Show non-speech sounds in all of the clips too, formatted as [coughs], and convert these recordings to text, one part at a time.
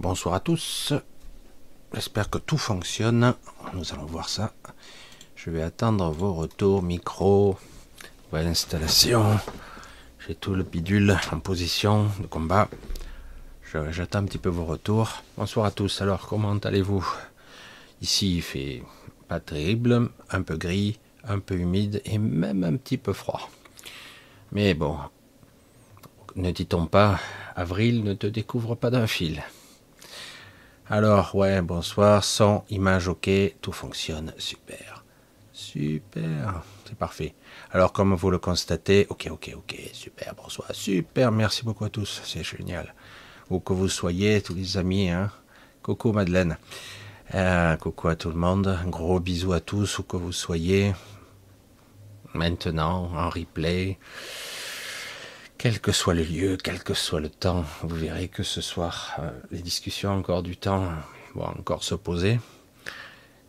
Bonsoir à tous. J'espère que tout fonctionne. Nous allons voir ça. Je vais attendre vos retours micro, nouvelle installation. J'ai tout le bidule en position de combat. J'attends un petit peu vos retours. Bonsoir à tous. Alors, comment allez-vous? Ici, il fait pas terrible, un peu gris, un peu humide et même un petit peu froid. Mais bon, ne dit-on pas, avril ne te découvre pas d'un fil. Alors, ouais, bonsoir, son, image, ok, tout fonctionne, super. Super, c'est parfait. Alors, comme vous le constatez, ok, ok, ok, super, bonsoir, super, merci beaucoup à tous, c'est génial. Où que vous soyez, tous les amis, hein. Coucou Madeleine. Euh, coucou à tout le monde, gros bisou à tous, où que vous soyez. Maintenant, en replay. Quel que soit le lieu, quel que soit le temps, vous verrez que ce soir, euh, les discussions encore du temps vont encore se poser.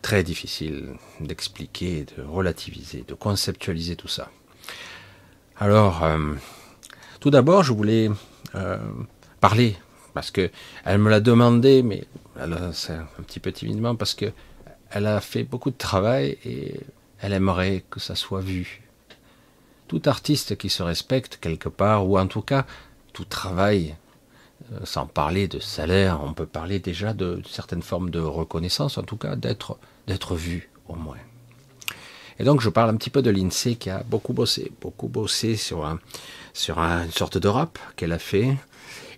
Très difficile d'expliquer, de relativiser, de conceptualiser tout ça. Alors, euh, tout d'abord, je voulais euh, parler parce que elle me l'a demandé, mais c'est un petit peu timidement parce que elle a fait beaucoup de travail et elle aimerait que ça soit vu tout artiste qui se respecte quelque part, ou en tout cas tout travail, euh, sans parler de salaire, on peut parler déjà de, certaines formes de reconnaissance, en tout cas d'être vu au moins. Et donc je parle un petit peu de l'INSEE qui a beaucoup bossé, beaucoup bossé sur, un, sur une sorte de rap qu'elle a fait.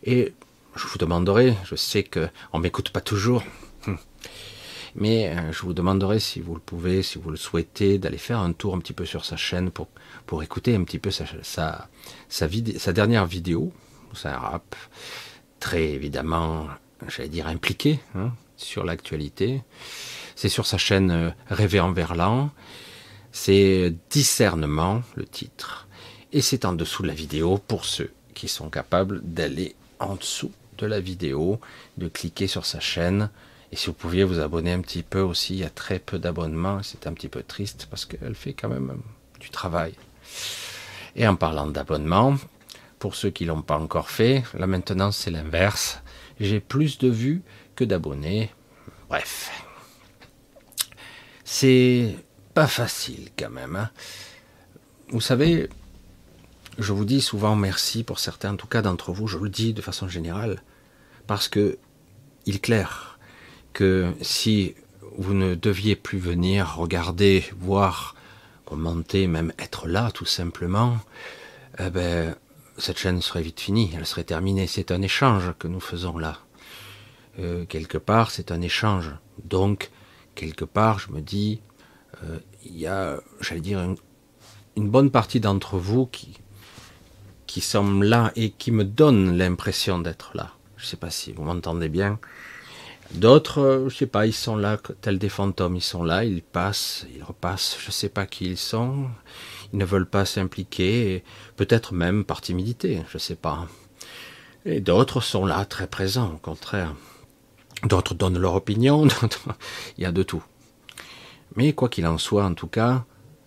Et je vous demanderai, je sais qu'on ne m'écoute pas toujours, [laughs] mais euh, je vous demanderai si vous le pouvez, si vous le souhaitez, d'aller faire un tour un petit peu sur sa chaîne pour, pour écouter un petit peu sa, sa, dernière vidéo. C'est un rap très évidemment, j'allais dire, impliqué hein, sur l'actualité. C'est sur sa chaîne euh, Rêver en Verlan. C'est Discernement, le titre. Et c'est en dessous de la vidéo pour ceux qui sont capables d'aller en dessous de la vidéo, de cliquer sur sa chaîne et si vous pouviez vous abonner un petit peu aussi, il y a très peu d'abonnements, c'est un petit peu triste parce qu'elle fait quand même du travail. Et en parlant d'abonnement, pour ceux qui l'ont pas encore fait, là maintenant c'est l'inverse. J'ai plus de vues que d'abonnés. Bref. C'est pas facile quand même. Hein. Vous savez, je vous dis souvent merci pour certains, en tout cas d'entre vous, je le dis de façon générale, parce que il est clair que si vous ne deviez plus venir regarder, voir, commenter, même être là tout simplement, eh ben, cette chaîne serait vite finie, elle serait terminée. C'est un échange que nous faisons là. Euh, quelque part, c'est un échange. Donc, quelque part, je me dis, euh, il y a, j'allais dire, une, bonne partie d'entre vous qui, qui sont là et qui me donnent l'impression d'être là. Je ne sais pas si vous m'entendez bien. D'autres, euh, je sais pas, ils sont là, tels des fantômes, ils sont là, ils passent, ils repassent, je sais pas qui ils sont, ils ne veulent pas s'impliquer, peut-être même par timidité, je sais pas. Et d'autres sont là, très présents, au contraire. D'autres donnent leur opinion, [laughs] il y a de tout. Mais quoi qu'il en soit, en tout cas,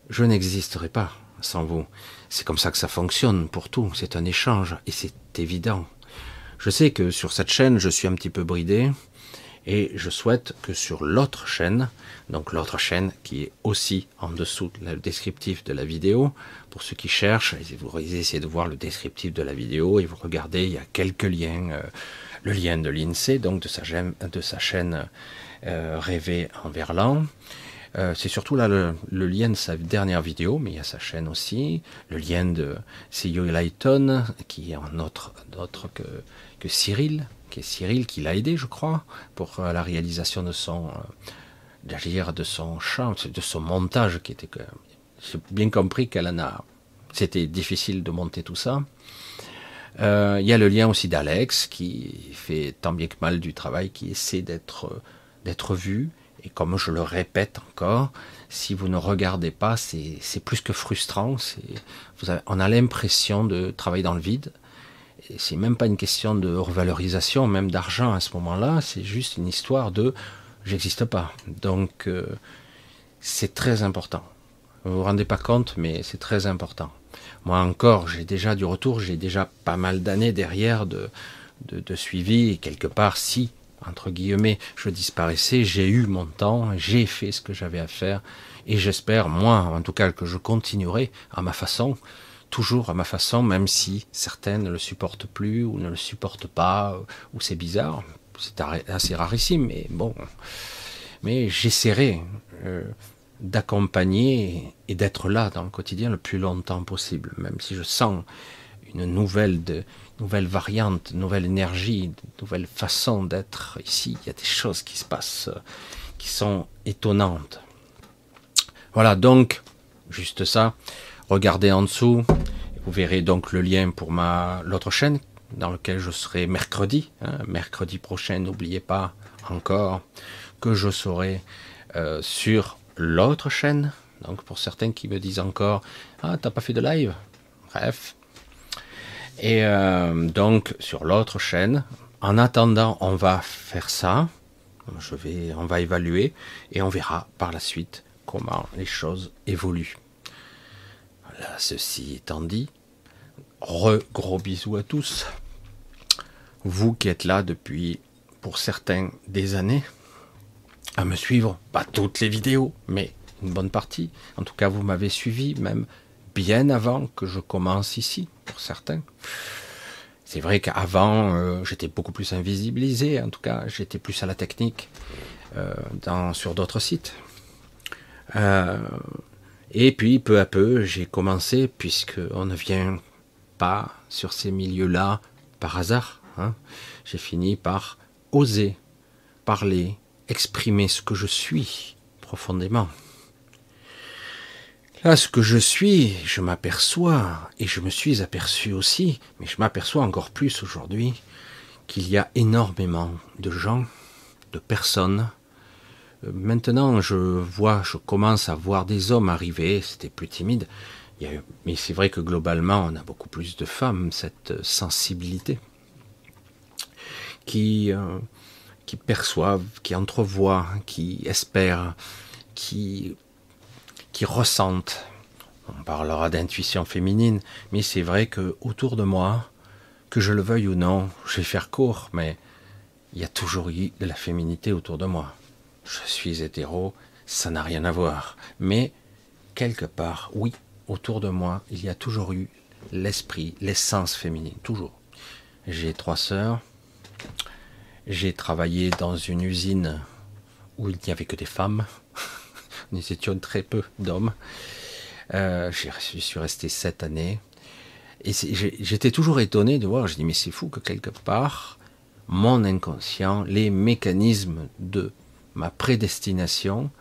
je n'existerai pas sans vous. C'est comme ça que ça fonctionne pour tout, c'est un échange, et c'est évident. Je sais que sur cette chaîne, je suis un petit peu bridé, et je souhaite que sur l'autre chaîne, donc l'autre chaîne qui est aussi en dessous le descriptif de la vidéo, pour ceux qui cherchent, vous essayez de voir le descriptif de la vidéo et vous regardez, il y a quelques liens. Euh, le lien de l'INSEE, donc de sa, de sa chaîne euh, Rêver en Verlan. Euh, c'est surtout là le, lien de sa dernière vidéo, mais il y a sa chaîne aussi, le lien de CEO Lighton, qui est en autre, que Cyril, Cyril, qui l'a aidé, je crois, pour euh, la réalisation de son, euh, de son chant, de son montage, qui était, j'ai bien compris qu'elle en a, c'était difficile de monter tout ça. Euh, il y a le lien aussi d'Alex, qui fait tant bien que mal du travail, qui essaie d'être, d'être vu. Et comme je le répète encore, si vous ne regardez pas, c'est, plus que frustrant. Vous avez, on a l'impression de travailler dans le vide c'est même pas une question de revalorisation, même d'argent à ce moment-là, c'est juste une histoire de j'existe pas. Donc euh, c'est très important. Vous vous rendez pas compte, mais c'est très important. Moi encore, j'ai déjà du retour, j'ai déjà pas mal d'années derrière de, de, suivi, et quelque part, si, entre guillemets, je disparaissais, j'ai eu mon temps, j'ai fait ce que j'avais à faire, et j'espère, moi, en tout cas, que je continuerai à ma façon, toujours à ma façon, même si certaines ne le supportent plus, ou ne le supportent pas, ou c'est bizarre, c'est assez rarissime, mais bon. Mais j'essaierai euh, d'accompagner et d'être là dans le quotidien le plus longtemps possible, même si je sens une nouvelle, de, nouvelle variante, nouvelle énergie, nouvelle façon d'être ici. Il y a des choses qui se passent euh, qui sont étonnantes. Voilà, donc, juste ça. Regardez en dessous. Vous verrez donc le lien pour ma l'autre chaîne dans lequel je serai mercredi. Hein. mercredi prochain, n'oubliez pas encore que je serai euh, sur l'autre chaîne. Donc pour certains qui me disent encore Ah, t'as pas fait de live? Bref. Et euh, donc sur l'autre chaîne, en attendant, on va faire ça. On va évaluer et on verra par la suite comment les choses évoluent. Ceci étant dit, re gros bisous à tous. Vous qui êtes là depuis, pour certains, des années, à me suivre, pas toutes les vidéos, mais une bonne partie. En tout cas, vous m'avez suivi même bien avant que je commence ici, pour certains. C'est vrai qu'avant, euh, j'étais beaucoup plus invisibilisé, en tout cas, j'étais plus à la technique euh, sur d'autres sites. Euh, et puis, peu à peu, j'ai commencé, puisqu'on ne vient pas sur ces milieux-là par hasard. Hein. J'ai fini par oser parler, exprimer ce que je suis profondément. Là, ce que je suis, je m'aperçois, et je me suis aperçu aussi, mais je m'aperçois encore plus aujourd'hui, qu'il y a énormément de gens, de personnes. Euh, maintenant, je vois, je commence à voir des hommes arriver, c'était plus timide, mais c'est vrai que globalement, on a beaucoup plus de femmes, cette sensibilité, qui, euh, qui perçoivent, qui entrevoient, qui espèrent, qui, qui ressentent. On parlera d'intuition féminine, mais c'est vrai que autour de moi, que je le veuille ou non, je vais faire court, mais il y a toujours eu de la féminité autour de moi. Je suis hétéro, ça n'a rien à voir. Mais quelque part, oui, autour de moi, il y a toujours eu l'esprit, l'essence féminine, toujours. J'ai trois sœurs, j'ai travaillé dans une usine où il n'y avait que des femmes. [laughs] Nous étions très peu d'hommes. Euh, je suis resté sept années. Et j'étais toujours étonné de voir, je dis mais c'est fou que quelque part, mon inconscient, les mécanismes de ma prédestination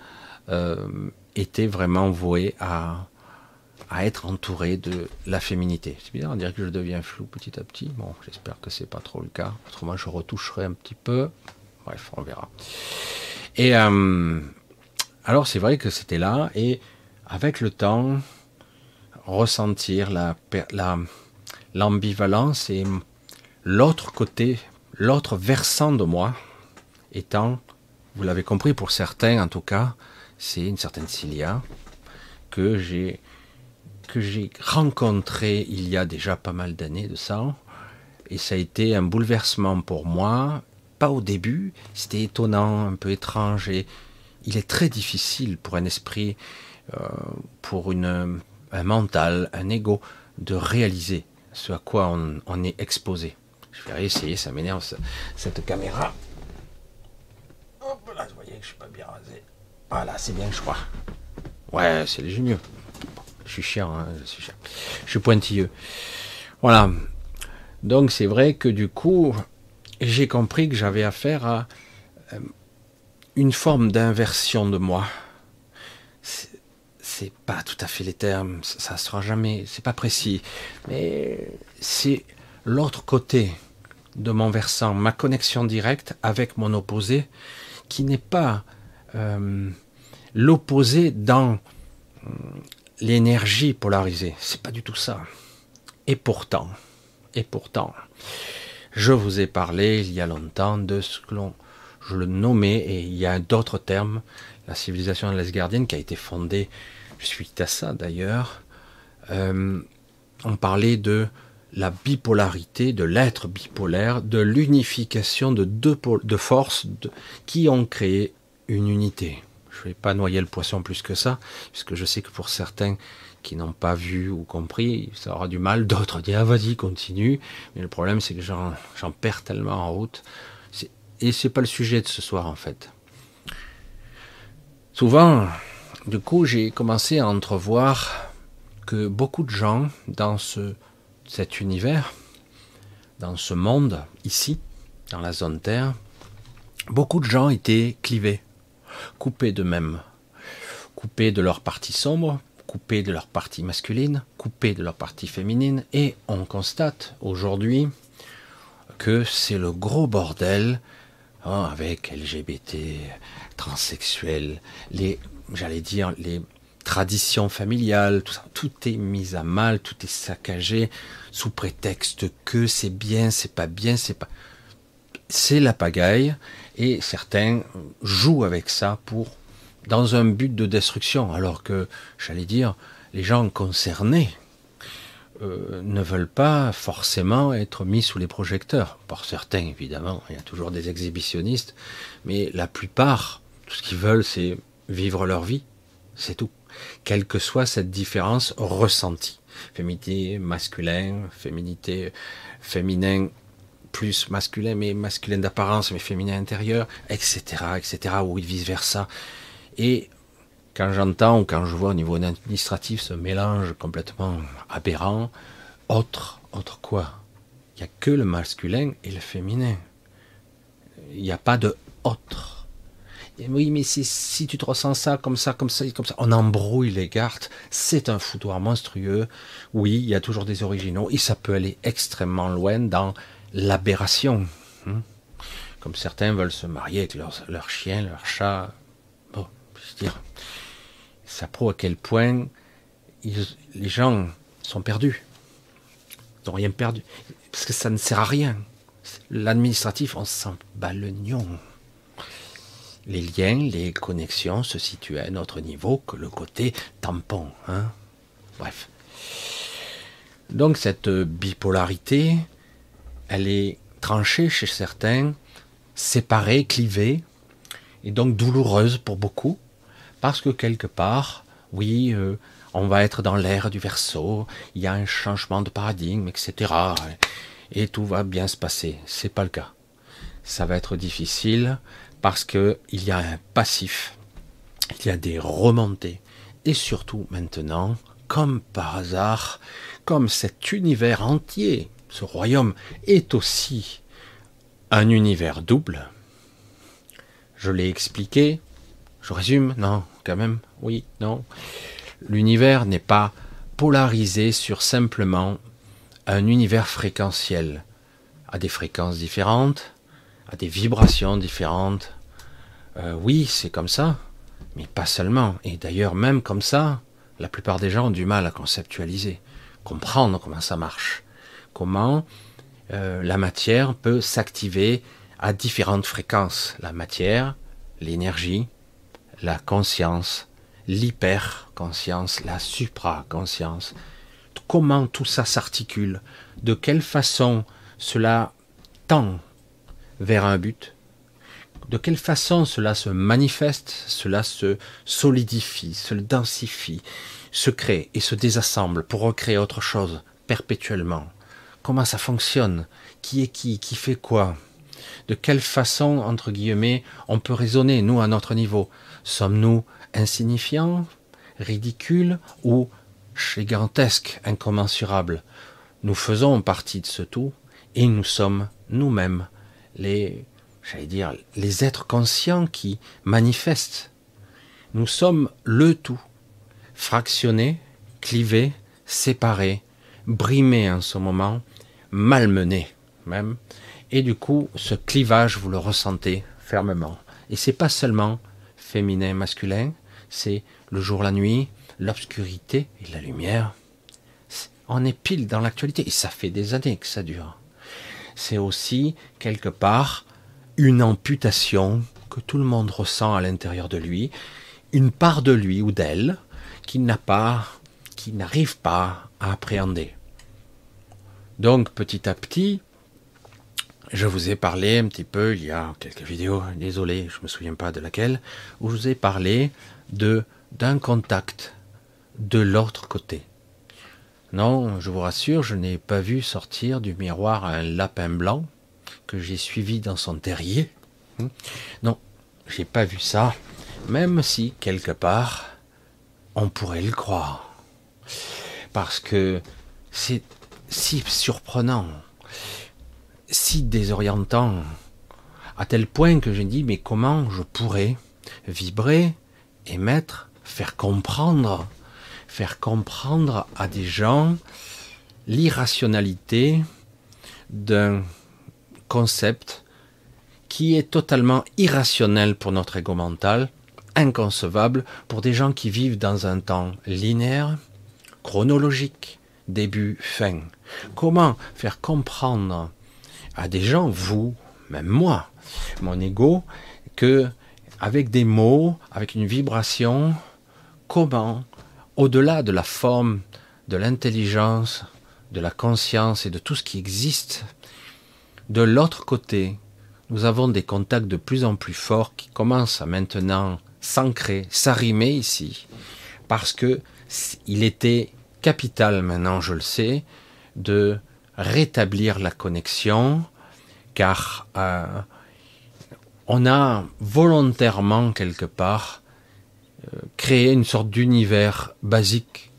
euh, étaient vraiment voués à, à être entouré de la féminité. C'est bizarre, on dirait que je deviens flou petit à petit. Bon, j'espère que c'est pas trop le cas. Autrement, je retoucherai un petit peu. Bref, on verra. Et euh, alors, c'est vrai que c'était là, et avec le temps, ressentir la l'ambivalence et l'autre côté, l'autre versant de moi, étant, vous l'avez compris pour certains en tout cas, c'est une certaine Cilia que j'ai que j'ai rencontré il y a déjà pas mal d'années de ça. Et ça a été un bouleversement pour moi. Pas au début, c'était étonnant, un peu étrange. Et il est très difficile pour un esprit, euh, pour un mental, un ego, de réaliser ce à quoi on, est exposé. Je vais essayer, ça m'énerve cette caméra. Vous voyez que je suis pas bien rasé. Voilà, c'est bien, je crois. Ouais, c'est léger mieux. Je suis chiant, hein, je suis Je suis pointilleux. Voilà. Donc c'est vrai que du coup, j'ai compris que j'avais affaire à euh, une forme d'inversion de moi. C'est pas tout à fait les termes, ça sera jamais, c'est pas précis, mais c'est l'autre côté de mon versant, ma connexion directe avec mon opposé, qui n'est pas euh, l'opposé dans l'énergie polarisée. C'est pas du tout ça. Et pourtant, et pourtant, je vous ai parlé il y a longtemps de ce que l'on, je le nommais, et il y a d'autres termes, la civilisation lesgardienne qui a été fondée suite à ça d'ailleurs. Euh, on parlait de la bipolarité de l'être bipolaire, de l'unification de deux de force qui ont créé une unité. Je ne vais pas noyer le poisson plus que ça, puisque je sais que pour certains qui n'ont pas vu ou compris, ça aura du mal. D'autres disent ah vas-y continue. Mais le problème c'est que j'en perds tellement en route. Et c'est pas le sujet de ce soir en fait. Souvent, du coup, j'ai commencé à entrevoir que beaucoup de gens dans ce, cet univers, dans ce monde, ici, dans la zone Terre, beaucoup de gens étaient clivés, coupés d'eux-mêmes, coupés de leur partie sombre, coupés de leur partie masculine, coupés de leur partie féminine, et on constate aujourd'hui que c'est le gros bordel hein, avec LGBT, transsexuels, les, j'allais dire, les tradition familiale, tout ça, tout est mis à mal, tout est saccagé sous prétexte que c'est bien, c'est pas bien, c'est pas, c'est la pagaille et certains jouent avec ça pour dans un but de destruction, alors que j'allais dire les gens concernés euh, ne veulent pas forcément être mis sous les projecteurs. Pour certains, évidemment, il y a toujours des exhibitionnistes, mais la plupart, tout ce qu'ils veulent, c'est vivre leur vie, c'est tout quelle que soit cette différence ressentie. Féminité, masculin, féminité, féminin plus masculin, mais masculin d'apparence, mais féminin intérieur, etc., etc., ou vice versa. Et quand j'entends ou quand je vois au niveau administratif ce mélange complètement aberrant, autre, autre quoi? Il n'y a que le masculin et le féminin. Il n'y a pas de autre oui, mais si tu te ressens ça, comme ça, comme ça, comme ça, on embrouille les cartes. C'est un foutoir monstrueux. Oui, il y a toujours des originaux et ça peut aller extrêmement loin dans l'aberration. Hein. Comme certains veulent se marier avec leur, leur chien, leur chat. Bon, je veux dire, ça prouve à quel point les gens sont perdus. Ils n'ont rien perdu. Parce que ça ne sert à rien. L'administratif, on s'en bat le nion les liens, les connexions se situent à un autre niveau que le côté tampon. Hein Bref. Donc cette bipolarité, elle est tranchée chez certains, séparée, clivée, et donc douloureuse pour beaucoup, parce que quelque part, oui, euh, on va être dans l'ère du verso, il y a un changement de paradigme, etc. Et tout va bien se passer. C'est pas le cas. Ça va être difficile, parce qu'il y a un passif, il y a des remontées, et surtout maintenant, comme par hasard, comme cet univers entier, ce royaume est aussi un univers double. Je l'ai expliqué, je résume, non, quand même, oui, non. L'univers n'est pas polarisé sur simplement un univers fréquentiel, à des fréquences différentes, à des vibrations différentes. Euh, oui, c'est comme ça, mais pas seulement. Et d'ailleurs, même comme ça, la plupart des gens ont du mal à conceptualiser, comprendre comment ça marche, comment euh, la matière peut s'activer à différentes fréquences. La matière, l'énergie, la conscience, l'hyper-conscience, la supra-conscience. Comment tout ça s'articule? De quelle façon cela tend vers un but? De quelle façon cela se manifeste, cela se solidifie, se densifie, se crée et se désassemble pour recréer autre chose perpétuellement? Comment ça fonctionne? Qui est qui? Qui fait quoi? De quelle façon, entre guillemets, on peut raisonner, nous, à notre niveau? Sommes-nous insignifiants, ridicules ou gigantesques, incommensurables? Nous faisons partie de ce tout et nous sommes nous-mêmes les, j'allais dire, les êtres conscients qui manifestent. Nous sommes le tout, fractionné, clivé, séparé, brimé en ce moment, malmené même. Et du coup, ce clivage, vous le ressentez fermement. Et c'est pas seulement féminin, masculin, c'est le jour, la nuit, l'obscurité et la lumière. On est pile dans l'actualité et ça fait des années que ça dure c'est aussi quelque part une amputation que tout le monde ressent à l'intérieur de lui, une part de lui ou d'elle qui n'a pas, qui n'arrive pas à appréhender. Donc petit à petit, je vous ai parlé un petit peu, il y a quelques vidéos, désolé, je me souviens pas de laquelle, où je vous ai parlé de d'un contact de l'autre côté. Non, je vous rassure, je n'ai pas vu sortir du miroir un lapin blanc que j'ai suivi dans son terrier. Hmm. Non, j'ai pas vu ça, même si quelque part on pourrait le croire. Parce que c'est si surprenant, si désorientant, à tel point que je dis mais comment je pourrais vibrer, émettre, faire comprendre, faire comprendre à des gens l'irrationalité d'un concept qui est totalement irrationnel pour notre ego mental, inconcevable pour des gens qui vivent dans un temps linéaire, chronologique, début, fin. Comment faire comprendre à des gens, vous, même moi, mon ego, que avec des mots, avec une vibration, comment, au-delà de la forme, de l'intelligence, de la conscience et de tout ce qui existe, de l'autre côté, nous avons des contacts de plus en plus forts qui commencent à maintenant s'ancrer, s'arrimer ici, parce que il était capital maintenant, je le sais, de rétablir la connexion, car euh, on a volontairement quelque part euh, créé une sorte d'univers basique,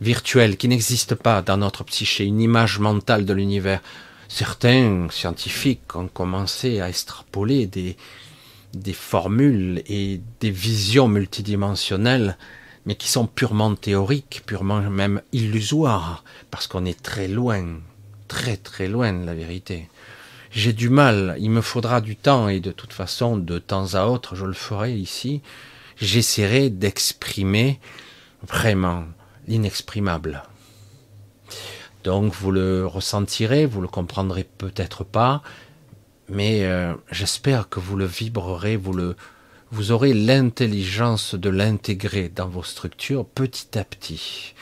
virtuel, qui n'existe pas dans notre psyché, une image mentale de l'univers. Certains scientifiques ont commencé à extrapoler des, formules et des visions multidimensionnelles, mais qui sont purement théoriques, purement même illusoires, parce qu'on est très loin, très très loin de la vérité. J'ai du mal, il me faudra du temps, et de toute façon, de temps à autre, je le ferai ici, j'essaierai d'exprimer vraiment l'inexprimable. Donc vous le ressentirez, vous le comprendrez peut-être pas, mais euh, j'espère que vous le vibrerez, vous le, vous aurez l'intelligence de l'intégrer dans vos structures petit à petit.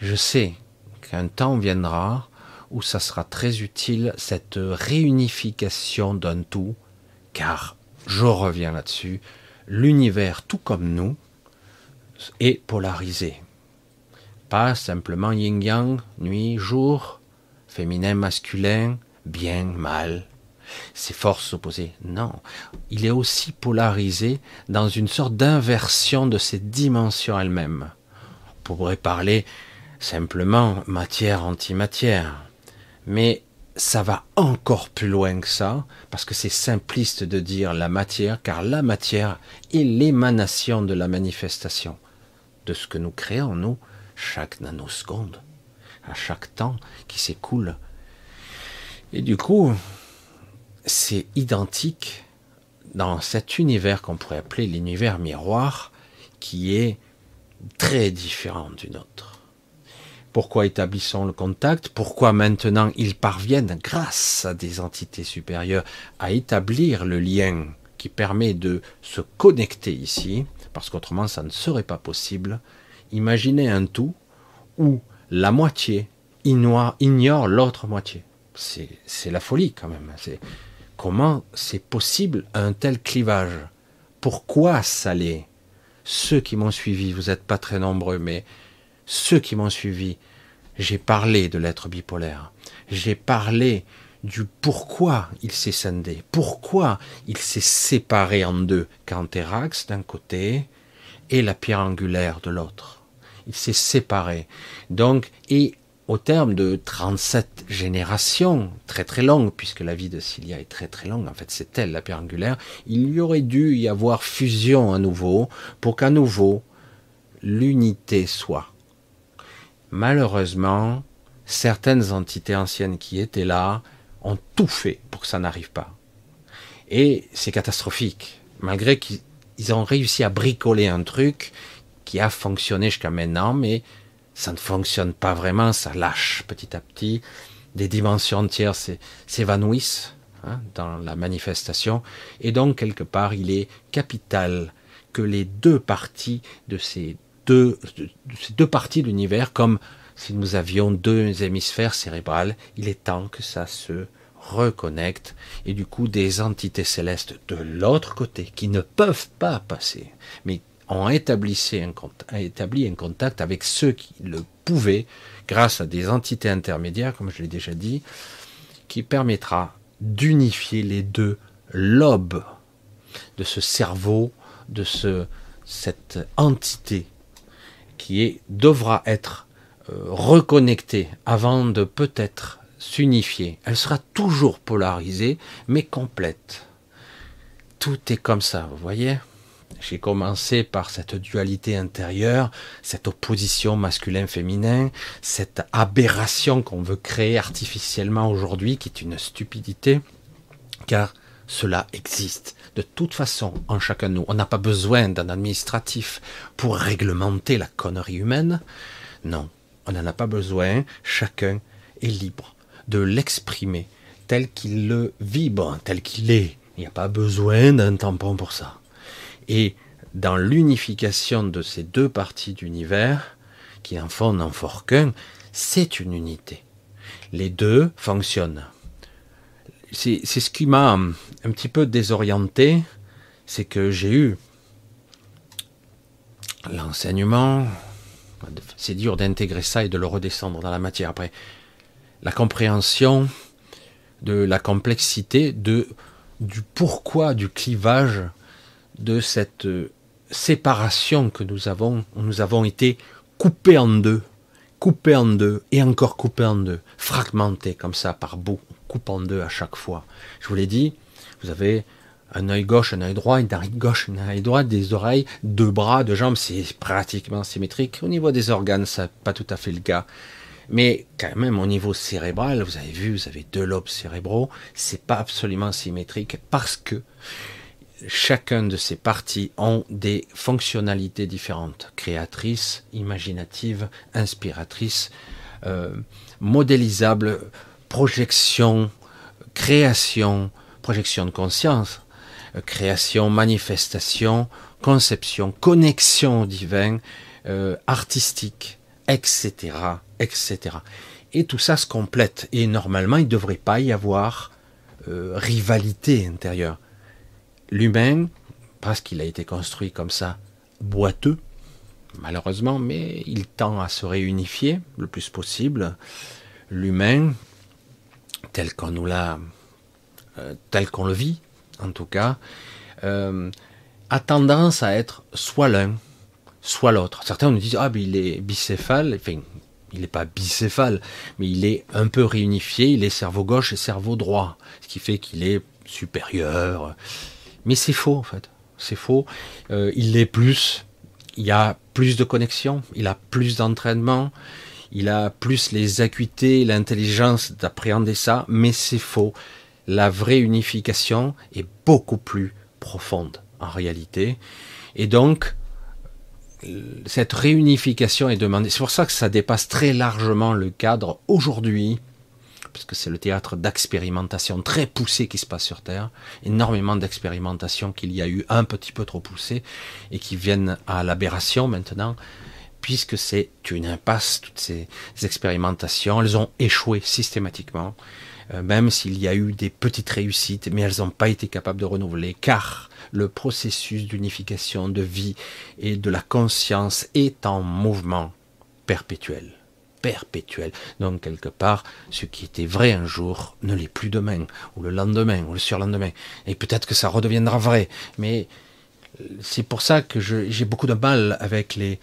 Je sais qu'un temps viendra où ça sera très utile cette réunification d'un tout, car je reviens là-dessus, l'univers tout comme nous est polarisé. Pas simplement yin-yang, nuit, jour, féminin, masculin, bien, mal, ces forces opposées. Non, il est aussi polarisé dans une sorte d'inversion de ses dimensions elles-mêmes. On pourrait parler simplement matière-antimatière. Mais ça va encore plus loin que ça, parce que c'est simpliste de dire la matière, car la matière est l'émanation de la manifestation de ce que nous créons, nous, chaque nanoseconde, à chaque temps qui s'écoule. Et du coup, c'est identique dans cet univers qu'on pourrait appeler l'univers miroir, qui est très différent du nôtre. Pourquoi établissons le contact? Pourquoi maintenant ils parviennent, grâce à des entités supérieures, à établir le lien qui permet de se connecter ici? Parce qu'autrement, ça ne serait pas possible. Imaginez un tout où la moitié ignore l'autre moitié. C'est la folie quand même. Comment c'est possible un tel clivage? Pourquoi ça Ceux qui m'ont suivi, vous n'êtes pas très nombreux, mais ceux qui m'ont suivi, j'ai parlé de l'être bipolaire. J'ai parlé du pourquoi il s'est scindé, pourquoi il s'est séparé en deux, Canthérax d'un côté et la pierre angulaire de l'autre. Il s'est séparé. Donc, et au terme de 37 générations, très très longues, puisque la vie de Cilia est très très longue, en fait c'est elle la pierre angulaire, il y aurait dû y avoir fusion à nouveau pour qu'à nouveau l'unité soit. Malheureusement, certaines entités anciennes qui étaient là ont tout fait pour que ça n'arrive pas. Et c'est catastrophique, malgré qu'ils ont réussi à bricoler un truc qui a fonctionné jusqu'à maintenant, mais ça ne fonctionne pas vraiment, ça lâche petit à petit, des dimensions entières s'évanouissent hein, dans la manifestation, et donc quelque part il est capital que les deux parties de ces deux, de ces deux parties de l'univers, comme si nous avions deux hémisphères cérébrales, il est temps que ça se reconnecte. Et du coup des entités célestes de l'autre côté qui ne peuvent pas passer, mais ont établi un, contact avec ceux qui le pouvaient grâce à des entités intermédiaires, comme je l'ai déjà dit, qui permettra d'unifier les deux lobes de ce cerveau, de ce, cette entité qui devra être euh, reconnectée avant de peut-être s'unifier. Elle sera toujours polarisée, mais complète. Tout est comme ça, vous voyez? J'ai commencé par cette dualité intérieure, cette opposition masculin-féminin, cette aberration qu'on veut créer artificiellement aujourd'hui, qui est une stupidité, car cela existe de toute façon en chacun de nous. On n'a pas besoin d'un administratif pour réglementer la connerie humaine. Non, on n'en a pas besoin. Chacun est libre de l'exprimer tel qu'il le vibre, tel qu'il est. Il n'y a pas besoin d'un tampon pour ça. Et dans l'unification de ces deux parties d'univers, qui en font n'en fort qu'un, c'est une unité. Les deux fonctionnent c'est ce qui m'a un petit peu désorienté, c'est que j'ai eu l'enseignement, c'est dur d'intégrer ça et de le redescendre dans la matière après, la compréhension de la complexité de du pourquoi du clivage de cette séparation que nous avons, nous avons été coupés en deux, coupés en deux et encore coupés en deux, fragmentés comme ça par bout, coupe en deux à chaque fois. Je vous l'ai dit, vous avez un œil gauche, un œil droit, une oreille gauche, une oreille droite, des oreilles, deux bras, deux jambes, c'est pratiquement symétrique. Au niveau des organes, ça pas tout à fait le cas. Mais quand même, au niveau cérébral, vous avez vu, vous avez deux lobes cérébraux, c'est pas absolument symétrique parce que chacun de ces parties ont des fonctionnalités différentes, créatrices, imaginatives, inspiratrices, euh, modélisables, projection, création, projection de conscience, euh, création, manifestation, conception, connexion au divin, euh, artistique, etc., etc. Et tout ça se complète. Et normalement, il ne devrait pas y avoir euh, rivalité intérieure. L'humain, parce qu'il a été construit comme ça, boiteux, malheureusement, mais il tend à se réunifier le plus possible. L'humain, tel qu'on nous l'a, euh, tel qu'on le vit, en tout cas, euh, a tendance à être soit l'un, soit l'autre. Certains nous disent ah mais il est bicéphale, enfin il n'est pas bicéphale, mais il est un peu réunifié, il est cerveau gauche et cerveau droit, ce qui fait qu'il est supérieur. Mais c'est faux en fait, c'est faux. Euh, il est plus, il a plus de connexion, il a plus d'entraînement, il a plus les acuités, l'intelligence d'appréhender ça, mais c'est faux. La vraie unification est beaucoup plus profonde en réalité. Et donc, cette réunification est demandée. C'est pour ça que ça dépasse très largement le cadre aujourd'hui, parce que c'est le théâtre d'expérimentation très poussé qui se passe sur Terre, énormément d'expérimentations qu'il y a eu un petit peu trop poussées et qui viennent à l'aberration maintenant puisque c'est une impasse, toutes ces expérimentations, elles ont échoué systématiquement, euh, même s'il y a eu des petites réussites, mais elles n'ont pas été capables de renouveler, car le processus d'unification de vie et de la conscience est en mouvement perpétuel. Perpétuel. Donc, quelque part, ce qui était vrai un jour ne l'est plus demain, ou le lendemain, ou le surlendemain. Et peut-être que ça redeviendra vrai. Mais c'est pour ça que j'ai beaucoup de mal avec les,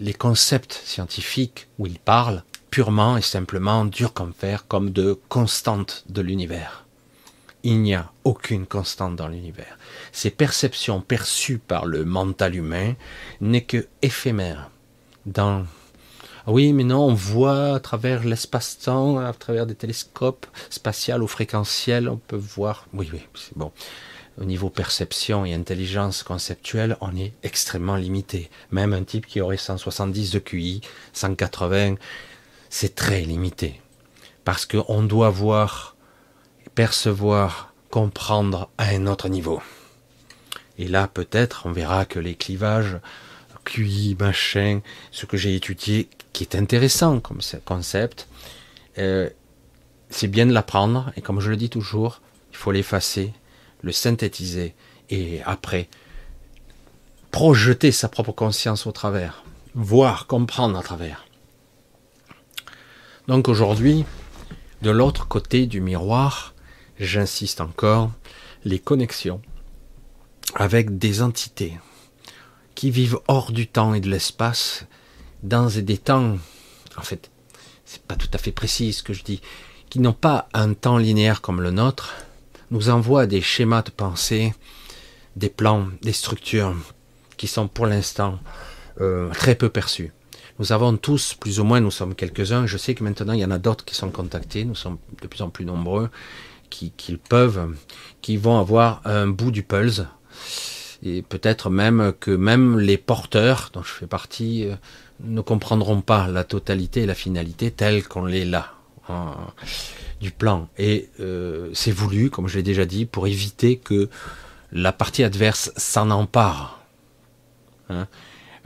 les, concepts scientifiques où ils parlent purement et simplement, dur comme fer, comme de constantes de l'univers. Il n'y a aucune constante dans l'univers. Ces perceptions perçues par le mental humain n'est que éphémère. Dans oui, mais non, on voit à travers l'espace-temps, à travers des télescopes spatials ou fréquentiels, on peut voir. Oui, oui, c'est bon au niveau perception et intelligence conceptuelle, on est extrêmement limité. Même un type qui aurait 170 de QI, 180, c'est très limité. Parce qu'on doit voir, percevoir, comprendre à un autre niveau. Et là, peut-être, on verra que les clivages, QI, machin, ce que j'ai étudié, qui est intéressant comme concept. Euh, c'est bien de l'apprendre, et comme je le dis toujours, il faut l'effacer, le synthétiser, et après, projeter sa propre conscience au travers, voir, comprendre à travers. Donc aujourd'hui, de l'autre côté du miroir, j'insiste encore, les connexions avec des entités qui vivent hors du temps et de l'espace, dans des temps, en fait, c'est pas tout à fait précis ce que je dis, qui n'ont pas un temps linéaire comme le nôtre, nous envoient des schémas de pensée, des plans, des structures qui sont pour l'instant euh, très peu perçus. Nous avons tous, plus ou moins, nous sommes quelques-uns, je sais que maintenant il y en a d'autres qui sont contactés, nous sommes de plus en plus nombreux, qui, qui peuvent, qui vont avoir un bout du pulse, et peut-être même que même les porteurs, dont je fais partie, euh, ne comprendront pas la totalité et la finalité telle qu'on l'est là, du plan. Et euh, c'est voulu, comme je l'ai déjà dit, pour éviter que la partie adverse s'en empare. Hein,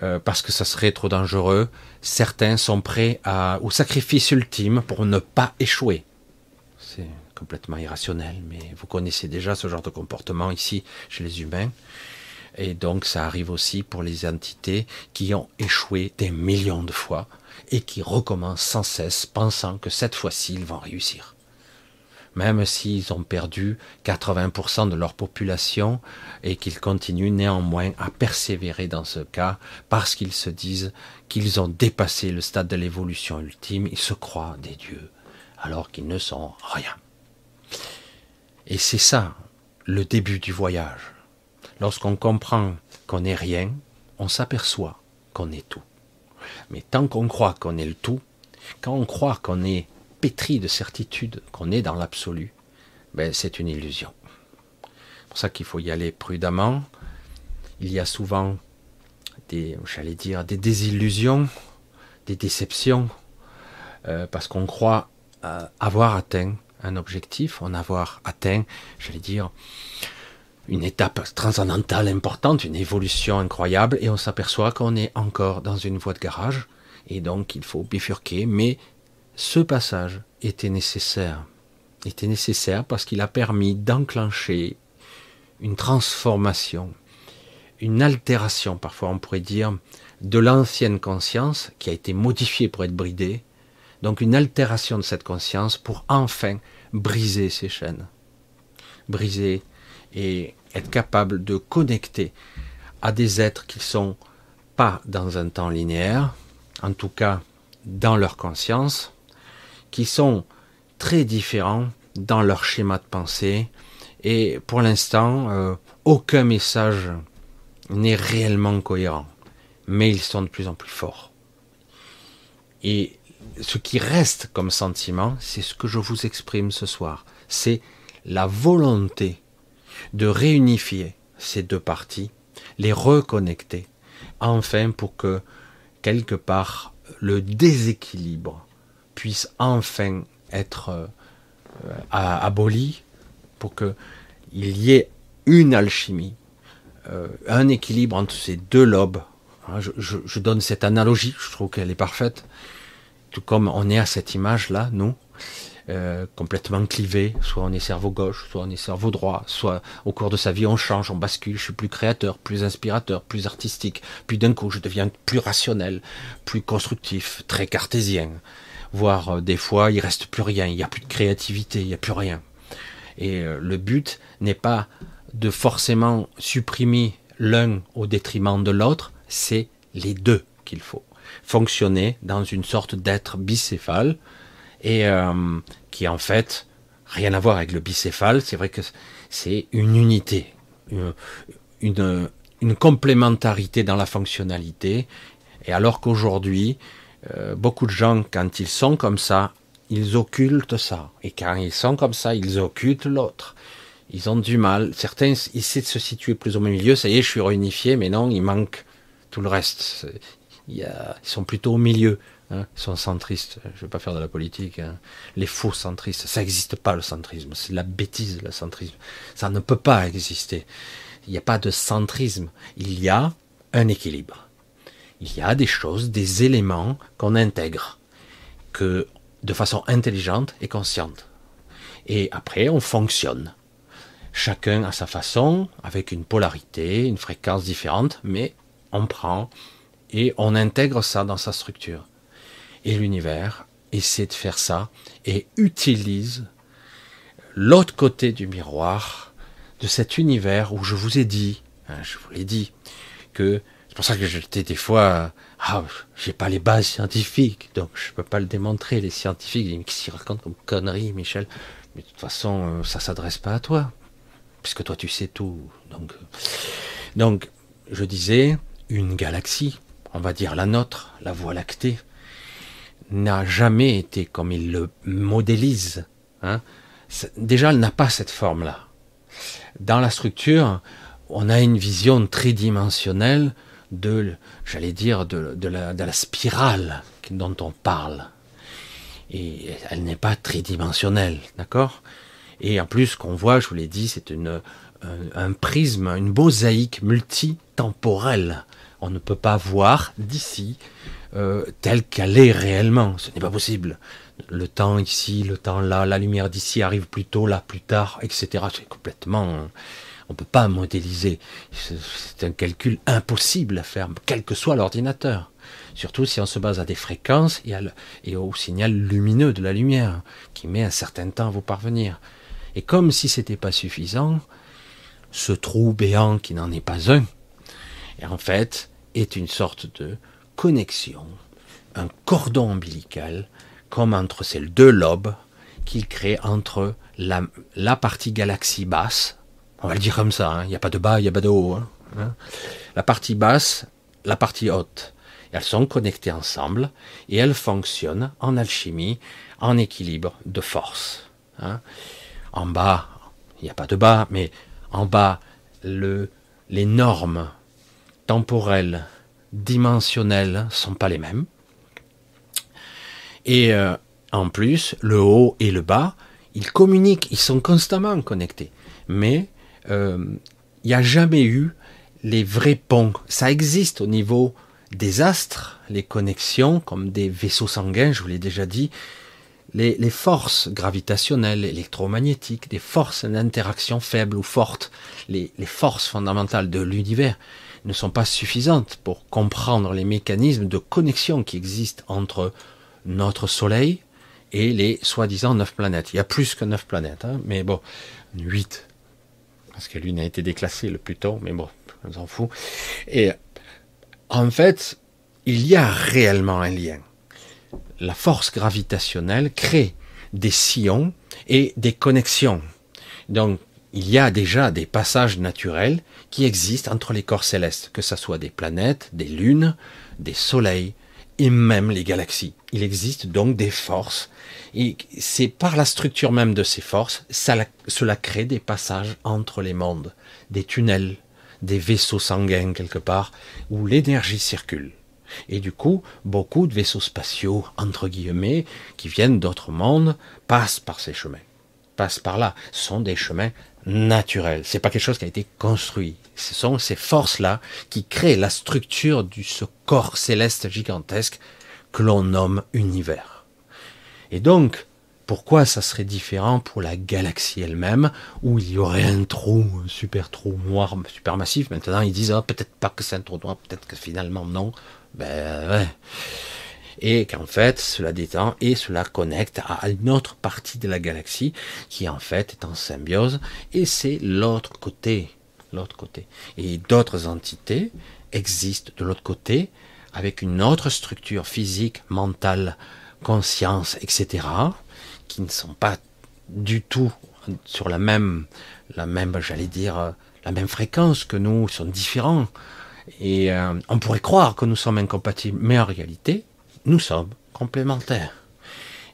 euh, parce que ça serait trop dangereux. Certains sont prêts à, au sacrifice ultime pour ne pas échouer. C'est complètement irrationnel, mais vous connaissez déjà ce genre de comportement ici chez les humains. Et donc ça arrive aussi pour les entités qui ont échoué des millions de fois et qui recommencent sans cesse pensant que cette fois-ci ils vont réussir. Même s'ils ont perdu 80% de leur population et qu'ils continuent néanmoins à persévérer dans ce cas parce qu'ils se disent qu'ils ont dépassé le stade de l'évolution ultime, ils se croient des dieux alors qu'ils ne sont rien. Et c'est ça le début du voyage. Lorsqu'on comprend qu'on n'est rien, on s'aperçoit qu'on est tout. Mais tant qu'on croit qu'on est le tout, quand on croit qu'on est pétri de certitude, qu'on est dans l'absolu, ben c'est une illusion. C'est pour ça qu'il faut y aller prudemment. Il y a souvent des, j'allais dire, des désillusions, des déceptions, euh, parce qu'on croit euh, avoir atteint un objectif, en avoir atteint, j'allais dire, une étape transcendantale importante, une évolution incroyable, et on s'aperçoit qu'on est encore dans une voie de garage, et donc il faut bifurquer, mais ce passage était nécessaire. était nécessaire parce qu'il a permis d'enclencher une transformation, une altération, parfois on pourrait dire, de l'ancienne conscience qui a été modifiée pour être bridée, donc une altération de cette conscience pour enfin briser ces chaînes, briser et être capable de connecter à des êtres qui sont pas dans un temps linéaire, en tout cas dans leur conscience, qui sont très différents dans leur schéma de pensée, et pour l'instant, euh, aucun message n'est réellement cohérent, mais ils sont de plus en plus forts. Et ce qui reste comme sentiment, c'est ce que je vous exprime ce soir, c'est la volonté de réunifier ces deux parties, les reconnecter, enfin pour que quelque part le déséquilibre puisse enfin être euh, aboli, pour que il y ait une alchimie, euh, un équilibre entre ces deux lobes. Hein, je, je donne cette analogie, je trouve qu'elle est parfaite, tout comme on est à cette image-là, nous, euh, complètement clivé, soit on est cerveau gauche, soit on est cerveau droit, soit au cours de sa vie on change, on bascule, je suis plus créateur, plus inspirateur, plus artistique, puis d'un coup je deviens plus rationnel, plus constructif, très cartésien, voire euh, des fois il reste plus rien, il n'y a plus de créativité, il n'y a plus rien. Et euh, le but n'est pas de forcément supprimer l'un au détriment de l'autre, c'est les deux qu'il faut. Fonctionner dans une sorte d'être bicéphale, et euh, qui en fait rien à voir avec le bicéphale. C'est vrai que c'est une unité, une, une, complémentarité dans la fonctionnalité. Et alors qu'aujourd'hui, euh, beaucoup de gens, quand ils sont comme ça, ils occultent ça. Et quand ils sont comme ça, ils occultent l'autre. Ils ont du mal. Certains essaient de se situer plus au milieu. Ça y est, je suis réunifié, mais non, il manque tout le reste. Ils sont plutôt au milieu. Hein, sont centristes. Je ne vais pas faire de la politique. Hein. Les faux centristes, ça n'existe pas le centrisme. C'est la bêtise le centrisme. Ça ne peut pas exister. Il n'y a pas de centrisme. Il y a un équilibre il y a des choses, des éléments qu'on intègre, que de façon intelligente et consciente. Et après, on fonctionne. Chacun à sa façon, avec une polarité, une fréquence différente, mais on prend et on intègre ça dans sa structure. Et l'univers essaie de faire ça et utilise l'autre côté du miroir de cet univers où je vous ai dit, hein, je vous l'ai dit, que c'est pour ça que j'étais des fois, ah, j'ai pas les bases scientifiques, donc je peux pas le démontrer. Les scientifiques, ils me racontent comme conneries, Michel. Mais de toute façon, euh, ça s'adresse pas à toi, puisque toi tu sais tout. Donc, donc, je disais, une galaxie, on va dire la nôtre, la Voie lactée, n'a jamais été comme il le modélise. Hein. Déjà, elle n'a pas cette forme-là. Dans la structure, on a une vision tridimensionnelle de, j'allais dire, de, la, spirale dont on parle et elle n'est pas tridimensionnelle, d'accord? Et en plus, qu'on voit, je vous l'ai dit, c'est une, un, prisme, une mosaïque multitemporelle. On ne peut pas voir d'ici euh, telle qu'elle est réellement. Ce n'est pas possible. Le temps ici, le temps là, la lumière d'ici arrive plus tôt, là plus tard, etc. C'est complètement... On ne peut pas modéliser. C'est un calcul impossible à faire, quel que soit l'ordinateur. Surtout si on se base à des fréquences et, au signal lumineux de la lumière, qui met un certain temps à vous parvenir. Et comme si c'était pas suffisant, ce trou béant qui n'en est pas un, en fait, est une sorte de connexion, un cordon ombilical, comme entre ces deux lobes qu'il crée entre la, partie galaxie basse, on va le dire comme ça, hein, il n'y a pas de bas, il n'y a pas de haut, hein, hein. la partie basse, la partie haute. Elles sont connectées ensemble et elles fonctionnent en alchimie, en équilibre de force. En bas, il n'y a pas de bas, mais en bas, le, les normes temporelles, dimensionnelles sont pas les mêmes. Et euh, en plus, le haut et le bas, ils communiquent, ils sont constamment connectés. Mais euh, il n'y a jamais eu les vrais ponts. Ça existe au niveau des astres, les connexions, comme des vaisseaux sanguins, je vous l'ai déjà dit, les, forces gravitationnelles, électromagnétiques, des forces d'interaction faibles ou fortes, les forces fondamentales de l'univers ne sont pas suffisantes pour comprendre les mécanismes de connexion qui existent entre notre Soleil et les soi-disant neuf planètes. Il y a plus que neuf planètes, hein, mais bon, huit, parce que l'une a été déclassée le plus tôt, mais bon, on s'en fout. Et en fait, il y a réellement un lien. La force gravitationnelle crée des sillons et des connexions. Donc, il y a déjà des passages naturels qui existent entre les corps célestes, que ce soit des planètes, des lunes, des soleils et même les galaxies. Il existe donc des forces et c'est par la structure même de ces forces, cela crée des passages entre les mondes, des tunnels, des vaisseaux sanguins quelque part, où l'énergie circule. Et du coup, beaucoup de vaisseaux spatiaux, entre guillemets, qui viennent d'autres mondes, passent par ces chemins, passent par là. Ce sont des chemins naturels. C'est pas quelque chose qui a été construit. Ce sont ces forces-là qui créent la structure de ce corps céleste gigantesque que l'on nomme univers. Et donc, pourquoi ça serait différent pour la galaxie elle-même, où il y aurait un trou, un super trou noir, super massif Maintenant, ils disent, ah, peut-être pas que c'est un trou noir, peut-être que finalement non. Ben ouais. Et qu'en fait, cela détend et cela connecte à une autre partie de la galaxie qui en fait est en symbiose et c'est l'autre côté. L'autre côté. Et d'autres entités existent de l'autre côté avec une autre structure physique, mentale, conscience, etc qui ne sont pas du tout sur la même, la même, j'allais dire, la même fréquence que nous, sont différents. Et euh, on pourrait croire que nous sommes incompatibles, mais en réalité, nous sommes complémentaires.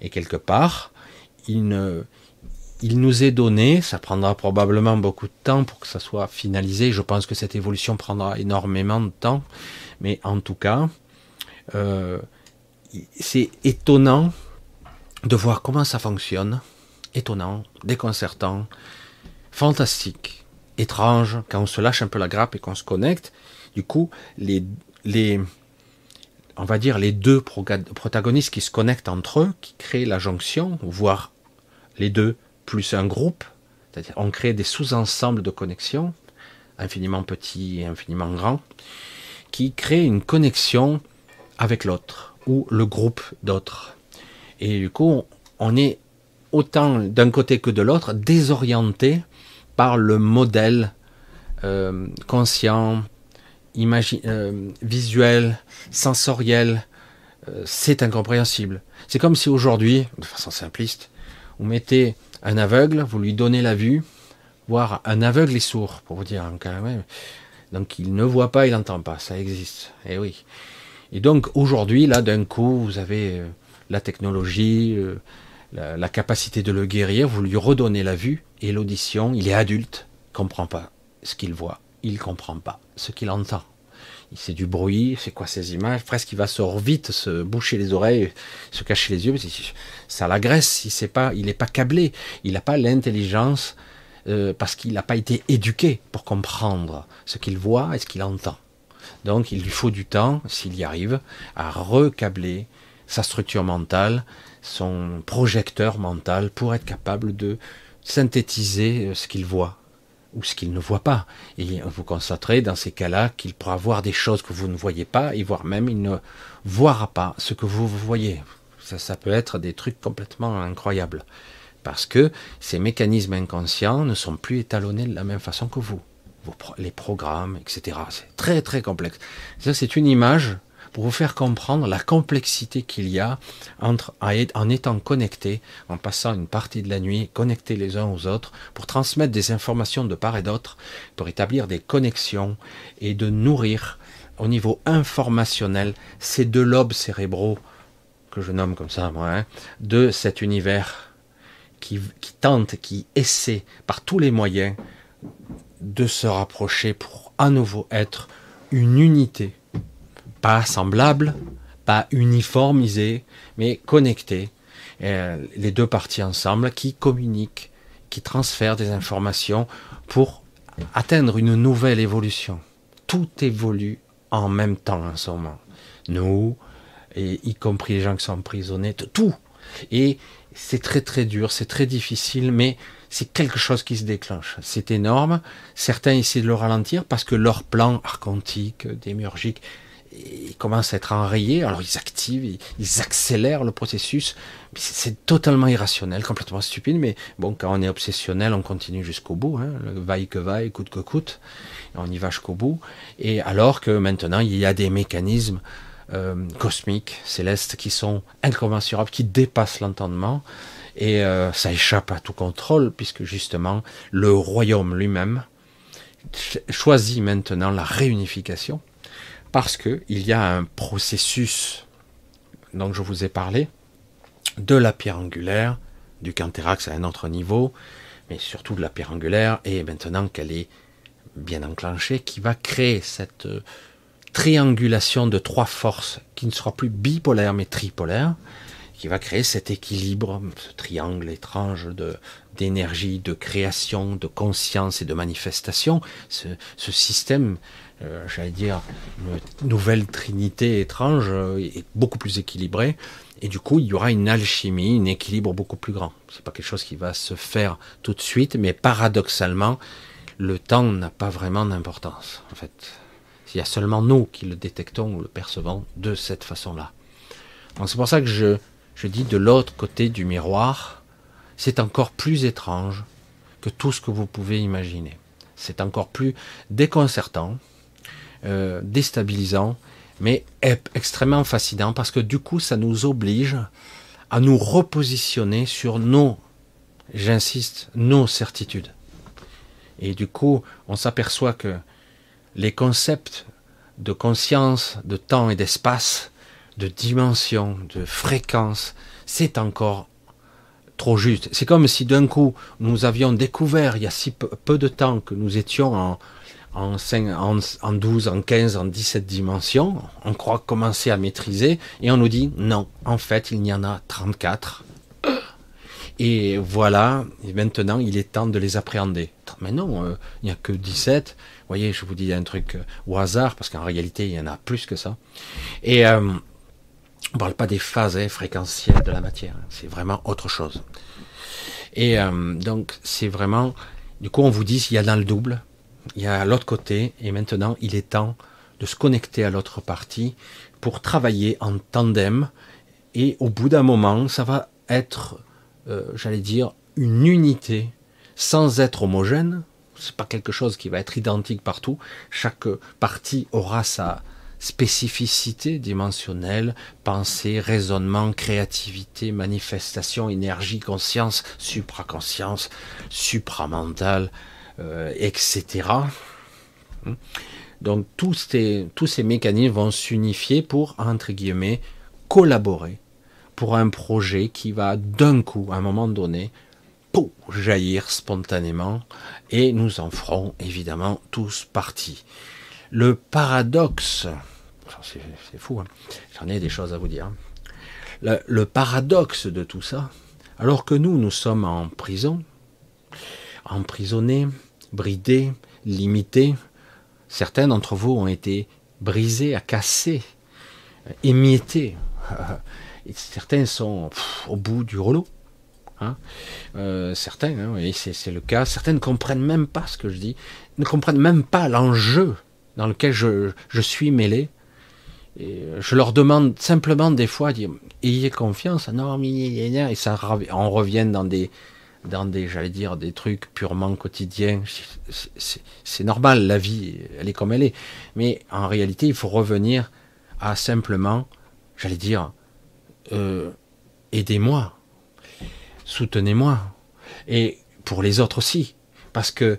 Et quelque part, il, nous est donné, ça prendra probablement beaucoup de temps pour que ça soit finalisé. Je pense que cette évolution prendra énormément de temps, mais en tout cas, euh, c'est étonnant de voir comment ça fonctionne. Étonnant, déconcertant, fantastique, étrange, quand on se lâche un peu la grappe et qu'on se connecte. Du coup, les, on va dire, les deux protagonistes qui se connectent entre eux, qui créent la jonction, voire les deux plus un groupe, c'est-à-dire on crée des sous-ensembles de connexions, infiniment petits et infiniment grands, qui créent une connexion avec l'autre ou le groupe d'autres. Et du coup, on est autant d'un côté que de l'autre désorienté par le modèle euh, conscient, euh, visuel, sensoriel. Euh, c'est incompréhensible. C'est comme si aujourd'hui, de façon simpliste, vous mettez un aveugle, vous lui donnez la vue, voire un aveugle est sourd, pour vous dire. Donc il ne voit pas, il n'entend pas, ça existe. Et eh oui. Et donc aujourd'hui, là, d'un coup, vous avez euh, la technologie, la, la, capacité de le guérir, vous lui redonnez la vue et l'audition, il est adulte, il comprend pas ce qu'il voit, il comprend pas ce qu'il entend. C'est du bruit, c'est quoi ces images? Presque il va se vite se boucher les oreilles, se cacher les yeux. Ça l'agresse. Il sait pas, il n'est pas câblé. Il n'a pas l'intelligence euh, parce qu'il n'a pas été éduqué pour comprendre ce qu'il voit et ce qu'il entend. Donc il lui faut du temps, s'il y arrive, à recabler sa structure mentale, son projecteur mental pour être capable de synthétiser euh, ce qu'il voit ou ce qu'il ne voit pas. Et vous constaterez dans ces cas-là qu'il pourra voir des choses que vous ne voyez pas, et voire même il ne verra pas ce que vous voyez. Ça, ça peut être des trucs complètement incroyables. Parce que ces mécanismes inconscients ne sont plus étalonnés de la même façon que vous. les programmes, etc. C'est très très complexe. C'est une image pour vous faire comprendre la complexité qu'il y a entre, en étant connecté, en passant une partie de la nuit connectés les uns aux autres, pour transmettre des informations de part et d'autre, pour établir des connexions et de nourrir au niveau informationnel ces deux lobes cérébraux que je nomme comme ça moi, hein, de cet univers qui tente, qui essaie par tous les moyens de se rapprocher pour à nouveau être une unité pas semblable, pas uniformisé, mais connecté. Euh, les deux parties ensemble qui communiquent, qui transfèrent des informations pour atteindre une nouvelle évolution. Tout évolue en même temps en ce moment. Nous, et y compris les gens qui sont emprisonnés, tout. Et c'est très très dur, c'est très difficile, mais c'est quelque chose qui se déclenche. C'est énorme. Certains essaient de le ralentir parce que leur plan archontique, démiurgique, ils commencent à être enrayés, alors ils activent, ils, accélèrent le processus. C'est totalement irrationnel, complètement stupide, mais bon, quand on est obsessionnel, on continue jusqu'au bout, hein, vaille que vaille, coûte que coûte, on y va jusqu'au bout. Et alors que maintenant, il y a des mécanismes euh, cosmiques, célestes, qui sont incommensurables, qui dépassent l'entendement, et euh, ça échappe à tout contrôle, puisque justement, le royaume lui-même choisit maintenant la réunification parce qu'il y a un processus dont je vous ai parlé, de la pierre angulaire, du canthérax à un autre niveau, mais surtout de la pierre angulaire, et maintenant qu'elle est bien enclenchée, qui va créer cette euh, triangulation de trois forces qui ne sera plus bipolaire mais tripolaire, qui va créer cet équilibre, ce triangle étrange de d'énergie, de création, de conscience et de manifestation, ce, système euh, j'allais dire, une nouvelle trinité étrange euh, et beaucoup plus équilibrée. Et du coup, il y aura une alchimie, un équilibre beaucoup plus grand. C'est pas quelque chose qui va se faire tout de suite, mais paradoxalement, le temps n'a pas vraiment d'importance. En fait, il y a seulement nous qui le détectons ou le percevons de cette façon-là. Donc c'est pour ça que je, je dis de l'autre côté du miroir, c'est encore plus étrange que tout ce que vous pouvez imaginer. C'est encore plus déconcertant, euh, déstabilisant, mais extrêmement fascinant parce que du coup, ça nous oblige à nous repositionner sur nos, j'insiste, nos certitudes. Et du coup, on s'aperçoit que les concepts de conscience, de temps et d'espace, de dimension, de fréquence, c'est encore trop juste. C'est comme si d'un coup nous avions découvert il y a si peu de temps que nous étions en, en, 5, en, 12, en 15, en 17 dimensions. On croit commencer à maîtriser et on nous dit non, en fait, il y en a 34. Et voilà, maintenant, il est temps de les appréhender. Mais non, euh, il n'y a que 17. Vous voyez, je vous dis un truc euh, au hasard, parce qu'en réalité, il y en a plus que ça. Et euh, on ne parle pas des phases hein, fréquentielles de la matière. Hein. C'est vraiment autre chose. Et donc, c'est vraiment... Du coup, on vous dit, il y a dans le double, il y a l'autre côté, et maintenant, il est temps de se connecter à l'autre partie pour travailler en tandem. Et au bout d'un moment, ça va être, j'allais dire, une unité sans être homogène. C'est pas quelque chose qui va être identique partout. Chaque partie aura sa spécificité dimensionnelle, pensée, raisonnement, créativité, manifestation, énergie, conscience, supraconscience, supramental, euh, etc. Donc tous ces, tous ces mécanismes vont s'unifier pour, entre guillemets, collaborer pour un projet qui va d'un coup, à un moment donné, jaillir spontanément, et nous en ferons évidemment tous partie. Le paradoxe, c'est fou, hein. j'en ai des choses à vous dire. Le, paradoxe de tout ça, alors que nous, nous sommes en prison, emprisonnés, bridés, limités, certains d'entre vous ont été brisés, cassés, émiettés. [laughs] Et certains sont au bout du rouleau. Hein. Euh, certains, hein, c'est le cas, certains ne comprennent même pas ce que je dis, ne comprennent même pas l'enjeu dans lequel je, suis mêlé. Et je leur demande simplement des fois, ayez confiance, non, et ça, on revient dans des, dans des, j'allais dire, des trucs purement quotidiens. C'est normal, la vie, elle est comme elle est. Mais en réalité, il faut revenir à simplement, j'allais dire, euh, aidez-moi, soutenez-moi. Et pour les autres aussi. Parce que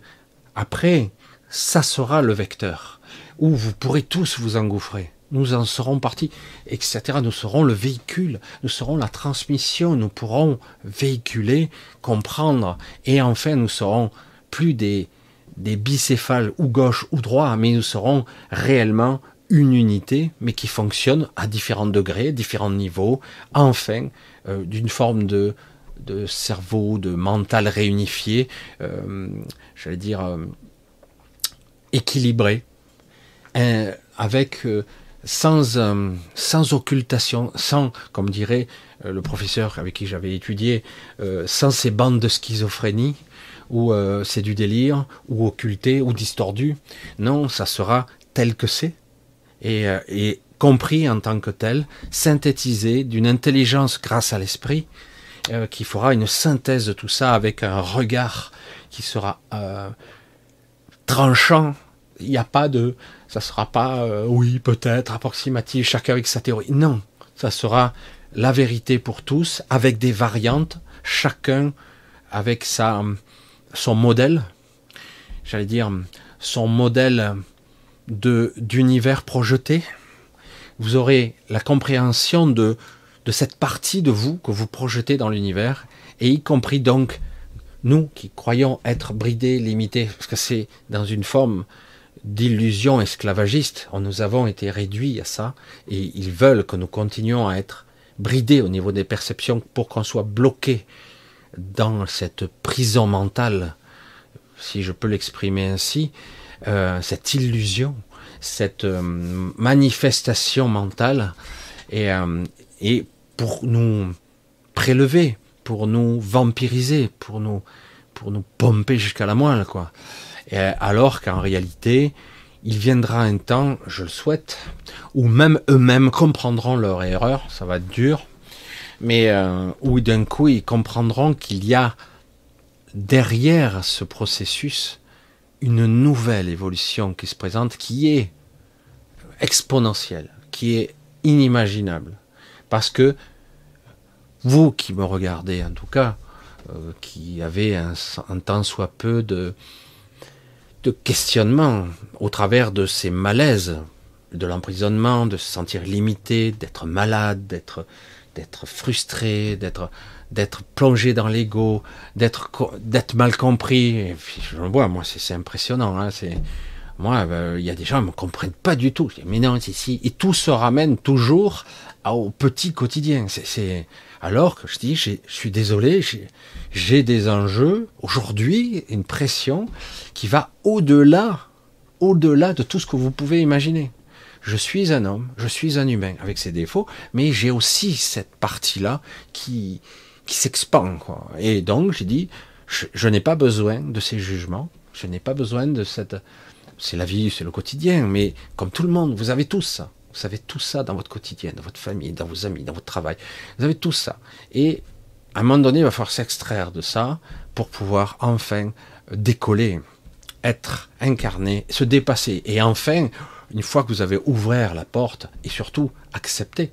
après, ça sera le vecteur où vous pourrez tous vous engouffrer. Nous en serons partis, etc. Nous serons le véhicule, nous serons la transmission, nous pourrons véhiculer, comprendre, et enfin nous serons plus des, des bicéphales ou gauche ou droit, mais nous serons réellement une unité, mais qui fonctionne à différents degrés, différents niveaux, enfin, euh, d'une forme de, de cerveau, de mental réunifié, euh, j'allais dire euh, équilibré, avec euh, sans, sans occultation, sans, comme dirait le professeur avec qui j'avais étudié, sans ces bandes de schizophrénie, où c'est du délire, ou occulté, ou distordu. Non, ça sera tel que c'est, et, et compris en tant que tel, synthétisé d'une intelligence grâce à l'esprit, euh, qui fera une synthèse de tout ça avec un regard qui sera euh, tranchant. Il n'y a pas de, ça sera pas euh, oui peut-être approximatif, chacun avec sa théorie. Non, ça sera la vérité pour tous avec des variantes, chacun avec sa son modèle. J'allais dire son modèle de d'univers projeté. Vous aurez la compréhension de de cette partie de vous que vous projetez dans l'univers, et y compris donc nous qui croyons être bridés, limités, parce que c'est dans une forme d'illusion esclavagiste, nous avons été réduits à ça, et ils veulent que nous continuions à être bridés au niveau des perceptions pour qu'on soit bloqué dans cette prison mentale, si je peux l'exprimer ainsi, euh, cette illusion, cette euh, manifestation mentale, et, euh, et pour nous prélever, pour nous vampiriser, pour nous, pour nous pomper jusqu'à la moelle, quoi. Alors qu'en réalité, il viendra un temps, je le souhaite, où même eux-mêmes comprendront leur erreur, ça va être dur, mais euh, où d'un coup ils comprendront qu'il y a derrière ce processus une nouvelle évolution qui se présente, qui est exponentielle, qui est inimaginable. Parce que vous qui me regardez en tout cas, euh, qui avez un, tant soit peu de, de questionnement au travers de ces malaises, de l'emprisonnement, de se sentir limité, d'être malade, d'être d'être frustré, d'être d'être plongé dans l'ego, d'être d'être mal compris. Et je le vois, moi, c'est impressionnant. Hein, c'est moi, euh, il y a des gens qui me comprennent pas du tout. mais non, c'est si. Et tout se ramène toujours au petit quotidien. C'est Alors que je dis, je suis désolé, j'ai des enjeux aujourd'hui, une pression qui va au-delà, au-delà de tout ce que vous pouvez imaginer. Je suis un homme, je suis un humain avec ses défauts, mais j'ai aussi cette partie-là qui, qui s'expand. Et donc, j'ai dit, je, n'ai pas besoin de ces jugements, je n'ai pas besoin de cette... C'est la vie, c'est le quotidien, mais comme tout le monde, vous avez tout ça. Vous avez tout ça dans votre quotidien, dans votre famille, dans vos amis, dans votre travail. Vous avez tout ça. Et à un moment donné, il va falloir s'extraire de ça pour pouvoir enfin décoller, être incarné, se dépasser. Et enfin, une fois que vous avez ouvert la porte, et surtout accepter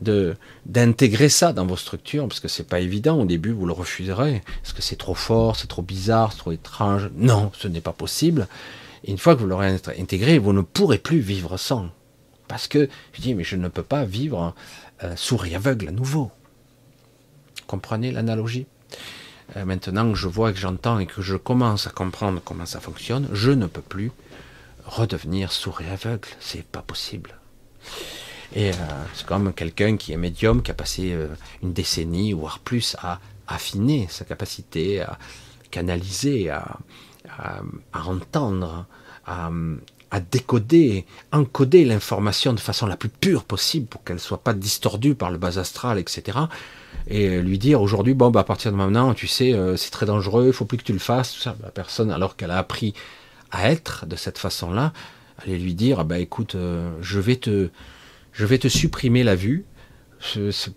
de d'intégrer ça dans vos structures, parce que c'est pas évident. Au début, vous le refuserez, parce que c'est trop fort, c'est trop bizarre, c'est trop étrange. Non, ce n'est pas possible. Et une fois que vous l'aurez intégré, vous ne pourrez plus vivre sans. Parce que je dis, mais je ne peux pas vivre euh, sourd et aveugle à nouveau. Comprenez l'analogie? Euh, Maintenant que je vois, que j'entends et que je commence à comprendre comment ça fonctionne, je ne peux plus redevenir sourd et aveugle. C'est pas possible. Et euh, c'est comme quelqu'un qui est médium, qui a passé euh, une décennie, voire plus, à affiner sa capacité à canaliser, à, entendre, à, à, décoder, encoder l'information de façon la plus pure possible pour qu'elle ne soit pas distordue par le bas astral, etc. Et lui dire aujourd'hui, bon, bah, à partir de maintenant, tu sais, euh, c'est très dangereux, il faut plus que tu le fasses, tout ça. La personne, alors qu'elle a appris à être de cette façon-là, aller lui dire, bah écoute, je vais te, je vais te supprimer la vue,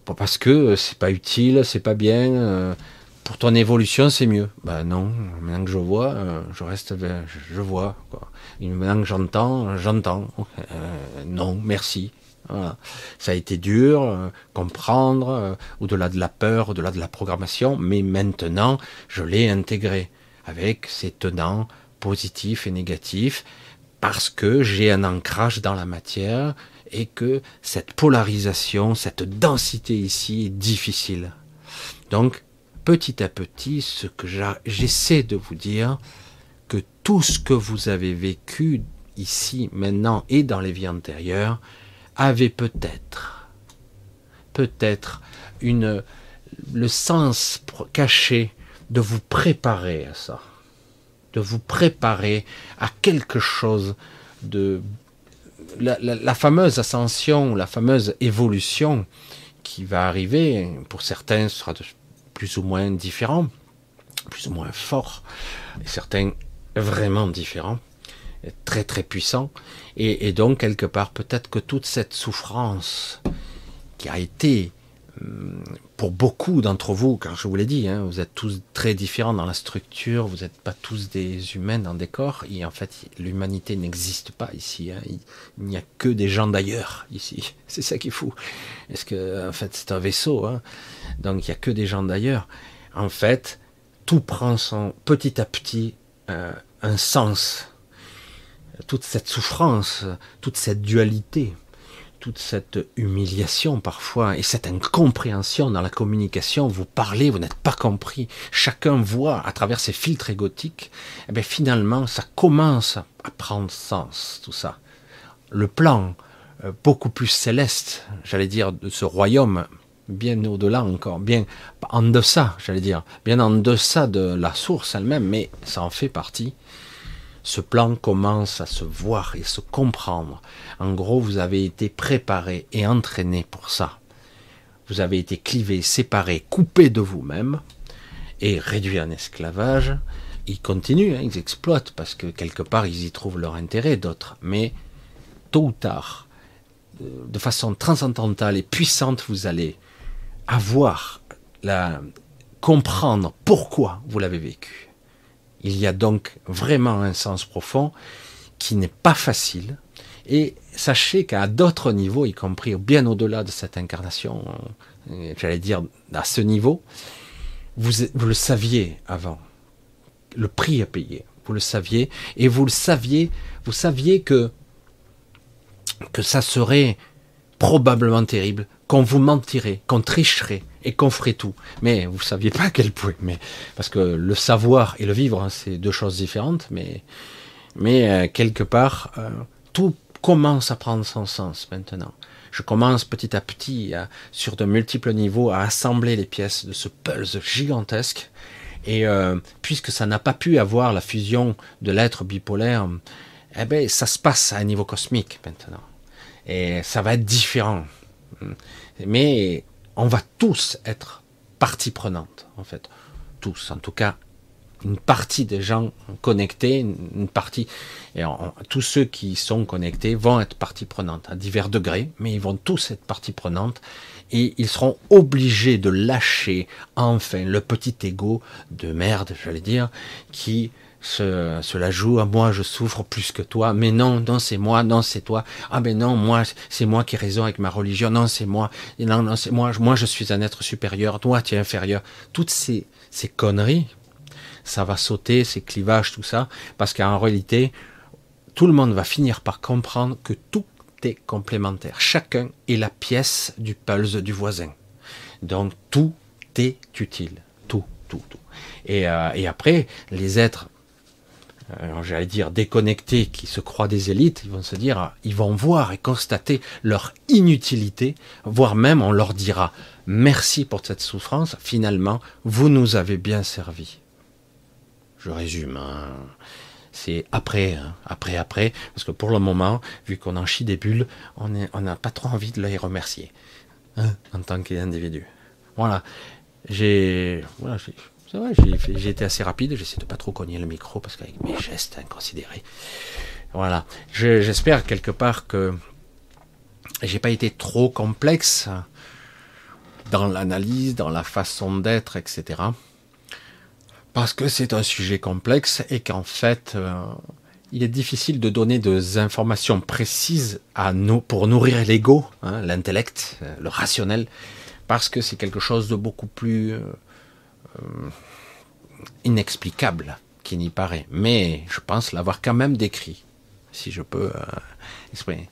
parce que c'est pas utile, c'est pas bien. Euh, pour ton évolution, c'est mieux. Ben non, maintenant que je vois, euh, je reste, je vois. Quoi. maintenant que j'entends, j'entends. Euh, non, merci. Ça a été dur, comprendre, au-delà de la peur, au-delà de la programmation, mais maintenant, je l'ai intégré avec ses tenants positifs et négatifs, parce que j'ai un ancrage dans la matière et que cette polarisation, cette densité ici est difficile. Donc, petit à petit, ce que j'essaie de vous dire, que tout ce que vous avez vécu ici, maintenant et dans les vies antérieures, avait peut-être, peut-être une, le sens caché de vous préparer à ça, de vous préparer à quelque chose de la, fameuse ascension, la fameuse évolution qui va arriver, pour certains sera plus ou moins différent, plus ou moins fort, et certains vraiment différents, très très puissants, et donc quelque part peut-être que toute cette souffrance qui a été Hum, pour beaucoup d'entre vous, car je vous l'ai dit, hein, vous êtes tous très différents dans la structure, vous n'êtes pas tous des humains dans des corps, et en fait l'humanité n'existe pas ici, hein. il, n'y a que des gens d'ailleurs ici, [laughs] c'est ça qui est fou, est-ce que en fait c'est un vaisseau, hein? Donc il n'y a que des gens d'ailleurs, en fait tout prend son petit à petit euh, un sens, toute cette souffrance, toute cette dualité, toute cette humiliation parfois et cette incompréhension dans la communication, vous parlez, vous n'êtes pas compris, chacun voit à travers ses filtres égotiques, et eh bien finalement ça commence à prendre sens tout ça. Le plan euh, beaucoup plus céleste, j'allais dire, de ce royaume, bien au-delà encore, bien en deçà, j'allais dire, bien en deçà de la source elle-même, mais ça en fait partie ce plan commence à se voir et se comprendre. En gros, vous avez été préparé et entraîné pour ça. Vous avez été clivé, séparé, coupé de vous-même et réduit en esclavage. Ils continuent, hein, ils exploitent parce que quelque part ils y trouvent leur intérêt, d'autres. Mais tôt ou tard, de façon transcendantale et puissante, vous allez avoir la comprendre pourquoi vous l'avez vécu. Il y a donc vraiment un sens profond qui n'est pas facile. Et sachez qu'à d'autres niveaux, y compris bien au-delà de cette incarnation, euh, j'allais dire à ce niveau, vous, vous le saviez avant. Le prix à payer, vous le saviez, et vous le saviez, vous saviez que que ça serait probablement terrible, qu'on vous mentirait, qu'on tricherait, et qu'on ferait tout. Mais vous saviez pas à quel point. Mais parce que le savoir et le vivre, hein, c'est deux choses différentes. Mais mais euh, quelque part, euh, tout commence à prendre son sens maintenant. je commence petit à petit, sur de multiples niveaux, à assembler les pièces de ce pulse gigantesque. Et euh, puisque ça n'a pas pu avoir la fusion de l'être bipolaire, eh ben, ça se passe à un niveau cosmique maintenant. Et ça va être différent. Mais on va tous être partie prenante, en fait. Tous, en tout cas, une partie des gens connectés, une partie, et tous ceux qui sont connectés vont être partie prenante à divers degrés, mais ils vont tous être partie prenante et ils seront obligés de lâcher enfin le petit ego de merde, j'allais dire, qui se, la joue. Ah, moi, je souffre plus que toi. Mais non, non, c'est moi. Non, c'est toi. Ah, mais non, moi, c'est moi qui ai raison avec ma religion. Non, c'est moi. Non, non, c'est moi. Moi, je suis un être supérieur. Toi, tu es inférieur. Toutes ces, ces conneries, ça va sauter, ces clivages, tout ça, parce qu'en réalité, tout le monde va finir par comprendre que tout est complémentaire. Chacun est la pièce du pulse du voisin. Donc tout est utile. Tout, tout, tout. Et, euh, et après, les êtres j'allais dire déconnectés, qui se croient des élites, ils vont se dire, ils vont voir et constater leur inutilité, voire même on leur dira, merci pour cette souffrance, finalement, vous nous avez bien servi. Je résume, hein. c'est après, hein. après, après, parce que pour le moment, vu qu'on en chie des bulles, on n'a pas trop envie de les remercier, hein, en tant qu'individu. Voilà, j'ai, voilà, j'ai été assez rapide, j'essaie de pas trop cogner le micro parce qu'avec mes gestes inconsidérés. Voilà. J'espère quelque part que j'ai pas été trop complexe dans l'analyse, dans la façon d'être, etc. Parce que c'est un sujet complexe et qu'en fait, euh, il est difficile de donner des informations précises pour nourrir l'ego, hein, l'intellect, euh, le rationnel, parce que c'est quelque chose de beaucoup plus euh, inexplicable qui n'y paraît. Mais je pense l'avoir quand même décrit, si je peux euh, exprimer.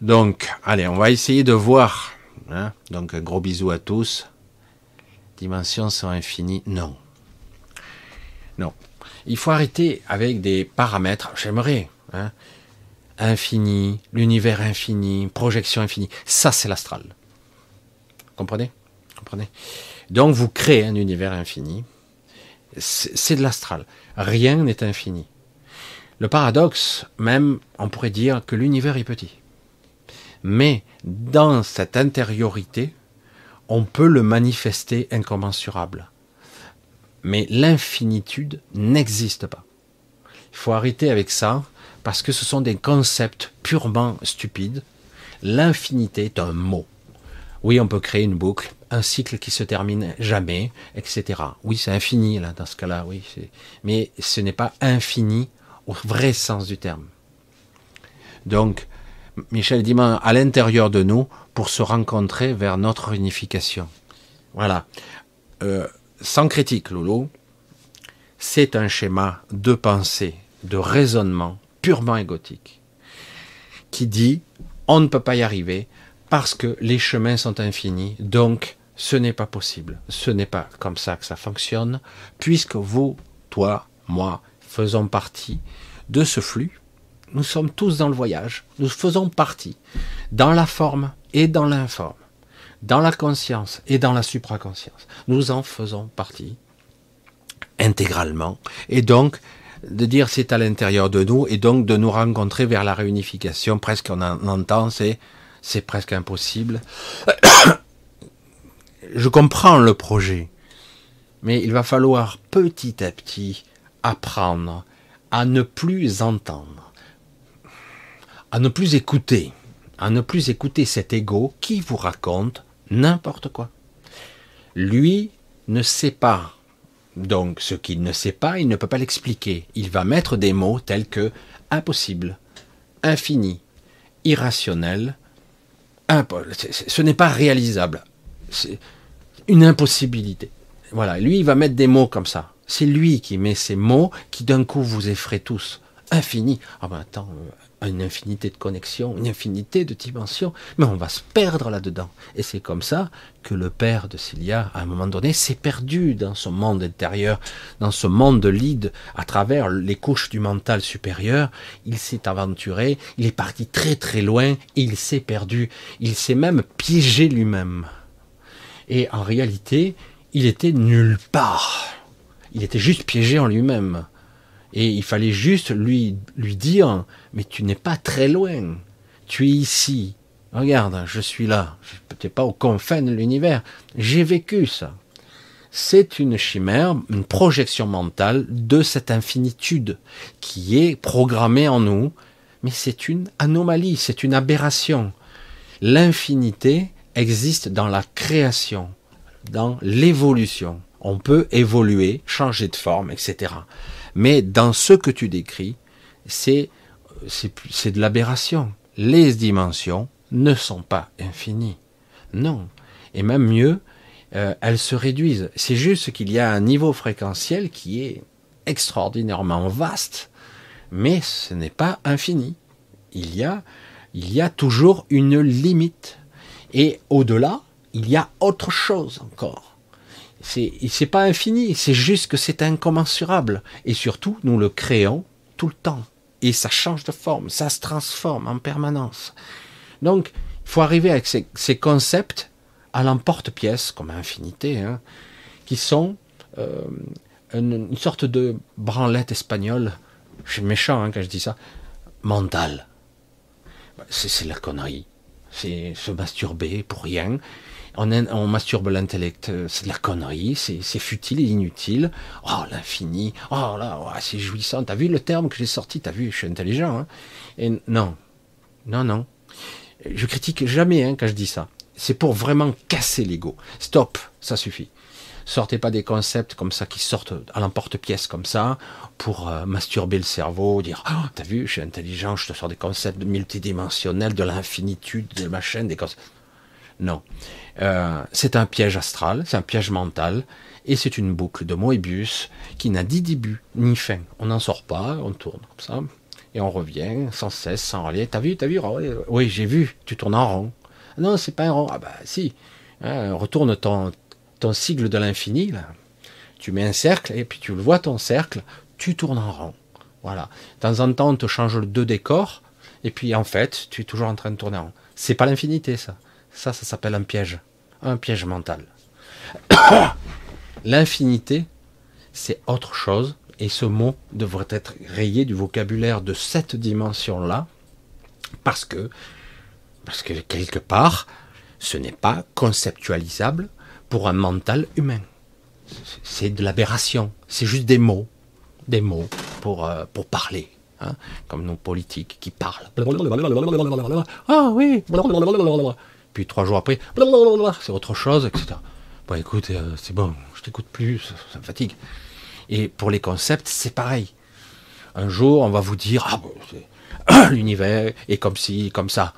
Donc, allez, on va essayer de voir. Hein. Donc, gros bisou à tous. Dimensions sont infinies. Non. Non. Il faut arrêter avec des paramètres. J'aimerais. Hein, infini, l'univers infini, projection infinie. Ça, c'est l'astral. Comprenez? Donc vous créez un univers infini. C'est de l'astral. Rien n'est infini. Le paradoxe, même, on pourrait dire que l'univers est petit. Mais dans cette intériorité, on peut le manifester incommensurable. Mais l'infinitude n'existe pas. Il faut arrêter avec ça, parce que ce sont des concepts purement stupides. L'infinité est un mot. Oui, on peut créer une boucle, un cycle qui se termine jamais, etc. Oui, c'est infini là dans ce cas-là, oui. Mais ce n'est pas infini au vrai sens du terme. Donc, Michel dit à l'intérieur de nous pour se rencontrer vers notre unification. Voilà. Euh, sans critique, Lolo, c'est un schéma de pensée, de raisonnement purement égotique, qui dit on ne peut pas y arriver, parce que les chemins sont infinis, donc ce n'est pas possible. Ce n'est pas comme ça que ça fonctionne, puisque vous, toi, moi, faisons partie de ce flux. Nous sommes tous dans le voyage, nous faisons partie, dans la forme et dans l'informe, dans la conscience et dans la supraconscience. Nous en faisons partie intégralement, et donc de dire c'est à l'intérieur de nous, et donc de nous rencontrer vers la réunification, presque on en entend, c'est c'est presque impossible. [coughs] Je comprends le projet, mais il va falloir petit à petit apprendre à ne plus entendre, à ne plus écouter, à ne plus écouter cet ego qui vous raconte n'importe quoi. Lui ne sait pas. Donc ce qu'il ne sait pas, il ne peut pas l'expliquer. Il va mettre des mots tels que impossible, infini, irrationnel, ce n'est pas réalisable. C'est une impossibilité. Voilà, lui, il va mettre des mots comme ça. C'est lui qui met ces mots qui d'un coup vous effraient tous. Infini. Ah ben attends, une infinité de connexions, une infinité de dimensions, mais on va se perdre là-dedans. Et c'est comme ça que le père de Cilia, à un moment donné, s'est perdu dans son monde intérieur, dans ce monde de lead, à travers les couches du mental supérieur. Il s'est aventuré, il est parti très très loin, et il s'est perdu, il s'est même piégé lui-même. Et en réalité, il était nulle part. Il était juste piégé en lui-même. Et il fallait juste lui, lui dire, mais tu n'es pas très loin. Tu es ici. Regarde, je suis là. Je n'es pas aux confins de l'univers. J'ai vécu ça. C'est une chimère, une projection mentale de cette infinitude qui est programmée en nous, mais c'est une anomalie, c'est une aberration. L'infinité existe dans la création, dans l'évolution. On peut évoluer, changer de forme, etc. Mais dans ce que tu décris, c'est de l'aberration. Les dimensions ne sont pas infinies. Non. Et même mieux, euh, elles se réduisent. C'est juste qu'il y a un niveau fréquentiel qui est extraordinairement vaste, mais ce n'est pas infini. Il y a toujours une limite. Et au-delà, il y a autre chose encore. C'est pas infini, c'est juste que c'est incommensurable. Et surtout, nous le créons tout le temps. Et ça change de forme, ça se transforme en permanence. Donc, il faut arriver avec ces, concepts à l'emporte-pièce, comme infinité, hein, qui sont euh, une, sorte de branlette espagnole. Je suis méchant hein, quand je dis ça. Mentale. C'est la connerie. C'est se masturber pour rien on, masturbe l'intellect, euh, c'est de la connerie, c'est futile et inutile. Oh, l'infini, oh là, c'est jouissant. T'as vu le terme que j'ai sorti? T'as vu, je suis intelligent. Hein et non, non, non. Je critique jamais hein, quand je dis ça. C'est pour vraiment casser l'ego. Stop, ça suffit. Sortez pas des concepts comme ça qui sortent à l'emporte-pièce comme ça pour euh, masturber le cerveau, dire oh, t'as vu, je suis intelligent, je te sors des concepts multidimensionnels, de l'infinitude, de ma chaîne, des concepts. Non. Euh, c'est un piège astral, c'est un piège mental, et c'est une boucle de Moebius qui n'a ni début ni fin. On n'en sort pas, on tourne comme ça, et on revient sans cesse, sans relier. T'as vu, t'as vu Oui, j'ai vu, tu tournes en rond. Non, c'est pas un rond. Ah bah si. Hein, retourne ton, sigle de l'infini. Tu mets un cercle, et puis tu le vois ton cercle, tu tournes en rond. Voilà. De temps en temps, on te change le deux décors, et puis en fait, tu es toujours en train de tourner en rond. C'est pas l'infinité, ça. Ça, ça s'appelle un piège, un piège mental. [coughs] L'infinité, c'est autre chose, et ce mot devrait être rayé du vocabulaire de cette dimension-là, parce que, parce que quelque part, ce n'est pas conceptualisable pour un mental humain. C'est de l'aberration, c'est juste des mots, des mots pour, euh, pour parler. Hein, comme nos politiques qui parlent. Ah oui, [laughs] puis trois jours après, c'est autre chose, etc. Bon, écoute, euh, c'est bon, je t'écoute plus, ça, me fatigue. Et pour les concepts, c'est pareil. Un jour, on va vous dire, ah, [coughs] l'univers est comme ci, comme ça.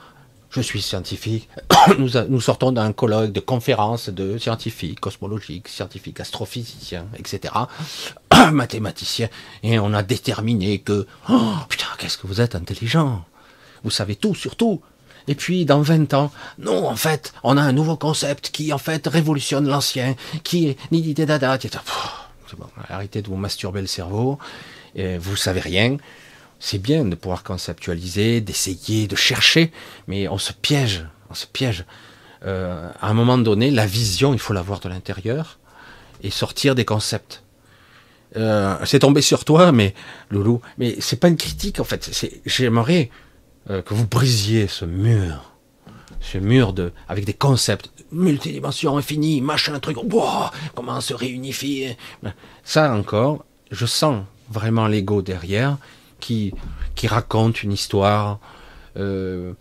Je suis scientifique. [coughs] Nous, nous sortons d'un colloque de conférences de scientifiques, cosmologiques, scientifiques, astrophysiciens, etc. [coughs] Mathématiciens. Et on a déterminé que, oh, putain, qu'est-ce que vous êtes intelligent. Vous savez tout sur tout. Et puis, dans 20 ans, non, en fait, on a un nouveau concept qui, en fait, révolutionne l'ancien, qui est ni dada, c'est bon, arrêtez de vous masturber le cerveau, et vous savez rien. C'est bien de pouvoir conceptualiser, d'essayer, de chercher, mais on se piège, on se piège. Euh, à un moment donné, la vision, il faut l'avoir de l'intérieur et sortir des concepts. Euh, c'est tombé sur toi, mais Loulou, mais c'est pas une critique en fait. J'aimerais euh, que vous brisiez ce mur, ce mur de, avec des concepts, multidimensions infinies, machin, truc, comment se réunifier. Ça encore, je sens vraiment l'ego derrière qui, qui raconte une histoire euh,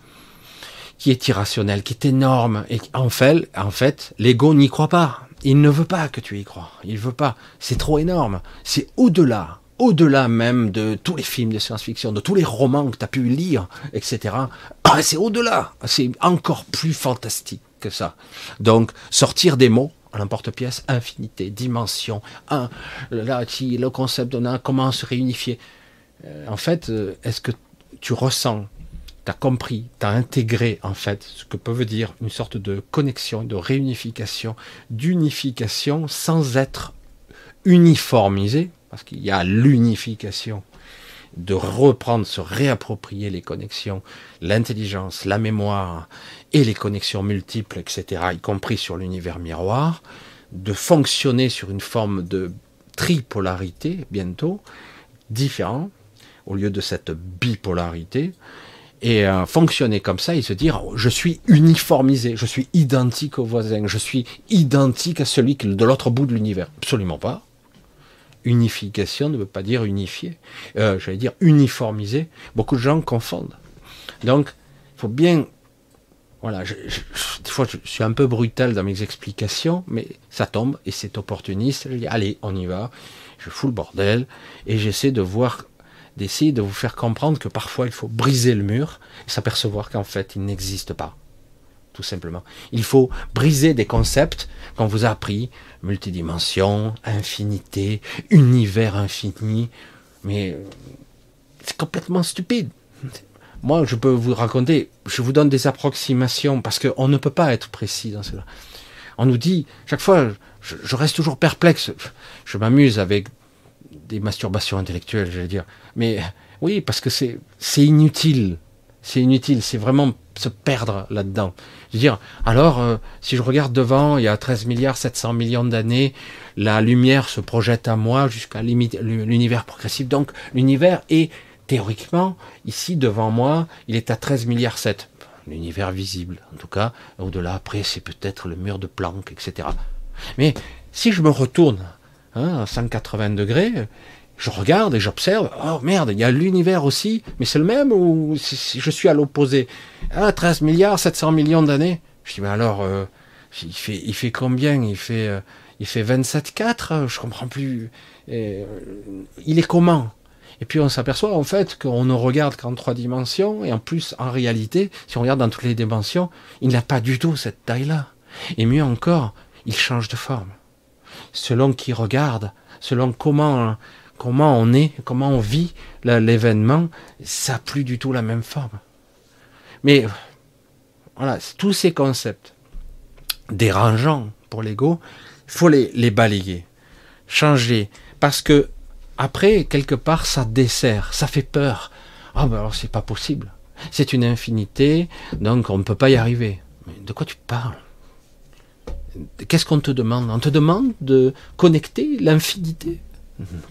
qui est irrationnelle, qui est énorme. Et en fait, en fait l'ego n'y croit pas. Il ne veut pas que tu y crois. Il veut pas. C'est trop énorme. C'est au-delà au-delà même de tous les films de science-fiction, de tous les romans que tu as pu lire, etc. [clears throat] Ah, c'est au-delà, c'est encore plus fantastique que ça. Donc, sortir des mots à l'emporte-pièce, infinité, dimension, un, là, le concept d'un comment se réunifier. Euh, en fait, euh, est-ce que tu ressens tu as compris, tu as intégré en fait ce que peut dire une sorte de connexion, de réunification, d'unification sans être uniformisé, parce qu'il y a l'unification, de reprendre, se réapproprier les connexions, l'intelligence, la mémoire et les connexions multiples, etc., y compris sur l'univers miroir, de fonctionner sur une forme de tripolarité bientôt, différent, au lieu de cette bipolarité, et euh, fonctionner comme ça et se dire je suis uniformisé, je suis identique au voisin, je suis identique à celui de l'autre bout de l'univers. Absolument pas. Unification ne veut pas dire unifié. Euh, J'allais dire uniformisé. Beaucoup de gens confondent. Donc, il faut bien. Voilà, des fois je suis un peu brutal dans mes explications, mais ça tombe et c'est opportuniste. Je dis allez, on y va. Je fous le bordel et j'essaie de voir d'essayer de vous faire comprendre que parfois il faut briser le mur et s'apercevoir qu'en fait il n'existe pas. Tout simplement. Il faut briser des concepts qu'on vous a appris, multidimension, infinité, univers infini, mais c'est complètement stupide. Moi, je peux vous raconter, je vous donne des approximations parce qu'on ne peut pas être précis dans cela. On nous dit, chaque fois, je, je reste toujours perplexe. Je m'amuse avec des masturbations intellectuelles, j'allais dire. Mais oui, parce que c'est inutile. C'est inutile, c'est vraiment se perdre là-dedans. Je dire, alors, euh, si je regarde devant, il y a 13 milliards 700 millions d'années, la lumière se projette à moi jusqu'à l'univers progressif. Donc, l'univers est, théoriquement, ici, devant moi, il est à 13 milliards 7. L'univers visible, en tout cas. Au-delà, après, c'est peut-être le mur de Planck, etc. Mais si je me retourne hein, à 180 degrés, je regarde et j'observe, oh merde, il y a l'univers aussi, mais c'est le même ou si je suis à l'opposé? Ah, 13 milliards, 700 millions d'années. Je dis, mais alors, euh, il, fait, il fait combien? Il fait, euh, il fait 27,4 Je comprends plus. Euh, il est comment? Et puis on s'aperçoit en fait qu'on ne regarde qu'en trois dimensions, et en plus, en réalité, si on regarde dans toutes les dimensions, il n'a pas du tout cette taille-là. Et mieux encore, il change de forme. Selon qui regarde, selon comment, comment on est, comment on vit l'événement, ça n'a plus du tout la même forme. Mais voilà, tous ces concepts dérangeants pour l'ego, il faut les, balayer, changer, parce que après, quelque part, ça dessert, ça fait peur. Ah ben alors c'est pas possible. C'est une infinité, donc on ne peut pas y arriver. Mais de quoi tu parles? Qu'est-ce qu'on te demande? On te demande de connecter l'infinité?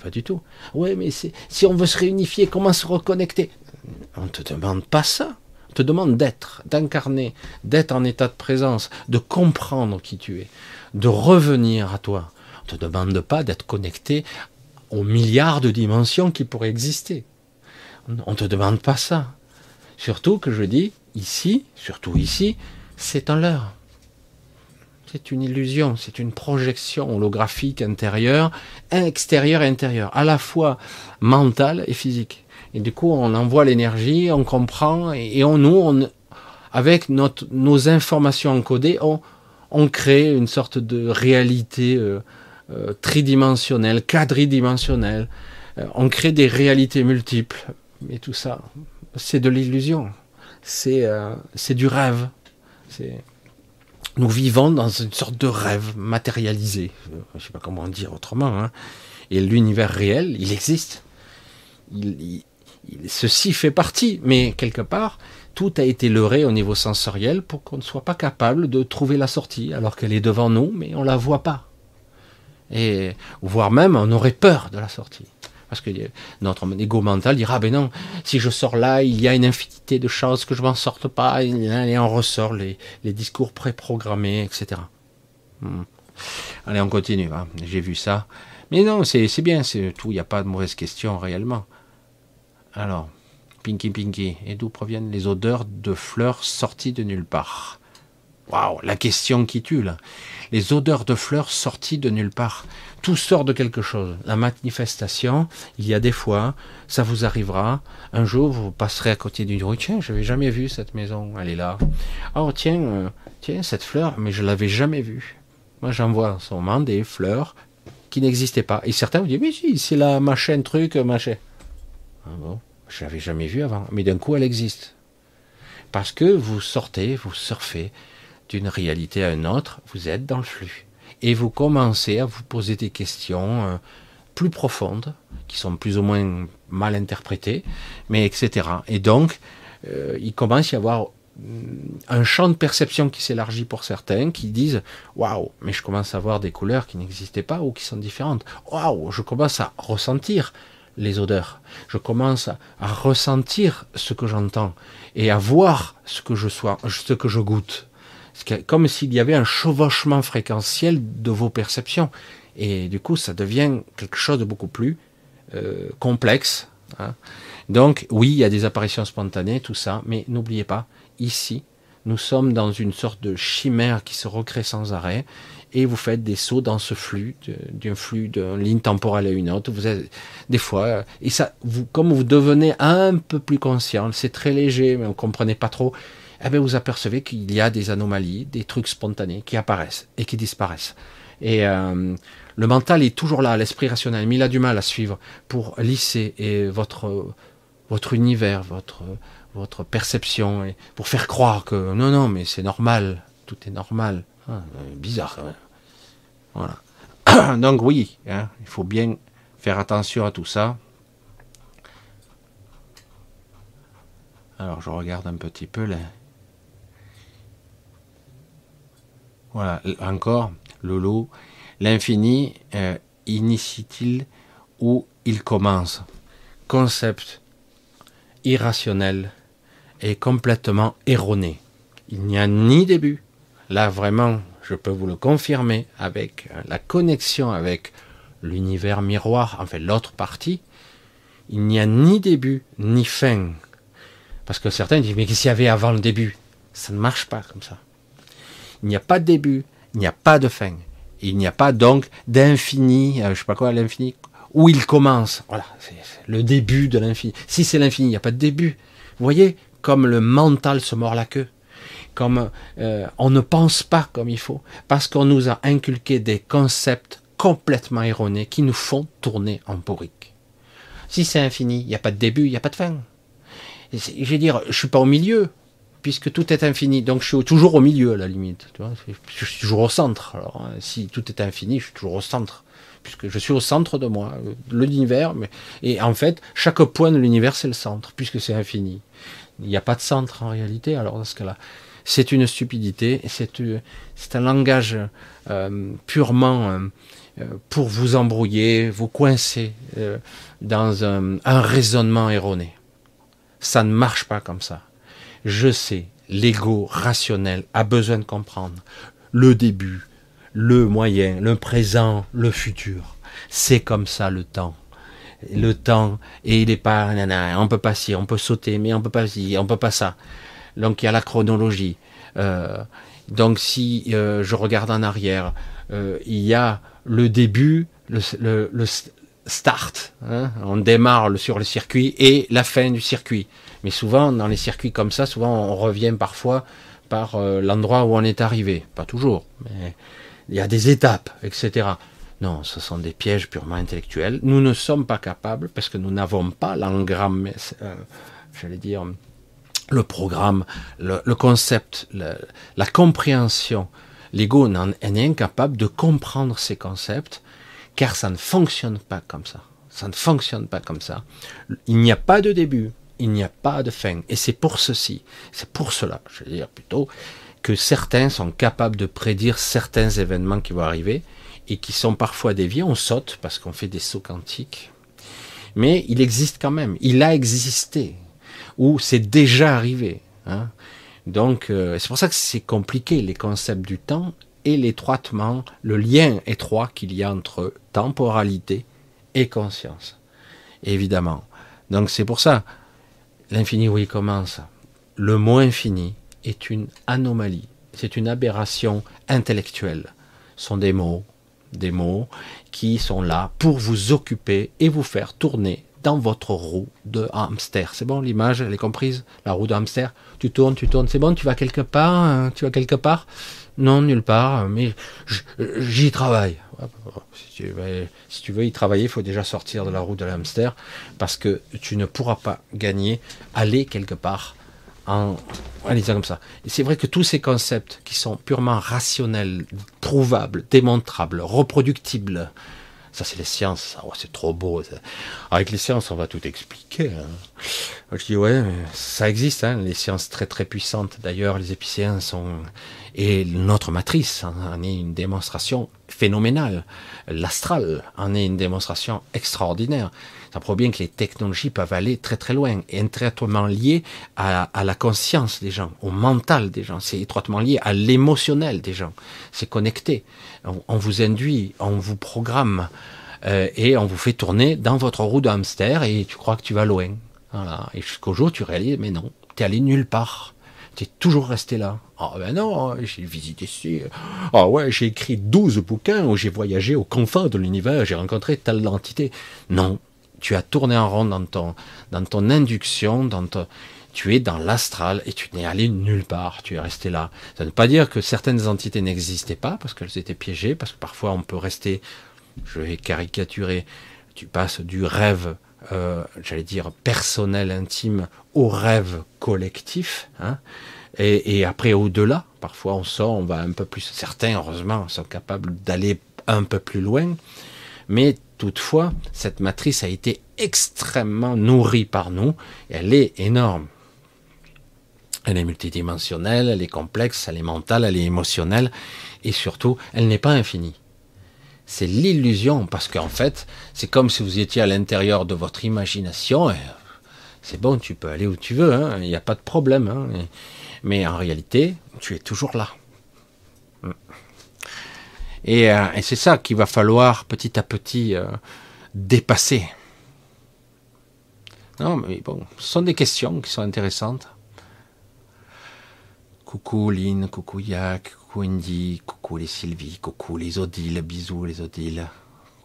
Pas du tout. Oui, mais si on veut se réunifier, comment se reconnecter? On ne te demande pas ça. On te demande d'être, d'incarner, d'être en état de présence, de comprendre qui tu es, de revenir à toi. On ne te demande pas d'être connecté aux milliards de dimensions qui pourraient exister. On ne te demande pas ça. Surtout que je dis, ici, surtout ici, c'est un leurre c'est une illusion, c'est une projection holographique intérieure, extérieure et intérieure, à la fois mentale et physique. Et du coup, on envoie l'énergie, on comprend, et, on, nous, avec nos informations encodées, on, crée une sorte de réalité euh, euh, tridimensionnelle, quadridimensionnelle. Euh, on crée des réalités multiples. Mais tout ça, c'est de l'illusion. C'est du rêve. Nous vivons dans une sorte de rêve matérialisé. Je ne sais pas comment dire autrement. Hein. Et l'univers réel, il existe. Ceci fait partie, mais quelque part, tout a été leurré au niveau sensoriel pour qu'on ne soit pas capable de trouver la sortie, alors qu'elle est devant nous, mais on la voit pas. Et voire même, on aurait peur de la sortie. Parce que notre ego mental dira, ah ben non, si je sors là, il y a une infinité de choses que je m'en sorte pas, et on ressort les, les discours préprogrammés, etc. Hmm. Allez, on continue, hein. j'ai vu ça. Mais non, c'est bien, c'est tout, il n'y a pas de mauvaise question réellement. Alors, Pinky Pinky, et d'où proviennent les odeurs de fleurs sorties de nulle part? Waouh, la question qui tue là. Les odeurs de fleurs sorties de nulle part tout sort de quelque chose. La manifestation, il y a des fois, ça vous arrivera. Un jour, vous passerez à côté d'une rue. Tiens, je n'avais jamais vu cette maison. Elle est là. Oh, tiens, euh, tiens, cette fleur, mais je l'avais jamais vue. Moi, j'en vois en ce moment des fleurs qui n'existaient pas. Et certains vous disent, mais si, c'est la machin truc, machin. Ah bon, je l'avais jamais vue avant. Mais d'un coup, elle existe. Parce que vous sortez, vous surfez d'une réalité à une autre, vous êtes dans le flux. Et vous commencez à vous poser des questions euh, plus profondes, qui sont plus ou moins mal interprétées, mais etc. Et donc, euh, il commence à y avoir un champ de perception qui s'élargit pour certains, qui disent waouh, mais je commence à voir des couleurs qui n'existaient pas ou qui sont différentes. Waouh, je commence à ressentir les odeurs. Je commence à, ressentir ce que j'entends et à voir ce que je sois, ce que je goûte. Comme s'il y avait un chevauchement fréquentiel de vos perceptions. Et du coup, ça devient quelque chose de beaucoup plus euh, complexe. Hein. Donc, oui, il y a des apparitions spontanées, tout ça, mais n'oubliez pas, ici, nous sommes dans une sorte de chimère qui se recrée sans arrêt, et vous faites des sauts dans ce flux, d'un flux d'une ligne temporelle à une autre. Vous êtes, des fois, et ça, vous, comme vous devenez un peu plus conscient, c'est très léger, mais vous comprenez pas trop, eh bien, vous apercevez qu'il y a des anomalies, des trucs spontanés qui apparaissent et qui disparaissent. Et euh, le mental est toujours là, l'esprit rationnel, mais il a du mal à suivre pour lisser votre univers, votre perception, pour faire croire que non, non, mais c'est normal, tout est normal. Ah, bizarre Voilà. [coughs] Donc oui, hein, il faut bien faire attention à tout ça. Alors je regarde un petit peu là. Voilà, encore, Lolo. L'infini euh, initie-t-il où il commence? Concept irrationnel est complètement erroné. Il n'y a ni début. Là, vraiment, je peux vous le confirmer avec la connexion avec l'univers miroir, en fait l'autre partie. Il n'y a ni début ni fin. Parce que certains disent, mais qu'est-ce qu'il y avait avant le début? Ça ne marche pas comme ça. Il n'y a pas de début, il n'y a pas de fin. Il n'y a pas donc d'infini, euh, je sais pas quoi, l'infini, où il commence. Voilà, c'est le début de l'infini. Si c'est l'infini, il n'y a pas de début. Vous voyez, comme le mental se mord la queue, comme euh, on ne pense pas comme il faut, parce qu'on nous a inculqué des concepts complètement erronés qui nous font tourner en bourrique. Si c'est infini, il n'y a pas de début, il n'y a pas de fin. Je veux dire, je suis pas au milieu, puisque tout est infini, donc je suis toujours au milieu à la limite. je suis toujours au centre. Alors, hein, si tout est infini, je suis toujours au centre puisque je suis au centre de moi, l'univers. Et en fait, chaque point de l'univers, c'est le centre, puisque c'est infini. Il n'y a pas de centre en réalité, alors dans ce cas-là. C'est une stupidité, c'est euh, un langage euh, purement euh, pour vous embrouiller, vous coincer dans un raisonnement erroné. Ça ne marche pas comme ça. Je sais, l'ego rationnel a besoin de comprendre le début, le moyen, le présent, le futur. C'est comme ça le temps. Le temps, et il n'est pas, on peut pas si, on peut sauter, mais on peut pas si, on peut pas ça. Donc il y a la chronologie. Euh, donc si euh, je regarde en arrière, euh, il y a le début, le, le, start, hein, on démarre sur le circuit et la fin du circuit. Mais souvent dans les circuits comme ça, souvent on revient parfois par l'endroit où on est arrivé, pas toujours, mais il y a des étapes, etc. Non, ce sont des pièges purement intellectuels. Nous ne sommes pas capables, parce que nous n'avons pas l'engramme, euh, j'allais dire, le programme, le, concept, la compréhension. L'ego est incapable de comprendre ces concepts, car ça ne fonctionne pas comme ça. Ça ne fonctionne pas comme ça. Il n'y a pas de début, il n'y a pas de fin. Et c'est pour ceci, c'est pour cela, je veux dire plutôt, que certains sont capables de prédire certains événements qui vont arriver et qui sont parfois déviés. On saute parce qu'on fait des sauts quantiques. Mais il existe quand même. Il a existé. Ou c'est déjà arrivé. Hein. Donc, euh, c'est pour ça que c'est compliqué, les concepts du temps et l'étroitement, le lien étroit qu'il y a entre temporalité et conscience. Évidemment. Donc, c'est pour ça, l'infini où il commence. Le mot infini, est une anomalie, c'est une aberration intellectuelle. Ce sont des mots, des mots qui sont là pour vous occuper et vous faire tourner dans votre roue de hamster. C'est bon, l'image, elle est comprise? La roue de hamster, tu tournes, tu tournes, c'est bon, tu vas quelque part, hein, tu vas quelque part? Non, nulle part, mais j'y travaille. Si tu, veux, y travailler, il faut déjà sortir de la roue de hamster parce que tu ne pourras pas gagner, aller quelque part en, allez comme ça. Et c'est vrai que tous ces concepts qui sont purement rationnels, prouvables, démontrables, reproductibles, ça, c'est les sciences. Oh, c'est trop beau. Avec les sciences, on va tout expliquer. Hein. Je dis, ouais, ça existe, hein, les sciences très très puissantes. D'ailleurs, les épicéens sont... Et notre matrice en est une démonstration phénoménale. L'astral en est une démonstration extraordinaire. Ça prouve bien que les technologies peuvent aller très très loin et étroitement liées à, la conscience des gens, au mental des gens. C'est étroitement lié à l'émotionnel des gens. C'est connecté on, vous induit, on vous programme euh, et on vous fait tourner dans votre roue de hamster et tu crois que tu vas loin. Voilà. Et jusqu'au jour tu réalises, mais non, tu es allé nulle part. Tu es toujours resté là. Ah ben non, j'ai visité ici. Ah ouais, j'ai écrit 12 bouquins où j'ai voyagé aux confins de l'univers, j'ai rencontré telle entité. Non, tu as tourné en rond dans ton, dans ton induction, dans ton, tu es dans l'astral et tu n'es allé nulle part, tu es resté là. Ça ne veut pas dire que certaines entités n'existaient pas parce qu'elles étaient piégées, parce que parfois on peut rester, je vais caricaturer, tu passes du rêve, euh, j'allais dire personnel, intime, au rêve collectif, hein, et, après au-delà, parfois on sort, on va un peu plus, certains heureusement sont capables d'aller un peu plus loin, mais toutefois, cette matrice a été extrêmement nourrie par nous, elle est énorme. Elle est multidimensionnelle, elle est complexe, elle est mentale, elle est émotionnelle, et surtout, elle n'est pas infinie. C'est l'illusion, parce qu'en fait, c'est comme si vous étiez à l'intérieur de votre imagination, et c'est bon, tu peux aller où tu veux, hein, il n'y a pas de problème. Hein, mais en réalité, tu es toujours là. Et, euh, et c'est ça qu'il va falloir petit à petit euh, dépasser. Non, mais bon, ce sont des questions qui sont intéressantes. Coucou Lynn, coucou Yak, coucou Indy, coucou les Sylvie, coucou les Odile, bisous les Odile,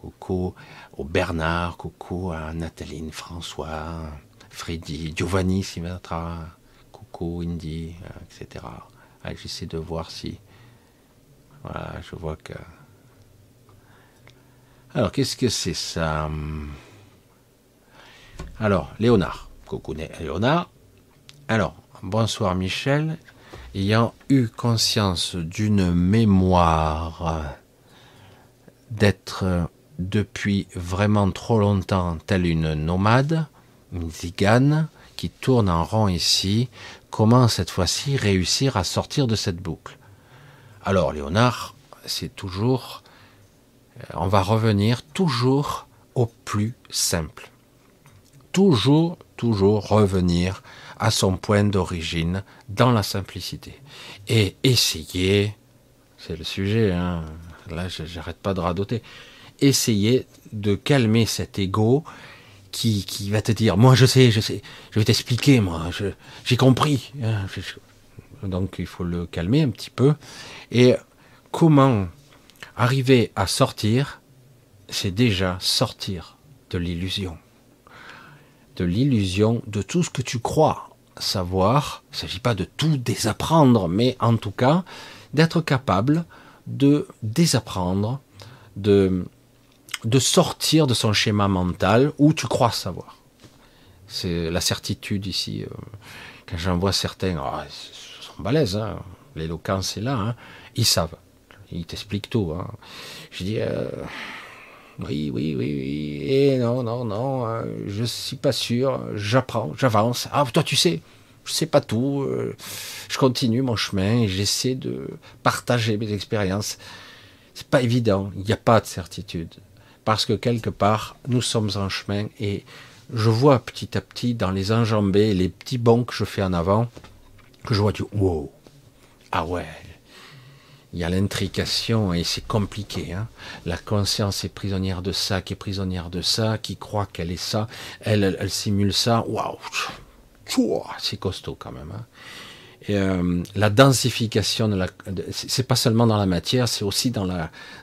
coucou au Bernard, coucou à Nathalie, François, Freddy, Giovanni Simatra, coucou Indy, etc. J'essaie de voir si. Voilà, je vois que. Alors, qu'est-ce que c'est ça? Alors, Léonard. Coucou Léonard. Alors, bonsoir Michel ayant eu conscience d'une mémoire d'être depuis vraiment trop longtemps telle une nomade, une zigane, qui tourne en rond ici, comment cette fois-ci réussir à sortir de cette boucle? Alors Léonard, c'est toujours, euh, on va revenir toujours au plus simple. Toujours, toujours revenir à son point d'origine dans la simplicité. Et essayer, c'est le sujet, hein, là j'arrête pas de radoter, essayer de calmer cet ego qui, va te dire, moi je sais, je sais, je vais t'expliquer, moi, j'ai compris. Hein, donc il faut le calmer un petit peu. Et comment arriver à sortir, c'est déjà sortir de l'illusion. De l'illusion de tout ce que tu crois savoir, il ne s'agit pas de tout désapprendre, mais en tout cas d'être capable de désapprendre, de, de sortir de son schéma mental où tu crois savoir. C'est la certitude ici. Euh, quand j'en vois certains, oh, ils sont balèzes, hein, l'éloquence est là, hein, ils savent, ils t'expliquent tout. Hein. Je dis, euh, oui, oui, oui, oui, et non, non, non, euh, je suis pas sûr, j'apprends, j'avance. Ah, toi, tu sais, je sais pas tout, euh, je continue mon chemin et j'essaie de partager mes expériences. C'est pas évident, il n'y a pas de certitude. Parce que quelque part, nous sommes en chemin et je vois petit à petit dans les enjambées, les petits bons que je fais en avant, que je vois du wow. Ah ouais, il y a l'intrication et c'est compliqué. Hein. La conscience est prisonnière de ça, qui est prisonnière de ça, qui croit qu'elle est ça, elle, simule ça. Waouh, c'est costaud quand même. Hein. Euh, la densification de la, c'est pas seulement dans la matière, c'est aussi dans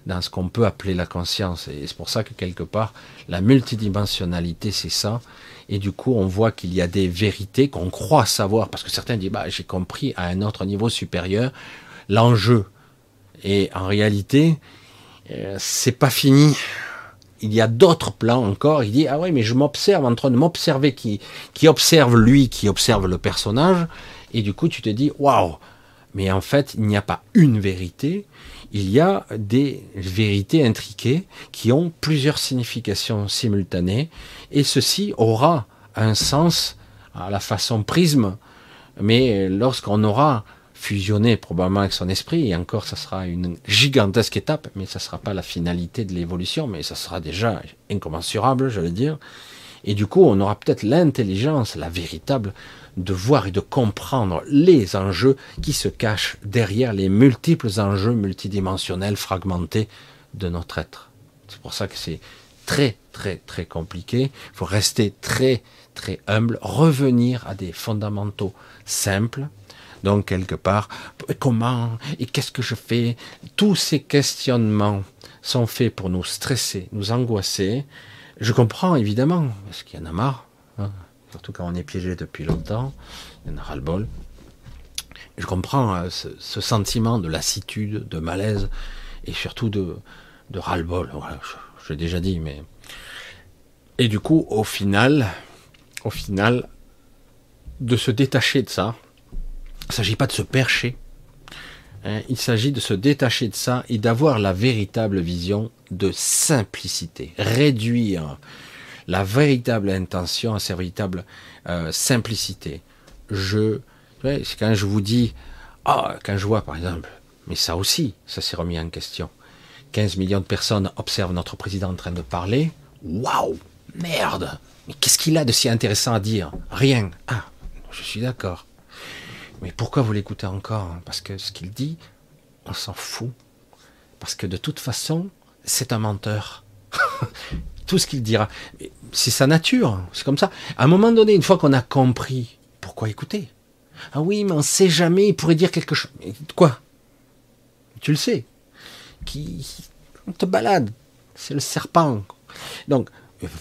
dans ce qu'on peut appeler la conscience. Et c'est pour ça que quelque part, la multidimensionnalité, c'est ça. Et du coup, on voit qu'il y a des vérités qu'on croit savoir, parce que certains disent, bah, j'ai compris à un autre niveau supérieur l'enjeu et en réalité, euh, c'est pas fini. Il y a d'autres plans encore. Il dit ah ouais mais je m'observe en train de m'observer qui qui observe lui qui observe le personnage. Et du coup, tu te dis, waouh, mais en fait, il n'y a pas une vérité, il y a des vérités intriquées qui ont plusieurs significations simultanées, et ceci aura un sens à la façon prisme, mais lorsqu'on aura fusionné probablement avec son esprit, et encore ça sera une gigantesque étape, mais ça ne sera pas la finalité de l'évolution, mais ça sera déjà incommensurable, je veux dire, et du coup on aura peut-être l'intelligence, la véritable, de voir et de comprendre les enjeux qui se cachent derrière les multiples enjeux multidimensionnels fragmentés de notre être. C'est pour ça que c'est très très très compliqué. Il faut rester très très humble, revenir à des fondamentaux simples. Donc quelque part, comment et qu'est-ce que je fais? Tous ces questionnements sont faits pour nous stresser, nous angoisser. Je comprends évidemment, parce qu'il y en a marre. Hein surtout quand on est piégé depuis longtemps, il y en a ras-le-bol. Je comprends euh, ce, sentiment de lassitude, de malaise, et surtout de, ras-le-bol. Voilà, je, l'ai déjà dit, mais. Et du coup, au final, au final, de se détacher de ça, il ne s'agit pas de se percher, hein, il s'agit de se détacher de ça et d'avoir la véritable vision de simplicité, réduire la véritable intention à sa véritable euh, simplicité. Je, c'est quand je vous dis, ah, quand je vois par exemple, mais ça aussi, ça s'est remis en question. 15 millions de personnes observent notre président en train de parler. Waouh, merde, mais qu'est-ce qu'il a de si intéressant à dire? Rien. Ah, je suis d'accord. Mais pourquoi vous l'écoutez encore Parce que ce qu'il dit, on s'en fout. Parce que de toute façon, c'est un menteur. [laughs] tout ce qu'il dira. C'est sa nature, c'est comme ça. À un moment donné, une fois qu'on a compris, pourquoi écouter Ah oui, mais on ne sait jamais, il pourrait dire quelque chose. quoi? Tu le sais. Qui on te balade, c'est le serpent. Donc,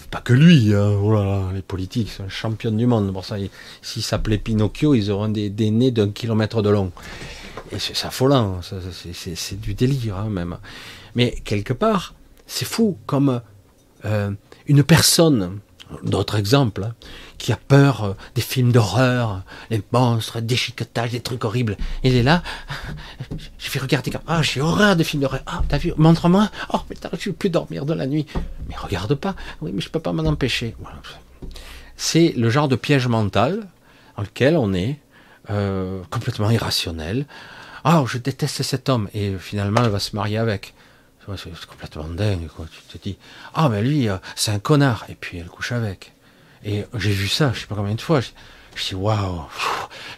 pas que lui, hein. oh les politiques sont championnes du monde. Pour ça, s'ils s'appelaient Pinocchio, ils auraient des, des nez d'un kilomètre de long. Et c'est affolant, c'est du délire hein, même. Mais quelque part, c'est fou comme euh, une personne, d'autres exemples, hein, qui a peur euh, des films d'horreur, les monstres, des chicotages, des trucs horribles. Il est là, [laughs] je vais regarder, ah, j'ai horreur des films d'horreur. Ah, t'as vu, montre-moi. Oh, mais je ne plus dormir de la nuit. Mais regarde pas. Oui, mais je peux pas m'en empêcher. C'est le genre de piège mental dans lequel on est euh, complètement irrationnel. Ah, je déteste cet homme. Et finalement, elle va se marier avec c'est complètement dingue, quoi. Tu te dis, ah, ben lui, euh, c'est un connard. Et puis elle couche avec. Et j'ai vu ça, je sais pas combien de fois. Je, dis, waouh,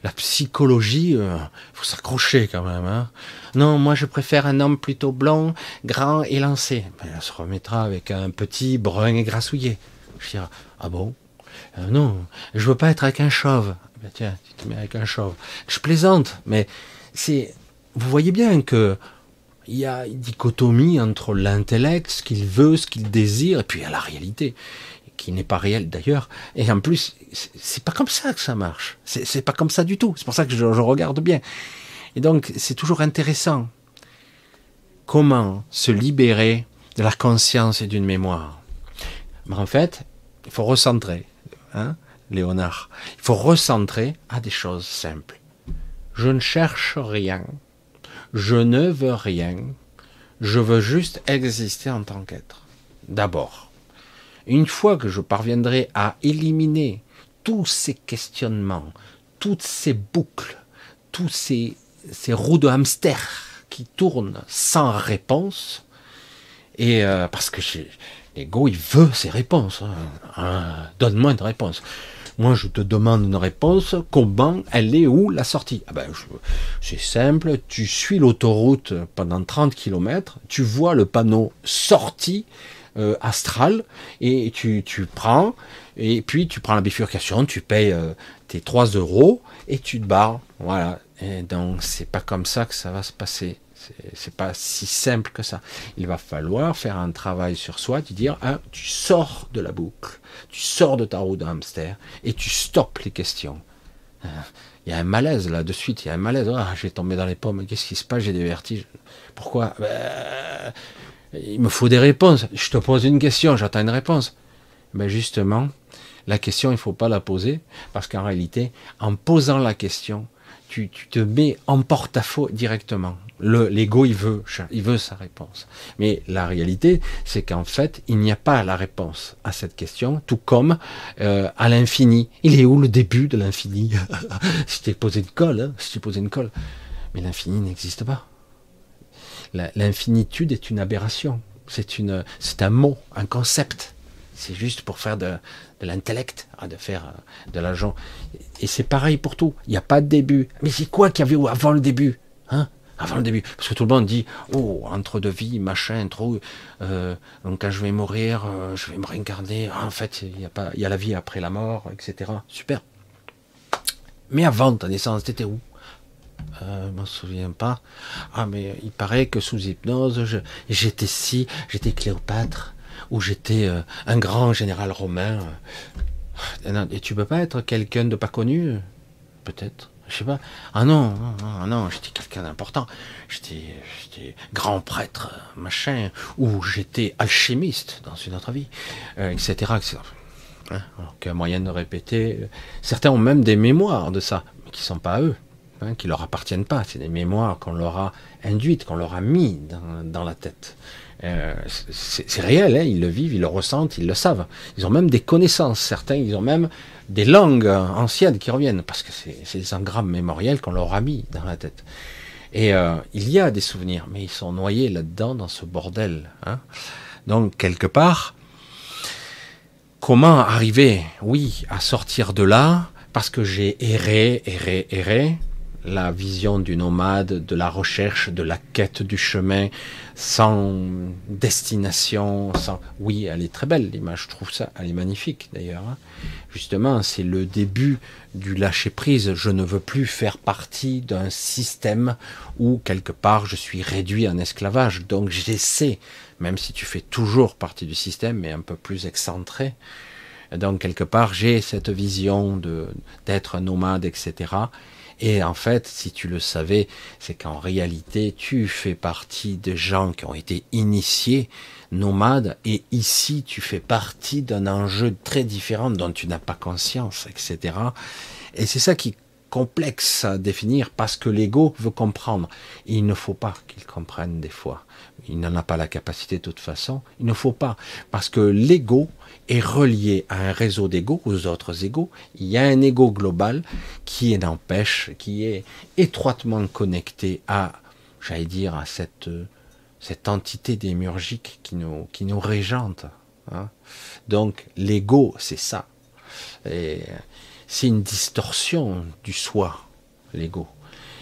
la psychologie, euh, faut s'accrocher quand même. Hein. Non, moi je préfère un homme plutôt blond, grand et lancé. Ben, elle se remettra avec un petit brun et grassouillé. Je dis, ah bon? Euh, Non, je veux pas être avec un chauve. Ben, tiens, tu te mets avec un chauve. Je plaisante, mais c'est. Vous voyez bien que il y a une dichotomie entre l'intellect, ce qu'il veut, ce qu'il désire, et puis il y a la réalité, qui n'est pas réelle d'ailleurs. Et en plus, c'est pas comme ça que ça marche. C'est pas comme ça du tout. C'est pour ça que je, regarde bien. Et donc, c'est toujours intéressant. Comment se libérer de la conscience et d'une mémoire Mais En fait, il faut recentrer, hein, Léonard. Il faut recentrer à des choses simples. Je ne cherche rien je ne veux rien, je veux juste exister en tant qu'être. D'abord, une fois que je parviendrai à éliminer tous ces questionnements, toutes ces boucles, tous ces, roues de hamster qui tournent sans réponse, et euh, parce que l'ego, il veut ses réponses. Hein. Hein, donne-moi une réponse. Moi, je te demande une réponse. Comment elle est où la sortie? Ah ben, C'est simple. Tu suis l'autoroute pendant 30 km. Tu vois le panneau sortie euh, astral et tu, tu, prends. Et puis tu prends la bifurcation. Tu payes euh, tes 3 euros et tu te barres. Voilà. Et donc, c'est pas comme ça que ça va se passer. C'est pas si simple que ça. Il va falloir faire un travail sur soi, de dire, hein, tu sors de la boucle, tu sors de ta roue de hamster et tu stoppes les questions. Il y a un malaise là de suite, il y a un malaise. Ah, j'ai tombé dans les pommes, qu'est-ce qui se passe? J'ai des vertiges. Pourquoi? Ben, Il me faut des réponses. Je te pose une question, j'attends une réponse. Mais ben, justement, la question, il ne faut pas la poser, parce qu'en réalité, en posant la question, tu, tu te mets en porte-à-faux directement. Le, l'ego, il veut, il veut sa réponse. Mais la réalité, c'est qu'en fait, il n'y a pas la réponse à cette question, tout comme euh, à l'infini. Il est où le début de l'infini? [laughs] Si t'es posé une colle, hein, si t'es posé une colle. Mais l'infini n'existe pas. l'infinitude est une aberration. C'est c'est un mot, un concept. C'est juste pour faire de, de l'intellect, hein, de faire euh, de l'argent. Et c'est pareil pour tout. Il n'y a pas de début. Mais c'est quoi qu'il y avait avant le début hein? Avant le début. Parce que tout le monde dit, oh, entre deux vies, machin, trop. Euh, donc quand je vais mourir, euh, je vais me réincarner. Ah, en fait, il y a pas, y a la vie après la mort, etc. Super. Mais avant ta naissance, t'étais où? Euh, je m'en souviens pas. Ah, mais il paraît que sous hypnose, j'étais si, j'étais Cléopâtre, ou j'étais euh, un grand général romain. Et tu peux pas être quelqu'un de pas connu? Peut-être. Je sais pas. Ah non, non, j'étais quelqu'un d'important. J'étais grand prêtre, machin, ou j'étais alchimiste dans une autre vie, euh, etc. etc. Hein, alors moyen de répéter. Certains ont même des mémoires de ça, mais qui sont pas à eux, hein, qui leur appartiennent pas. C'est des mémoires qu'on leur a induites, qu'on leur a mis dans la tête. Euh, c'est réel, hein, ils le vivent, ils le ressentent, ils le savent. Ils ont même des connaissances, certains, ils ont même des langues anciennes qui reviennent, parce que c'est des engrammes mémoriels qu'on leur a mis dans la tête. Et euh, il y a des souvenirs, mais ils sont noyés là-dedans, dans ce bordel. Hein. Donc, quelque part, comment arriver, oui, à sortir de là, parce que j'ai erré, erré, erré, la vision du nomade, de la recherche, de la quête du chemin, sans destination, sans... Oui, elle est très belle, l'image, je trouve ça, elle est magnifique d'ailleurs. Hein. Justement, c'est le début du lâcher-prise. Je ne veux plus faire partie d'un système où, quelque part, je suis réduit en esclavage. Donc j'essaie, même si tu fais toujours partie du système, mais un peu plus excentré, donc quelque part, j'ai cette vision de d'être nomade, etc. Et en fait, si tu le savais, c'est qu'en réalité, tu fais partie des gens qui ont été initiés, nomades, et ici, tu fais partie d'un enjeu très différent dont tu n'as pas conscience, etc. Et c'est ça qui est complexe à définir parce que l'ego veut comprendre. il ne faut pas qu'il comprenne des fois. Il n'en a pas la capacité de toute façon. Il ne faut pas. Parce que l'ego est relié à un réseau d'ego, aux autres égos. Il y a un ego global qui n'empêche, qui est étroitement connecté à, j'allais dire, à cette, cette entité démiurgique qui nous, qui nous régente. Hein. Donc l'ego, c'est ça. c'est une distorsion du soi, l'ego.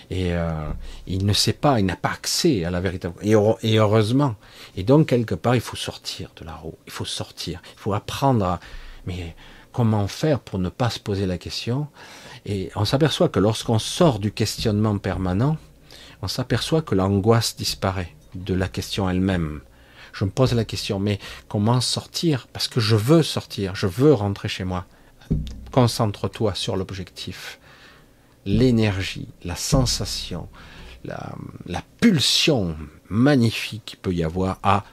Et euh, il ne sait pas, il n'a pas accès à la vérité. Et, heureusement. Et donc, quelque part, il faut sortir de la roue. Il faut sortir. Il faut apprendre à... Mais comment faire pour ne pas se poser la question? Et on s'aperçoit que lorsqu'on sort du questionnement permanent, on s'aperçoit que l'angoisse disparaît de la question elle-même. Je me pose la question, mais comment sortir? Parce que je veux sortir, je veux rentrer chez moi. Concentre-toi sur l'objectif l'énergie, la sensation, la, pulsion magnifique qu'il peut y avoir à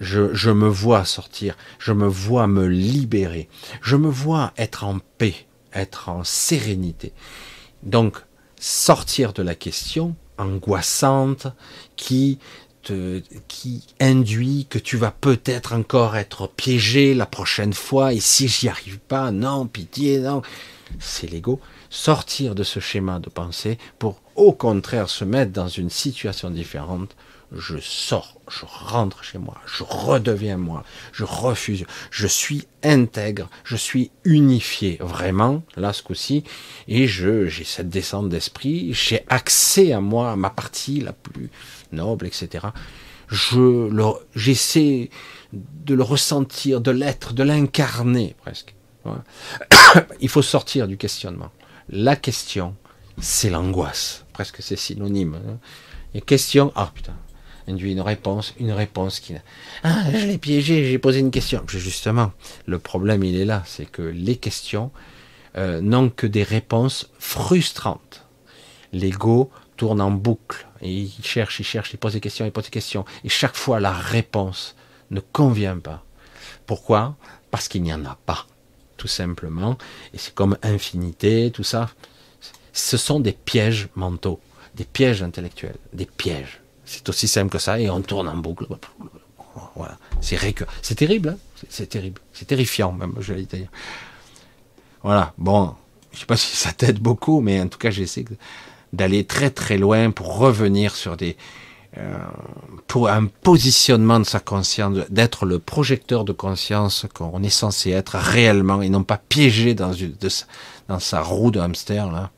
je, je, me vois sortir, je me vois me libérer, je me vois être en paix, être en sérénité. Donc, sortir de la question angoissante qui te, qui induit que tu vas peut-être encore être piégé la prochaine fois, et si j'y arrive pas, non, pitié, non. C'est l'ego sortir de ce schéma de pensée pour au contraire se mettre dans une situation différente. Je sors, je rentre chez moi, je redeviens moi, je refuse, je suis intègre, je suis unifié vraiment, là ce coup-ci, et je j'ai cette descente d'esprit, j'ai accès à moi, à ma partie la plus noble, etc. Je j'essaie de le ressentir, de l'être, de l'incarner presque. [coughs] Il faut sortir du questionnement. La question, c'est l'angoisse. Presque c'est synonyme. Hein. Et question, ah putain, induit une réponse, une réponse qui... Ah, je l'ai piégé, j'ai posé une question. Justement, le problème, il est là, c'est que les questions euh, n'ont que des réponses frustrantes. L'ego tourne en boucle, et il cherche, il cherche, il pose des questions, il pose des questions, et chaque fois, la réponse ne convient pas. Pourquoi? Parce qu'il n'y en a pas tout simplement. Et c'est comme infinité, tout ça. Ce sont des pièges mentaux, des pièges intellectuels, des pièges. C'est aussi simple que ça, et on tourne en boucle. Voilà, c'est terrible, hein c'est terrible, c'est terrifiant même, je vais dire. Voilà, bon, je sais pas si ça t'aide beaucoup, mais en tout cas, j'essaie d'aller très très loin pour revenir sur des, pour un positionnement de sa conscience, d'être le projecteur de conscience qu'on est censé être réellement et non pas piégé dans, sa roue de hamster là.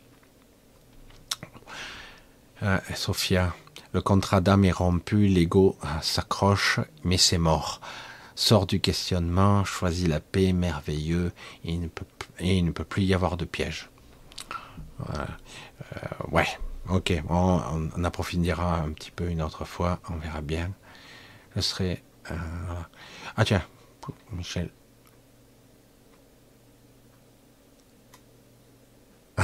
Euh, Sophia, le contrat d'âme est rompu, l'ego s'accroche, mais c'est mort. Sort du questionnement, choisit la paix, merveilleux, et il ne peut, plus y avoir de piège. Euh, ouais, ok, on, on, approfondira un petit peu une autre fois, on verra bien. Je serai... Euh, ah tiens, Michel. [laughs]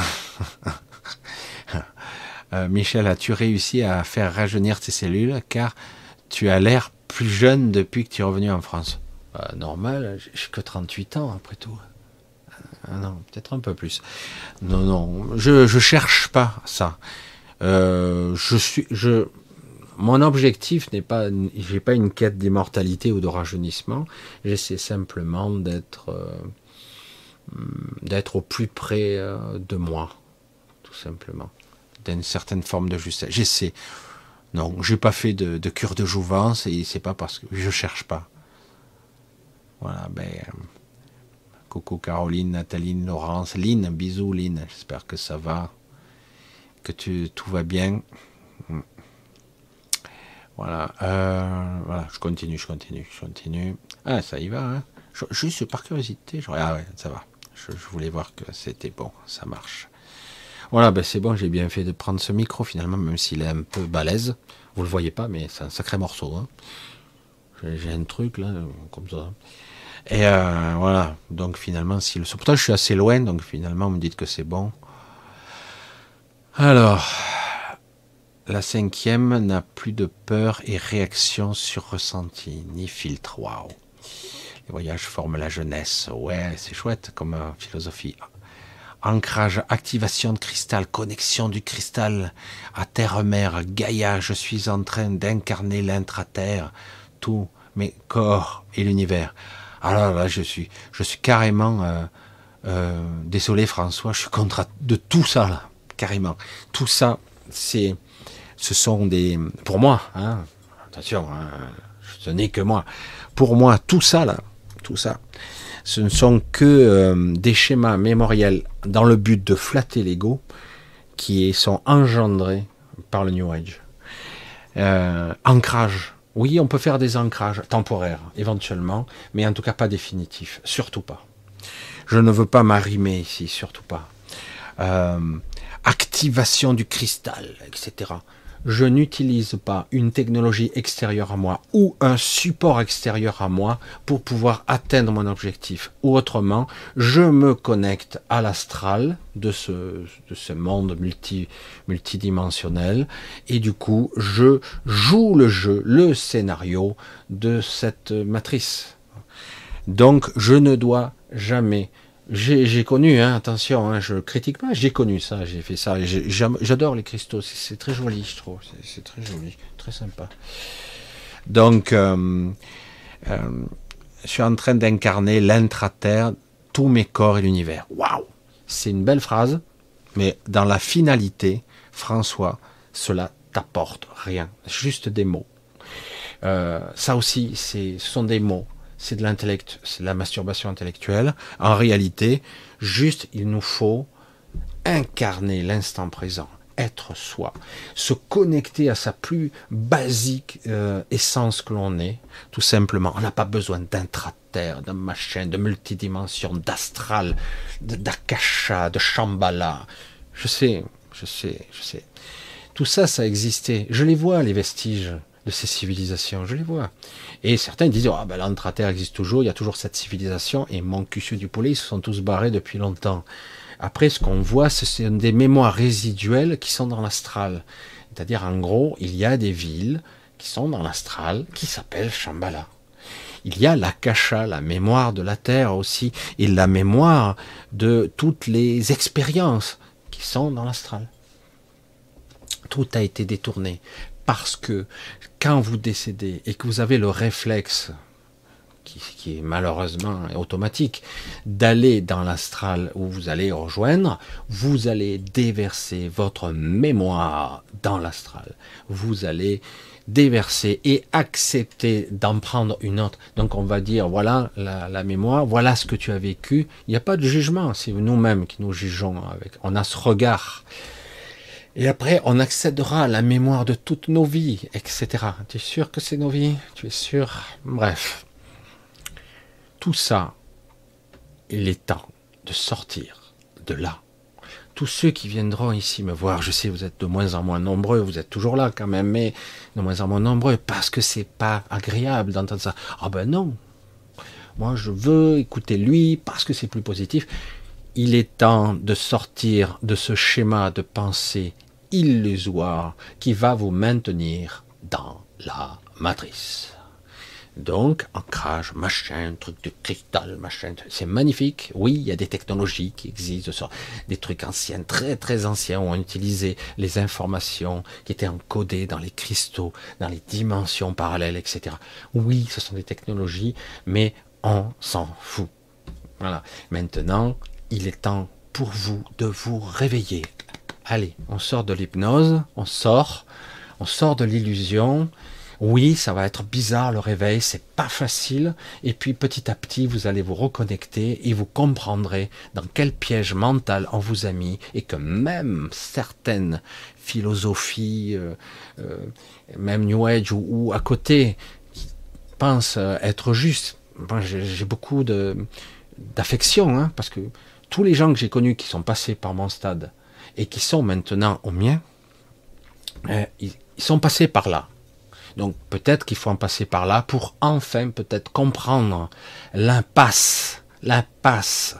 Euh, Michel, as-tu réussi à faire rajeunir tes cellules? Car tu as l'air plus jeune depuis que tu es revenu en France bah, Normal, j'ai que 38 ans après tout. Ah non, peut-être un peu plus. Non, non, je je cherche pas ça. Euh, je suis, je, mon objectif n'est pas, j'ai pas une quête d'immortalité ou de rajeunissement. J'essaie simplement d'être, euh, d'être au plus près euh, de moi, tout simplement, d'une certaine forme de justesse. J'essaie. Non, j'ai pas fait de, cure de jouvence et c'est pas parce que je cherche pas. Voilà, ben. Coucou Caroline, Nathalie, Laurence, Lynn, bisous Lynn, j'espère que ça va, que tout va bien. Voilà, euh, voilà, je continue, je continue, je continue. Ah, ça y va, hein. Juste par curiosité, je... ah ouais, ça va. Je, voulais voir que c'était bon, ça marche. Voilà, ben c'est bon, j'ai bien fait de prendre ce micro finalement, même s'il est un peu balèze. Vous le voyez pas, mais c'est un sacré morceau. Hein. J'ai un truc là, comme ça. Et euh, voilà, donc finalement, si le... pourtant je suis assez loin, donc finalement, vous me dites que c'est bon. Alors, la cinquième n'a plus de peur et réaction sur ressenti, ni filtre. Waouh! Les voyages forment la jeunesse. Ouais, c'est chouette comme euh, philosophie. Ancrage, activation de cristal, connexion du cristal à terre-mère, Gaïa, je suis en train d'incarner l'intra-terre, tout mes corps et l'univers. Alors là, je suis, je suis carrément euh, euh, désolé, François. Je suis contre de tout ça, là, carrément. Tout ça, c'est, ce sont des, pour moi, hein, attention, hein, ce n'est que moi. Pour moi, tout ça là, tout ça, ce ne sont que euh, des schémas mémoriels dans le but de flatter l'ego, qui sont engendrés par le New Age. ancrage oui, on peut faire des ancrages temporaires, éventuellement, mais en tout cas pas définitifs, surtout pas. Je ne veux pas m'arrimer ici, surtout pas. Euh, activation du cristal, etc je n'utilise pas une technologie extérieure à moi ou un support extérieur à moi pour pouvoir atteindre mon objectif. Ou autrement, je me connecte à l'astral de ce, de ce monde multi, multidimensionnel et du coup, je joue le jeu, le scénario de cette matrice. Donc, je ne dois jamais j'ai connu, hein, attention, hein, je critique pas, j'ai connu ça, j'ai fait ça. J'adore les cristaux, c'est très joli, je trouve. C'est très joli, très sympa. Donc, euh, euh, je suis en train d'incarner l'intra-terre, tous mes corps et l'univers. Waouh C'est une belle phrase, mais dans la finalité, François, cela t'apporte rien, juste des mots. Euh, ça aussi, ce sont des mots c'est de l'intellect, c'est la masturbation intellectuelle. En réalité, juste, il nous faut incarner l'instant présent, être soi, se connecter à sa plus basique euh, essence que l'on est, tout simplement. On n'a pas besoin d'intraterre, de machin, de multidimension, d'astral, d'akasha, de shambhala. Je sais, je sais, je sais. Tout ça, ça existait. Je les vois, les vestiges de ces civilisations, je les vois. Et certains disent, ah ben l'entre-terre existe toujours, il y a toujours cette civilisation, et mon du poulet, ils se sont tous barrés depuis longtemps. Après, ce qu'on voit, ce sont des mémoires résiduelles qui sont dans l'astral. C'est-à-dire, en gros, il y a des villes qui sont dans l'astral, qui s'appellent Shambhala. Il y a l'akasha, la mémoire de la Terre aussi, et la mémoire de toutes les expériences qui sont dans l'astral. Tout a été détourné parce que vous décédez et que vous avez le réflexe qui, est malheureusement automatique, d'aller dans l'astral où vous allez rejoindre, vous allez déverser votre mémoire dans l'astral. Vous allez déverser et accepter d'en prendre une autre. Donc on va dire, voilà la, mémoire, voilà ce que tu as vécu. Il n'y a pas de jugement, c'est nous-mêmes qui nous jugeons. Avec. On a ce regard. Et après, on accédera à la mémoire de toutes nos vies, etc. Tu es sûr que c'est nos vies? Tu es sûr? Bref. Tout ça, il est temps de sortir de là tous ceux qui viendront ici me voir, je sais, vous êtes de moins en moins nombreux, vous êtes toujours là quand même, mais de moins en moins nombreux, parce que c'est pas agréable d'entendre ça. Ah ben non, moi je veux écouter lui parce que c'est plus positif. Il est temps de sortir de ce schéma de pensée illusoire qui va vous maintenir dans la matrice. Donc, ancrage, machin, truc de cristal, machin, c'est magnifique. Oui, il y a des technologies qui existent, des trucs anciens, très très anciens, ont utilisé les informations qui étaient encodées dans les cristaux, dans les dimensions parallèles, etc. Oui, ce sont des technologies, mais on s'en fout. Voilà. Maintenant, il est temps pour vous de vous réveiller. Allez, on sort de l'hypnose, on sort, on sort de l'illusion, oui, ça va être bizarre le réveil, c'est pas facile. Et puis petit à petit, vous allez vous reconnecter et vous comprendrez dans quel piège mental on vous a mis et que même certaines philosophies, euh, euh, même New Age ou, à côté, pensent être justes. j'ai beaucoup d'affection, hein, parce que tous les gens que j'ai connus qui sont passés par mon stade et qui sont maintenant au mien, euh, ils sont passés par là. Donc peut-être qu'il faut en passer par là pour enfin peut-être comprendre l'impasse, l'impasse.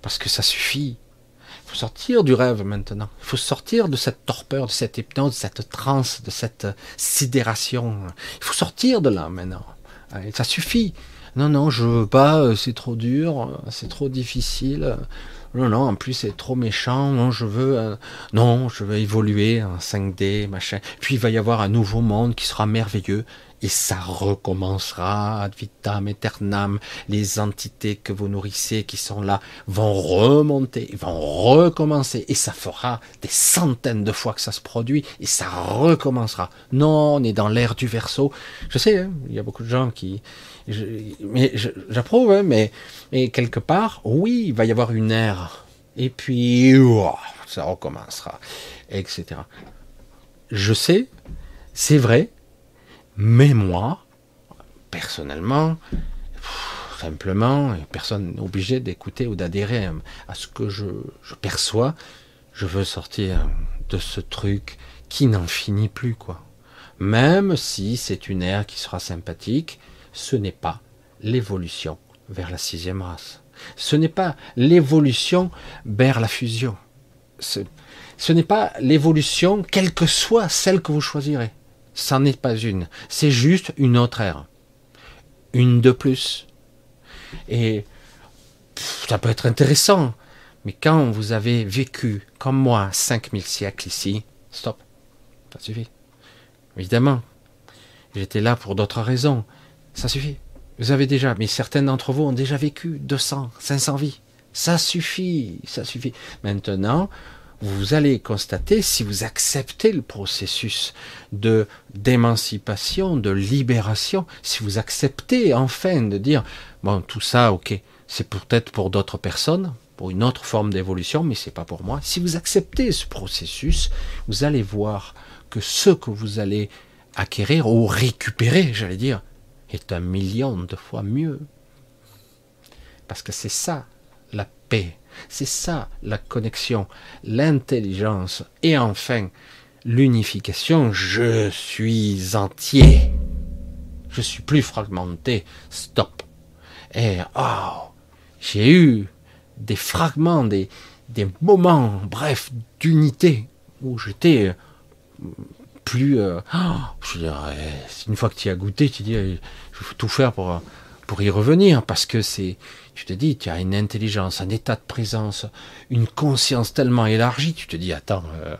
Parce que ça suffit. Il faut sortir du rêve maintenant. Il faut sortir de cette torpeur, de cette hypnose, de cette transe, de cette sidération. Il faut sortir de là maintenant. Ça suffit. Non, non, je veux pas, euh, c'est trop dur, euh, c'est trop difficile. Non, non, en plus c'est trop méchant. Non, je veux, euh, non, je veux évoluer en 5D, machin. Puis il va y avoir un nouveau monde qui sera merveilleux et ça recommencera ad vitam aeternam. Les entités que vous nourrissez qui sont là vont remonter, vont recommencer et ça fera des centaines de fois que ça se produit et ça recommencera. Non, on est dans l'ère du verso. Je sais, hein, il y a beaucoup de gens qui mais j'approuve, hein, mais, quelque part, oui, il va y avoir une ère. Et puis, ça recommencera, etc. Je sais, c'est vrai, mais moi, personnellement, simplement, personne n'est obligé d'écouter ou d'adhérer à ce que je, je, perçois. Je veux sortir de ce truc qui n'en finit plus, quoi. Même si c'est une ère qui sera sympathique, ce n'est pas l'évolution vers la sixième race. Ce n'est pas l'évolution vers la fusion. Ce, n'est pas l'évolution, quelle que soit celle que vous choisirez. Ça n'est pas une. C'est juste une autre ère. Une de plus. Et ça peut être intéressant. Mais quand vous avez vécu, comme moi, 5000 siècles ici, stop. Ça suffit. Évidemment. J'étais là pour d'autres raisons. Ça suffit. Vous avez déjà, mais certains d'entre vous ont déjà vécu 200, 500 vies. Ça suffit, ça suffit. Maintenant, vous allez constater si vous acceptez le processus de d'émancipation, de libération, si vous acceptez enfin de dire bon tout ça, ok, c'est peut-être pour d'autres personnes, pour une autre forme d'évolution, mais c'est pas pour moi. Si vous acceptez ce processus, vous allez voir que ce que vous allez acquérir ou récupérer, j'allais dire, est un million de fois mieux. Parce que c'est ça la paix, c'est ça la connexion, l'intelligence et enfin l'unification. Je suis entier. Je suis plus fragmenté. Stop. Et oh, j'ai eu des fragments, des, des moments, bref, d'unité où j'étais plus. Euh, [gasps] je dirais, une fois que tu as goûté, tu dis, il faut tout faire pour, pour y revenir, parce que c'est, tu te dis, tu as une intelligence, un état de présence, une conscience tellement élargie, tu te dis, attends, euh,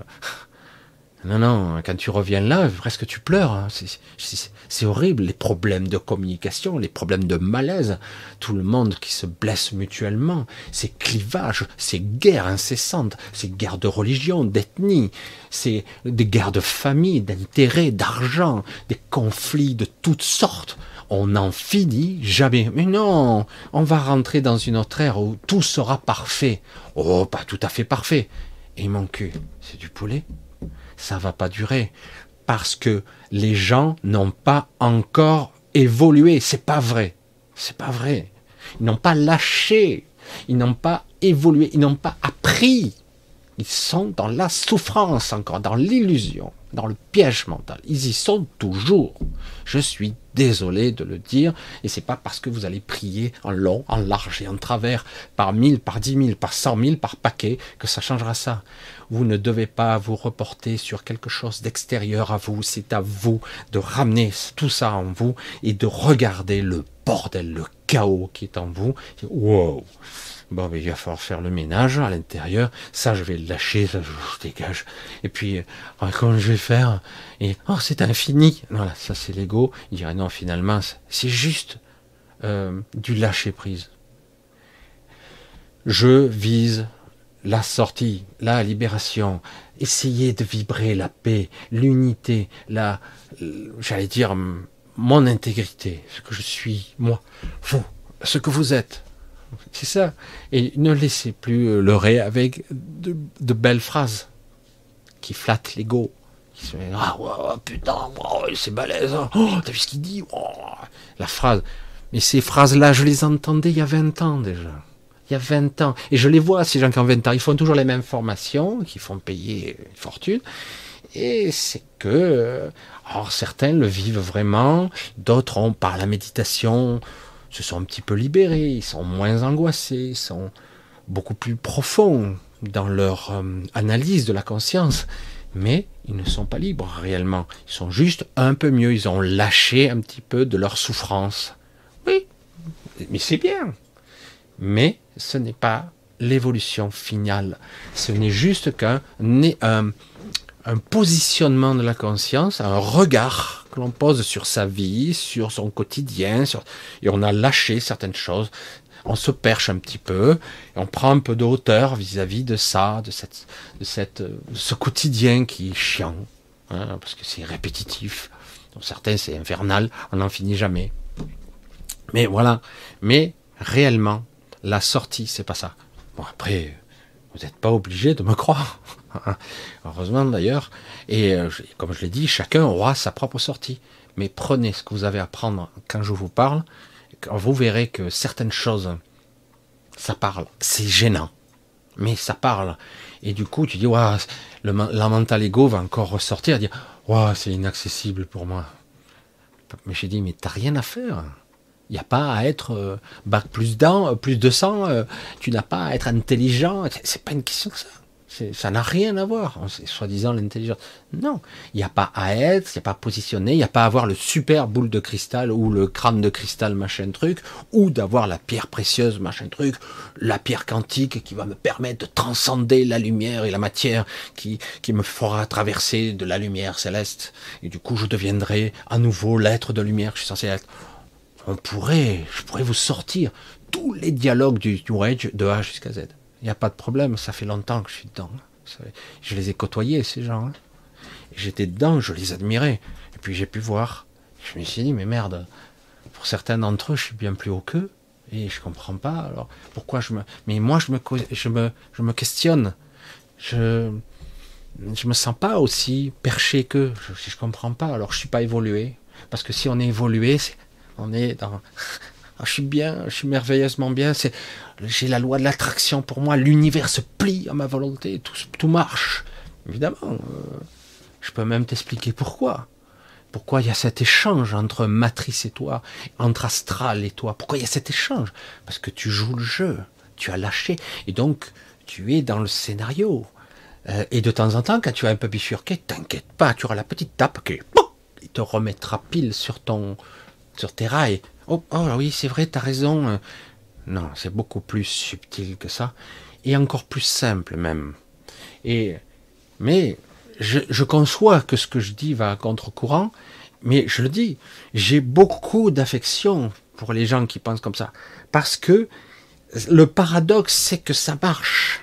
non, non, quand tu reviens là, presque tu pleures. Hein. C'est horrible, les problèmes de communication, les problèmes de malaise, tout le monde qui se blesse mutuellement, ces clivages, ces guerres incessantes, ces guerres de religion, d'ethnie, c'est des guerres de famille, d'intérêt, d'argent, des conflits de toutes sortes. On n'en finit jamais. Mais non, on va rentrer dans une autre ère où tout sera parfait. Oh, pas tout à fait parfait. Et mon cul, c'est du poulet? Ça va pas durer parce que les gens n'ont pas encore évolué. C'est pas vrai. C'est pas vrai. Ils n'ont pas lâché. Ils n'ont pas évolué. Ils n'ont pas appris. Ils sont dans la souffrance encore, dans l'illusion, dans le piège mental. Ils y sont toujours. Je suis désolé de le dire, et c'est pas parce que vous allez prier en long, en large et en travers, par mille, par dix mille, par cent mille, par paquet, que ça changera ça. Vous ne devez pas vous reporter sur quelque chose d'extérieur à vous. C'est à vous de ramener tout ça en vous et de regarder le bordel, le chaos qui est en vous. Wow! Bon, mais il va falloir faire le ménage à l'intérieur. Ça, je vais le lâcher, ça, je, dégage. Et puis, euh, comment je vais faire? Et oh, c'est infini. Voilà, ça c'est l'ego. Il dirait non, finalement, c'est juste euh, du lâcher prise. Je vise la sortie, la libération. Essayez de vibrer la paix, l'unité, la, j'allais dire, mon intégrité, ce que je suis, moi, vous, ce que vous êtes. C'est ça. Et ne laissez plus euh, leurrer avec de, belles phrases qui flattent l'ego. Ah putain, c'est balèze. Hein. Oh, t'as vu ce qu'il dit oh, La phrase. Mais ces phrases-là, je les entendais il y a 20 ans déjà. Il y a 20 ans. Et je les vois, ces gens qui ont 20 ans. Ils font toujours les mêmes formations, qui font payer une fortune. Et c'est que, euh, alors certains le vivent vraiment, d'autres ont par la méditation se sont un petit peu libérés, ils sont moins angoissés, ils sont beaucoup plus profonds dans leur euh, analyse de la conscience, mais ils ne sont pas libres réellement. Ils sont juste un peu mieux, ils ont lâché un petit peu de leur souffrance. Oui, mais c'est bien. Mais ce n'est pas l'évolution finale. Ce n'est juste qu'un un, un positionnement de la conscience, un regard que l'on pose sur sa vie, sur son quotidien, et on a lâché certaines choses. On se perche un petit peu, et on prend un peu de hauteur vis-à-vis de ça, de, cette, de, cette, ce quotidien qui est chiant, hein, parce que c'est répétitif. Pour certains, c'est infernal, on n'en finit jamais. Mais voilà. Mais réellement, la sortie, c'est pas ça. Bon, après, vous n'êtes pas obligé de me croire. Heureusement d'ailleurs. Et euh, comme je l'ai dit, chacun aura sa propre sortie. Mais prenez ce que vous avez à prendre quand je vous parle. Quand vous verrez que certaines choses, ça parle. C'est gênant. Mais ça parle. Et du coup, tu dis, ouais, le, la mental ego va encore ressortir dire, ouais, c'est inaccessible pour moi. Mais j'ai dit, mais t'as rien à faire. Il n'y a pas à être euh, bac plus d'un, plus de 100, euh, tu n'as pas à être intelligent. C'est pas une question de ça. Ça n'a rien à voir, soi-disant l'intelligence. Non, il n'y a pas à être, il n'y a pas à positionner, il n'y a pas à avoir le super boule de cristal ou le crâne de cristal machin truc, ou d'avoir la pierre précieuse machin truc, la pierre quantique qui va me permettre de transcender la lumière et la matière qui, qui me fera traverser de la lumière céleste. Et du coup, je deviendrai à nouveau l'être de lumière que je suis censé être. On pourrait, je pourrais vous sortir tous les dialogues du New Age de A jusqu'à Z. Il n'y a pas de problème, ça fait longtemps que je suis dedans. Je les ai côtoyés, ces gens. Hein. J'étais dedans, je les admirais. Et puis j'ai pu voir. Je me suis dit, mais merde, pour certains d'entre eux, je suis bien plus haut qu'eux. Et je comprends pas. Alors, pourquoi je me. Mais moi, je me, je me, je me questionne. Je. Je me sens pas aussi perché qu'eux. Je, je comprends pas. Alors, je suis pas évolué. Parce que si on est évolué, on est dans. [laughs] Ah, je suis bien, je suis merveilleusement bien. C'est, j'ai la loi de l'attraction pour moi. L'univers se plie à ma volonté. Tout, tout marche. Évidemment. Euh, je peux même t'expliquer pourquoi. Pourquoi il y a cet échange entre matrice et toi, entre astral et toi. Pourquoi il y a cet échange? Parce que tu joues le jeu. Tu as lâché. Et donc, tu es dans le scénario. Euh, et de temps en temps, quand tu as un peu bifurqué, t'inquiète pas, tu auras la petite tape qui te remettra pile sur ton, sur tes rails Oh, oh oui, c'est vrai, tu as raison. Non, c'est beaucoup plus subtil que ça, et encore plus simple même. Et mais je, je conçois que ce que je dis va à contre-courant, mais je le dis, j'ai beaucoup d'affection pour les gens qui pensent comme ça, parce que le paradoxe, c'est que ça marche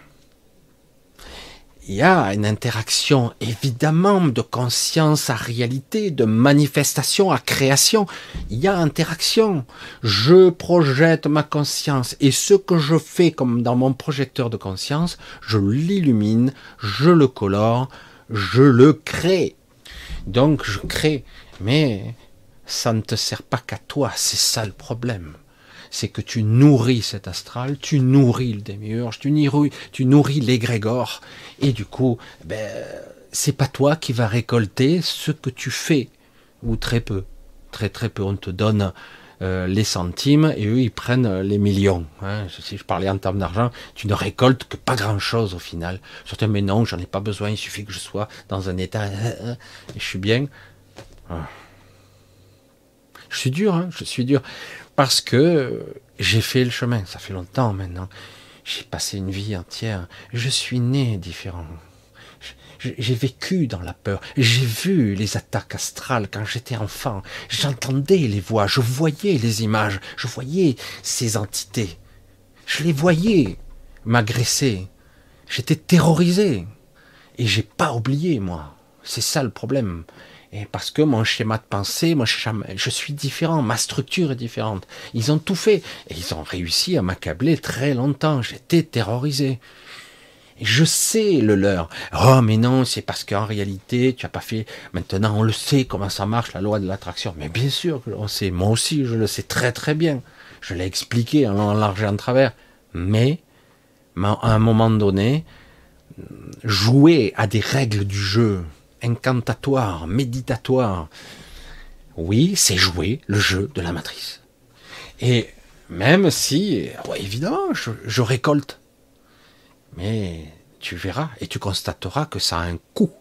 il y a une interaction évidemment de conscience à réalité, de manifestation à création. Il y a interaction. Je projette ma conscience et ce que je fais comme dans mon projecteur de conscience, je l'illumine, je le colore, je le crée. Donc je crée. Mais ça ne te sert pas qu'à toi, c'est ça le problème c'est que tu nourris cet astral, tu nourris le démiurge, tu nourris, tu nourris l'égrégore, et du coup, ben, c'est pas toi qui vas récolter ce que tu fais, ou très peu. Très très peu, on te donne euh, les centimes et eux ils prennent les millions. Hein. Si je parlais en termes d'argent, tu ne récoltes que pas grand chose au final. Certains, mais non, j'en ai pas besoin, il suffit que je sois dans un état et je suis bien. Ah. Je suis dur, hein, je suis dur parce que j'ai fait le chemin, ça fait longtemps maintenant. J'ai passé une vie entière. Je suis né différent. J'ai vécu dans la peur. J'ai vu les attaques astrales quand j'étais enfant. J'entendais les voix, je voyais les images, je voyais ces entités. Je les voyais m'agresser. J'étais terrorisé. Et j'ai pas oublié, moi. C'est ça le problème. Et parce que mon schéma de pensée, moi, je suis différent, ma structure est différente. Ils ont tout fait. Et ils ont réussi à m'accabler très longtemps. J'étais terrorisé. Je sais le leur. Oh, mais non, c'est parce qu'en réalité, tu as pas fait. Maintenant, on le sait comment ça marche, la loi de l'attraction. Mais bien sûr que l'on sait. Moi aussi, je le sais très très bien. Je l'ai expliqué en large et en travers. Mais, à un moment donné, jouer à des règles du jeu, incantatoire, méditatoire. Oui, c'est jouer le jeu de la matrice. Et même si, évidemment, je, récolte. Mais tu verras et tu constateras que ça a un coût.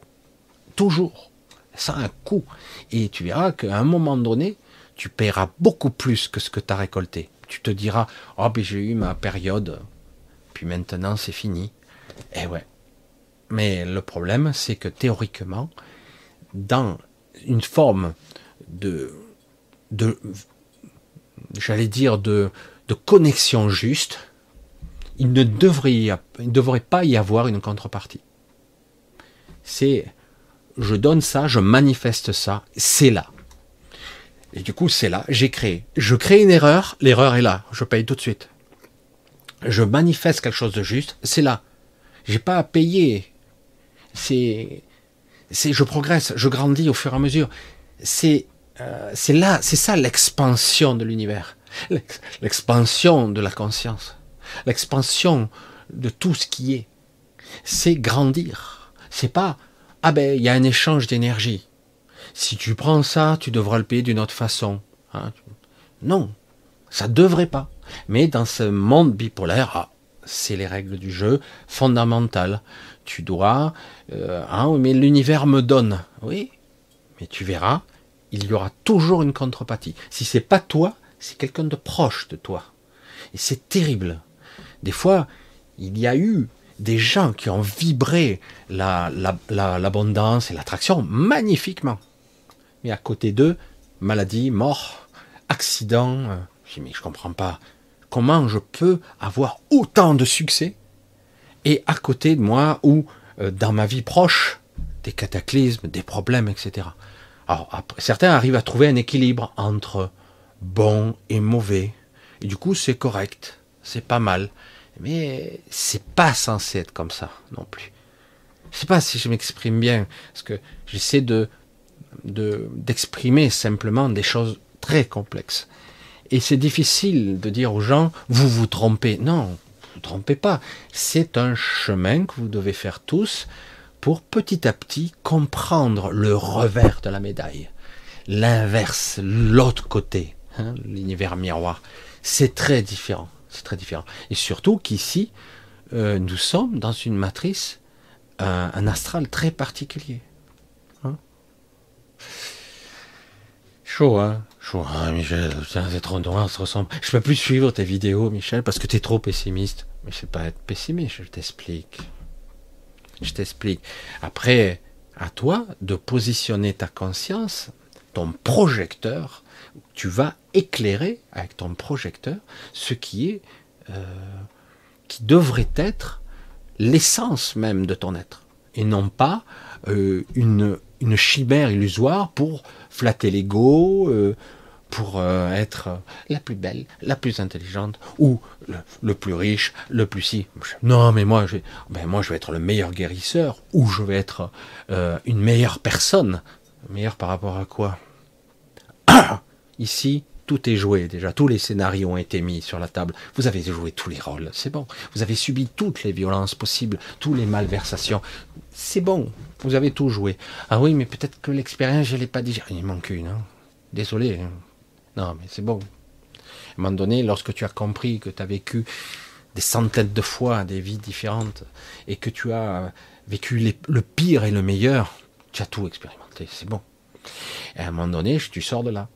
Toujours. Ça a un coût. Et tu verras qu'à un moment donné, tu paieras beaucoup plus que ce que tu as récolté. Tu te diras, oh, ben j'ai eu ma période, puis maintenant c'est fini. Eh ouais, mais le problème, c'est que théoriquement, dans une forme de, j'allais dire, de, connexion juste, il ne devrait, devrait pas y avoir une contrepartie. C'est, je donne ça, je manifeste ça, c'est là. Et du coup, c'est là, j'ai créé. Je crée une erreur, l'erreur est là, je paye tout de suite. Je manifeste quelque chose de juste, c'est là. J'ai pas à payer c'est, c'est, je progresse, je grandis au fur et à mesure. C'est, euh, c'est là, c'est ça l'expansion de l'univers, l'expansion de la conscience, l'expansion de tout ce qui est. C'est grandir. C'est pas ah ben il y a un échange d'énergie. Si tu prends ça, tu devras le payer d'une autre façon. Hein. Non, ça devrait pas. Mais dans ce monde bipolaire, ah, c'est les règles du jeu fondamentales tu dois, euh, hein, mais l'univers me donne. Oui, mais tu verras, il y aura toujours une contrepartie. Si c'est pas toi, c'est quelqu'un de proche de toi. Et c'est terrible. Des fois, il y a eu des gens qui ont vibré l'abondance la, et l'attraction magnifiquement. Mais à côté d'eux, maladie, mort, accident. Euh, je dis, mais je comprends pas. Comment je peux avoir autant de succès? Et à côté de moi ou euh, dans ma vie proche, des cataclysmes, des problèmes, etc. Alors, certains arrivent à trouver un équilibre entre bon et mauvais. Et du coup, c'est correct, c'est pas mal. Mais c'est pas censé être comme ça non plus. Je sais pas si je m'exprime bien, parce que j'essaie de d'exprimer simplement des choses très complexes. Et c'est difficile de dire aux gens, vous vous trompez. Non, trompez pas. C'est un chemin que vous devez faire tous pour petit à petit comprendre le revers de la médaille, l'inverse, l'autre côté, hein, l'univers miroir. C'est très différent. C'est très différent. Et surtout qu'ici, euh, nous sommes dans une matrice, un, astral très particulier. Hein. chaud, hein vois, ah, Michel, c'est trop noir, ça ressemble. Je peux plus suivre tes vidéos, Michel, parce que tu es trop pessimiste. Mais sais pas être pessimiste, je t'explique. Je t'explique. Après, à toi de positionner ta conscience, ton projecteur. Tu vas éclairer avec ton projecteur ce qui est, euh, qui devrait être l'essence même de ton être, et non pas euh, une, une chimère illusoire pour flatter l'ego, euh, pour euh, être la plus belle, la plus intelligente, ou le, plus riche, le plus si. Non, mais moi, je, ben moi, je vais être le meilleur guérisseur, ou je vais être euh, une meilleure personne. Meilleure par rapport à quoi? Ah [coughs] Ici, tout est joué déjà, tous les scénarios ont été mis sur la table. Vous avez joué tous les rôles, c'est bon. Vous avez subi toutes les violences possibles, toutes les malversations. C'est bon, vous avez tout joué. Ah oui, mais peut-être que l'expérience, je l'ai pas dit. Il manque une. Hein. Désolé, hein. Non, mais c'est bon. À un moment donné, lorsque tu as compris que tu as vécu des centaines de fois des vies différentes et que tu as vécu le pire et le meilleur, tu as tout expérimenté, c'est bon. Et à un moment donné, tu sors de là.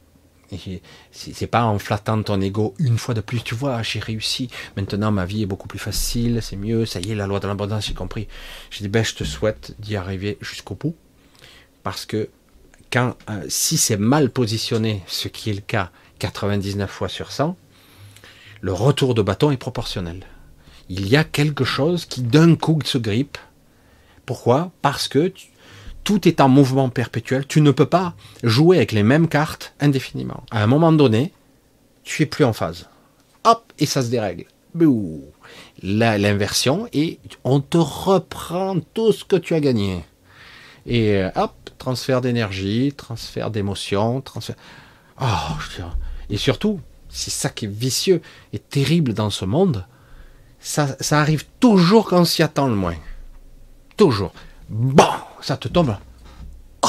Et c'est pas en flattant ton ego une fois de plus, tu vois, j'ai réussi, maintenant ma vie est beaucoup plus facile, c'est mieux, ça y est, la loi de l'abondance, j'ai compris. Je dis, ben, je te souhaite d'y arriver jusqu'au bout, parce que quand, euh, si c'est mal positionné, ce qui est le cas 99 fois sur 100, le retour de bâton est proportionnel. Il y a quelque chose qui d'un coup se grippe. Pourquoi? Parce que tout est en mouvement perpétuel. Tu ne peux pas jouer avec les mêmes cartes indéfiniment. À un moment donné, tu es plus en phase. Hop, et ça se dérègle. L'inversion, et on te reprend tout ce que tu as gagné. Et euh, hop, transfert d'énergie, transfert d'émotion, transfert. Oh, et surtout, c'est ça qui est vicieux et terrible dans ce monde. Ça, ça arrive toujours quand on s'y attend le moins. Toujours. Bon, ça te tombe. Oh,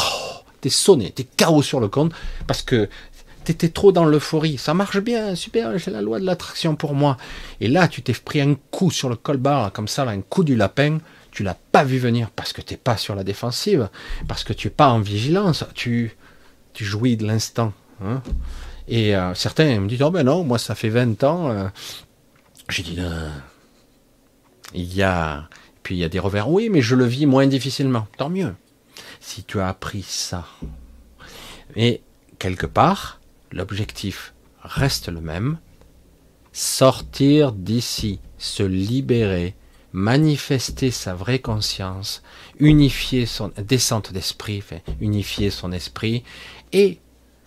t'es sonné, t'es chaos sur le compte parce que t'étais trop dans l'euphorie. Ça marche bien, super, c'est la loi de l'attraction pour moi. Et là, tu t'es pris un coup sur le colbar, comme ça, un coup du lapin tu l'as pas vu venir parce que tu n'es pas sur la défensive, parce que tu n'es pas en vigilance, tu, tu jouis de l'instant. Hein. Et euh, certains me disent, oh ben non, moi ça fait 20 ans. Euh. J'ai dit, il y a, puis il y a des revers. Oui, mais je le vis moins difficilement. Tant mieux. Si tu as appris ça. Mais quelque part, l'objectif reste le même. Sortir d'ici, se libérer, manifester sa vraie conscience, unifier son descente d'esprit, unifier son esprit, et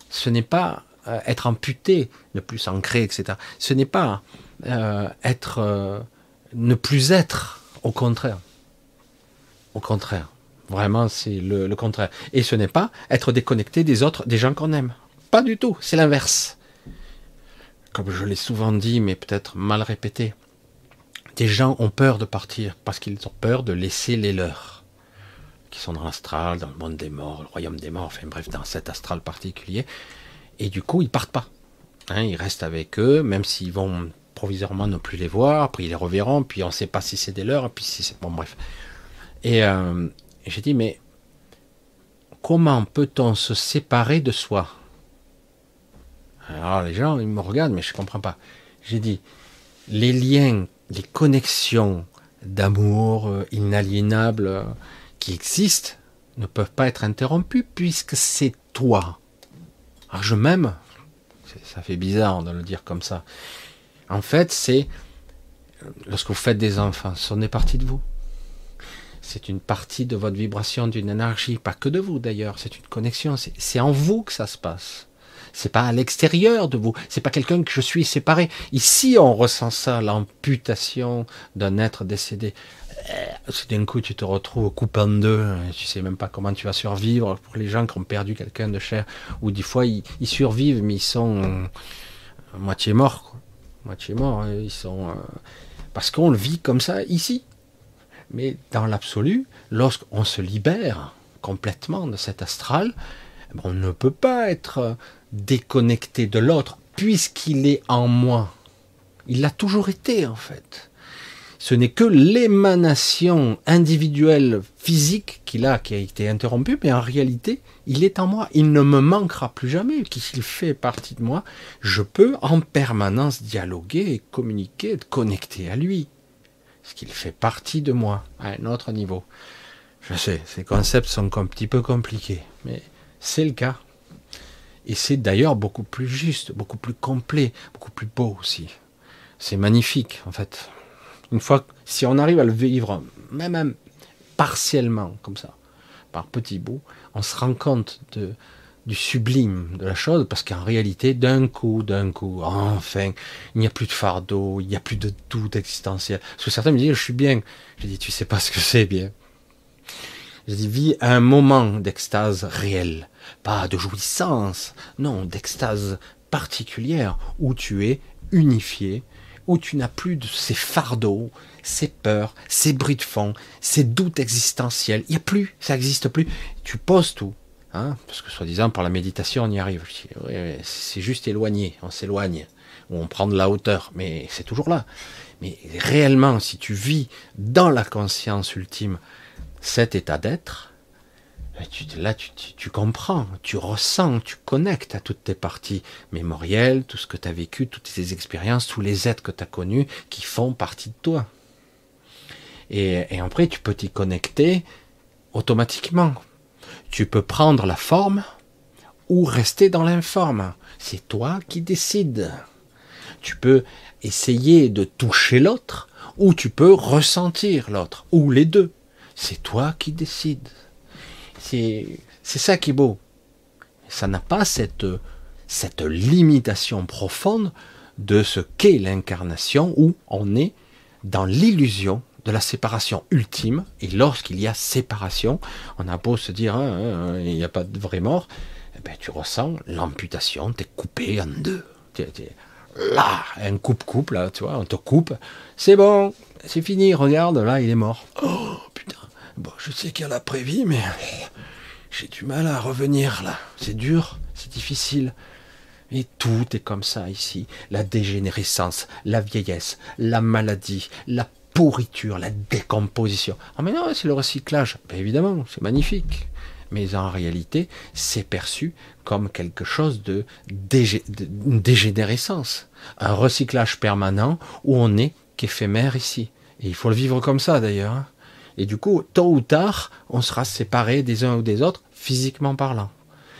ce n'est pas euh, être amputé, ne plus s'ancrer, etc. Ce n'est pas euh, être, euh, ne plus être, au contraire. Au contraire. Vraiment, c'est le, contraire. Et ce n'est pas être déconnecté des autres, des gens qu'on aime. Pas du tout. C'est l'inverse. Comme je l'ai souvent dit, mais peut-être mal répété des gens ont peur de partir parce qu'ils ont peur de laisser les leurs, qui sont dans l'astral, dans le monde des morts, le royaume des morts, enfin bref, dans cet astral particulier. Et du coup, ils partent pas. Hein, ils restent avec eux, même s'ils vont provisoirement ne plus les voir, puis ils les reverront, puis on ne sait pas si c'est des leurs, puis si c'est... Bon, bref. Et, euh, j'ai dit, mais comment peut-on se séparer de soi? Alors les gens, ils me regardent, mais je ne comprends pas. J'ai dit, les liens les connexions d'amour euh, inaliénables euh, qui existent ne peuvent pas être interrompues puisque c'est toi. Alors je m'aime, ça fait bizarre de le dire comme ça. En fait, c'est lorsque vous faites des enfants, ce n'est partie de vous. C'est une partie de votre vibration, d'une énergie, pas que de vous d'ailleurs, c'est une connexion, c'est en vous que ça se passe. C'est pas à l'extérieur de vous. C'est pas quelqu'un que je suis séparé. Ici, on ressent ça, l'amputation d'un être décédé. Euh, si d'un coup tu te retrouves coupé en deux, tu sais même pas comment tu vas survivre pour les gens qui ont perdu quelqu'un de cher, ou des fois ils, survivent mais ils sont euh, moitié morts, moitié morts, hein. ils sont euh, parce qu'on le vit comme ça ici. Mais dans l'absolu, lorsqu'on se libère complètement de cet astral, on ne peut pas être déconnecté de l'autre, puisqu'il est en moi. Il l'a toujours été, en fait. Ce n'est que l'émanation individuelle physique qu'il a qui a été interrompue, mais en réalité, il est en moi. Il ne me manquera plus jamais, qu'il fait partie de moi. Je peux en permanence dialoguer communiquer, être connecté à lui. Parce qu'il fait partie de moi, à un autre niveau. Je sais, ces concepts sont un petit peu compliqués, mais c'est le cas. Et c'est d'ailleurs beaucoup plus juste, beaucoup plus complet, beaucoup plus beau aussi. C'est magnifique, en fait. Une fois, si on arrive à le vivre, même, partiellement, comme ça, par petits bouts, on se rend compte du sublime de la chose, parce qu'en réalité, d'un coup, d'un coup, enfin, il n'y a plus de fardeau, il n'y a plus de doute existentiel. Parce que certains me disent, je suis bien. Je dis, tu sais pas ce que c'est bien. Je dis, vis un moment d'extase réelle, pas de jouissance, non, d'extase particulière, où tu es unifié, où tu n'as plus de ces fardeaux, ces peurs, ces bruits de fond, ces doutes existentiels. Il n'y a plus, ça n'existe plus. Tu poses tout. Hein, parce que soi-disant, par la méditation, on y arrive. c'est juste éloigné, on s'éloigne, ou on prend de la hauteur, mais c'est toujours là. Mais réellement, si tu vis dans la conscience ultime cet état d'être, là, tu, comprends, tu ressens, tu connectes à toutes tes parties mémorielles, tout ce que tu as vécu, toutes ces expériences, tous les êtres que tu as connus qui font partie de toi. Et, et après, tu peux t'y connecter automatiquement. Tu peux prendre la forme ou rester dans l'informe. C'est toi qui décides. Tu peux essayer de toucher l'autre ou tu peux ressentir l'autre, ou les deux. C'est toi qui décides. C'est ça qui est beau. Ça n'a pas cette, cette limitation profonde de ce qu'est l'incarnation où on est dans l'illusion de la séparation ultime. Et lorsqu'il y a séparation, on a beau se dire hein, hein, hein, il n'y a pas de vraie mort, eh ben, tu ressens l'amputation, tu es coupé en deux. là, un coupe-coupe, là, tu vois, on te coupe. C'est bon, c'est fini, regarde, là, il est mort. Oh putain, bon, je sais qu'il y a la prévie, mais j'ai du mal à revenir là. C'est dur, c'est difficile. Et tout est comme ça ici. La dégénérescence, la vieillesse, la maladie, la pourriture, la décomposition. Ah mais non, c'est le recyclage. Ben, évidemment, c'est magnifique. Mais en réalité, c'est perçu comme quelque chose de, dégénérescence. Un recyclage permanent où on n'est qu'éphémère ici. Et il faut le vivre comme ça d'ailleurs. Et du coup, tôt ou tard, on sera séparés des uns ou des autres, physiquement parlant.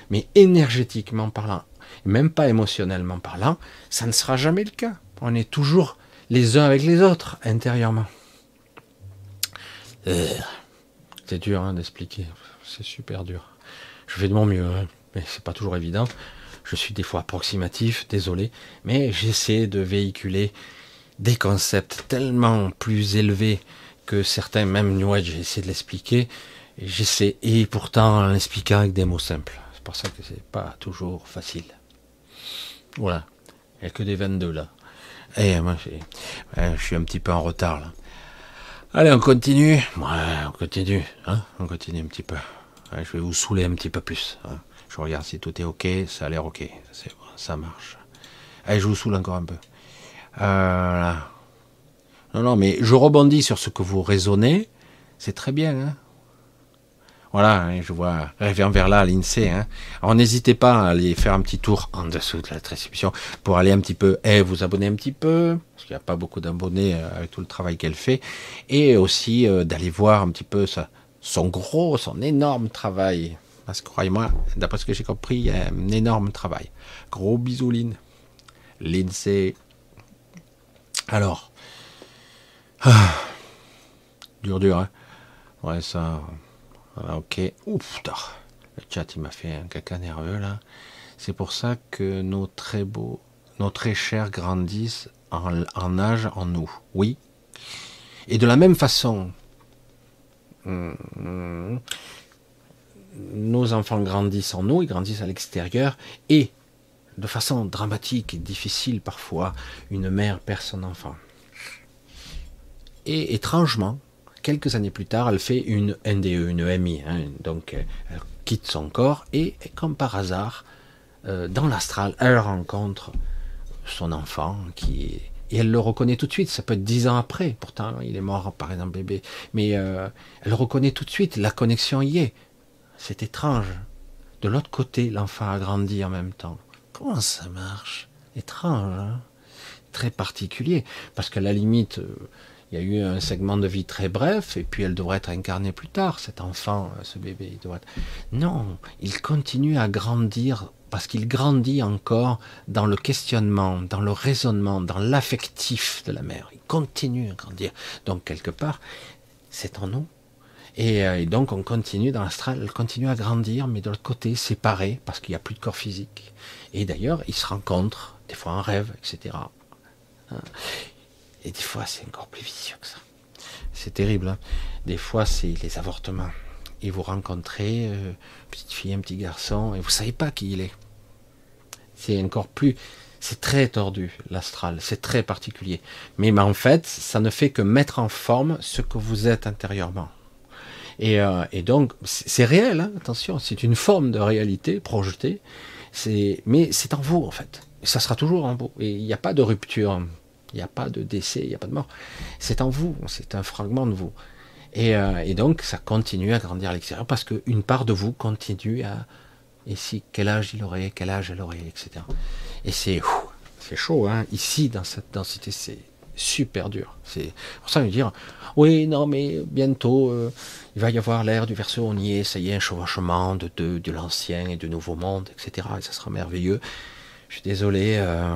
Mais énergétiquement parlant, même pas émotionnellement parlant, ça ne sera jamais le cas. On est toujours les uns avec les autres, intérieurement. Euh, c'est dur hein, d'expliquer, c'est super dur. Je fais de mon mieux, hein, mais c'est pas toujours évident. Je suis des fois approximatif, désolé, mais j'essaie de véhiculer des concepts tellement plus élevés que certains, même New Age, j'essaie de l'expliquer. J'essaie, et pourtant en l'expliquant avec des mots simples. C'est pour ça que c'est pas toujours facile. Voilà. Il n'y a que des 22 là. Et moi, je suis un petit peu en retard là. Allez, on continue. Ouais, on continue. Hein on continue un petit peu. je vais vous saouler un petit peu plus. Hein. je regarde si tout est ok. Ça a l'air ok. Ça marche. Allez, je vous saoule encore un peu. Euh, non, non, mais je rebondis sur ce que vous raisonnez. C'est très bien. Hein voilà, hein, je vois rêver vers là l'INSEE. Hein. Alors n'hésitez pas à aller faire un petit tour en dessous de la description pour aller un petit peu, et vous abonner un petit peu, parce qu'il n'y a pas beaucoup d'abonnés euh, avec tout le travail qu'elle fait, et aussi euh, d'aller voir un petit peu son gros, son énorme travail. Parce que croyez-moi, d'après ce que j'ai compris, il y a un énorme travail. Gros bisous, Lynn. L'INSEE. Alors, ah, [sighs] dur, dur, hein. Ouais, ça. Ok. Ouf, le chat il m'a fait un caca nerveux là. C'est pour ça que nos très beaux, nos très chers grandissent en, en âge en nous. Oui. Et de la même façon, hum, nos enfants grandissent en nous, ils grandissent à l'extérieur, et de façon dramatique et difficile parfois, une mère perd son enfant. Et étrangement, quelques années plus tard, elle fait une NDE, une MI. Hein. donc elle quitte son corps et, comme par hasard, euh, dans l'astral, elle rencontre son enfant qui Et elle le reconnaît tout de suite. Ça peut être dix ans après. Pourtant, il est mort, par exemple, bébé. Mais euh, elle reconnaît tout de suite. La connexion y est. C'est étrange. De l'autre côté, l'enfant a grandi en même temps. Comment ça marche? Étrange, hein? Très particulier. Parce qu'à la limite, euh, il y a eu un segment de vie très bref, et puis elle devrait être incarnée plus tard, cet enfant, euh, ce bébé. Il Non, il continue à grandir parce qu'il grandit encore dans le questionnement, dans le raisonnement, dans l'affectif de la mère. Il continue à grandir. Donc quelque part, c'est en nous. Et, euh, donc on continue dans l'astral, elle continue à grandir, mais de l'autre côté, séparé, parce qu'il n'y a plus de corps physique. Et d'ailleurs, ils se rencontrent, des fois en rêve, etc. Et des fois, c'est encore plus vicieux que ça. C'est terrible. Hein. des fois, c'est les avortements. Et vous rencontrez euh, une petite fille, un petit garçon, et vous savez pas qui il est. C'est encore plus. C'est très tordu, l'astral. C'est très particulier. Mais, en fait, ça ne fait que mettre en forme ce que vous êtes intérieurement. Et, euh, donc, c'est réel, hein, attention, c'est une forme de réalité projetée. Mais c'est en vous, en fait. Et ça sera toujours en vous. Et il n'y a pas de rupture. Il n'y a pas de décès, il n'y a pas de mort. C'est en vous, c'est un fragment de vous. Et, euh, donc, ça continue à grandir à l'extérieur parce qu'une part de vous continue à. Si, quel âge il aurait, quel âge elle aurait, etc. Et c'est c'est chaud, hein. Ici, dans cette densité, c'est super dur. C'est pour ça me dire, oui, non, mais bientôt, euh, il va y avoir l'ère du verso, on y est, ça y est, un chevauchement de, de, de l'ancien et du nouveau monde, etc. Et ça sera merveilleux. Je suis désolé, euh,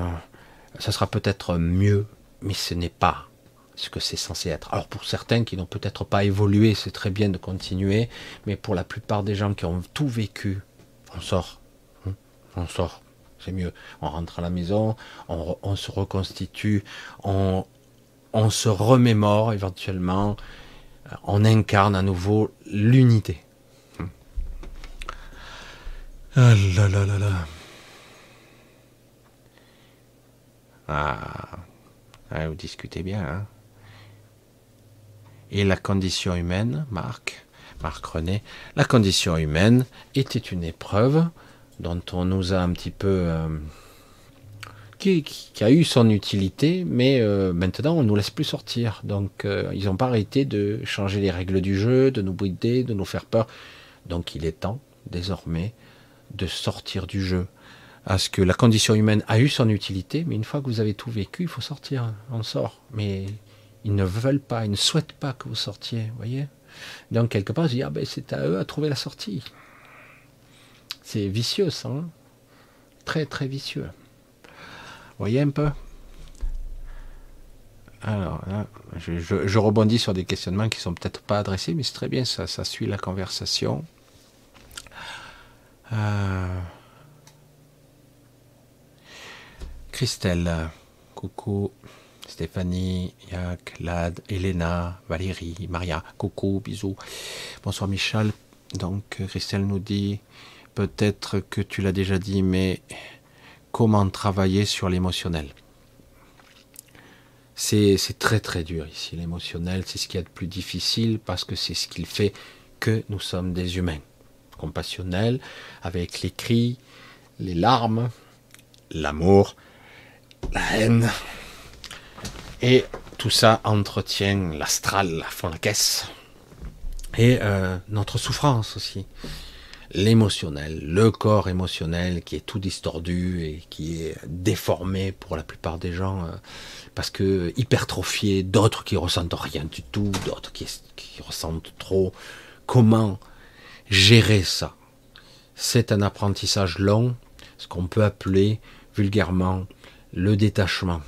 ça sera peut-être mieux, mais ce n'est pas ce que c'est censé être. Alors pour certains qui n'ont peut-être pas évolué, c'est très bien de continuer, mais pour la plupart des gens qui ont tout vécu, on sort. Hein, on sort. C'est mieux. On rentre à la maison, on, se reconstitue, on, se remémore éventuellement, on incarne à nouveau l'unité. Ah là là. Ah, vous discutez bien. Hein Et la condition humaine, Marc, Marc René, la condition humaine était une épreuve dont on nous a un petit peu... Euh, qui, a eu son utilité, mais euh, maintenant on ne nous laisse plus sortir. Donc euh, ils n'ont pas arrêté de changer les règles du jeu, de nous brider, de nous faire peur. Donc il est temps, désormais, de sortir du jeu à ce que la condition humaine a eu son utilité, mais une fois que vous avez tout vécu, il faut sortir, on sort. Mais ils ne veulent pas, ils ne souhaitent pas que vous sortiez, voyez Donc quelque part, je dis, ah ben c'est à eux à trouver la sortie. C'est vicieux ça, hein très très vicieux. Voyez un peu? Alors, je, rebondis sur des questionnements qui sont peut-être pas adressés, mais c'est très bien, ça, ça suit la conversation. Euh, Christelle, coucou. Stéphanie, Yac, Lad, Elena, Valérie, Maria, coucou, bisous. Bonsoir Michel. Donc Christelle nous dit, peut-être que tu l'as déjà dit, mais comment travailler sur l'émotionnel? C'est, très très dur ici, l'émotionnel, c'est ce qu'il y a de plus difficile parce que c'est ce qui fait que nous sommes des humains. Compassionnels, avec les cris, les larmes, l'amour, la haine. Et tout ça entretient l'astral à fond la caisse. Et euh, notre souffrance aussi. L'émotionnel, le corps émotionnel qui est tout distordu et qui est déformé pour la plupart des gens euh, parce que hypertrophié, d'autres qui ressentent rien du tout, d'autres qui, qui ressentent trop. Comment gérer ça? C'est un apprentissage long, ce qu'on peut appeler vulgairement le détachement.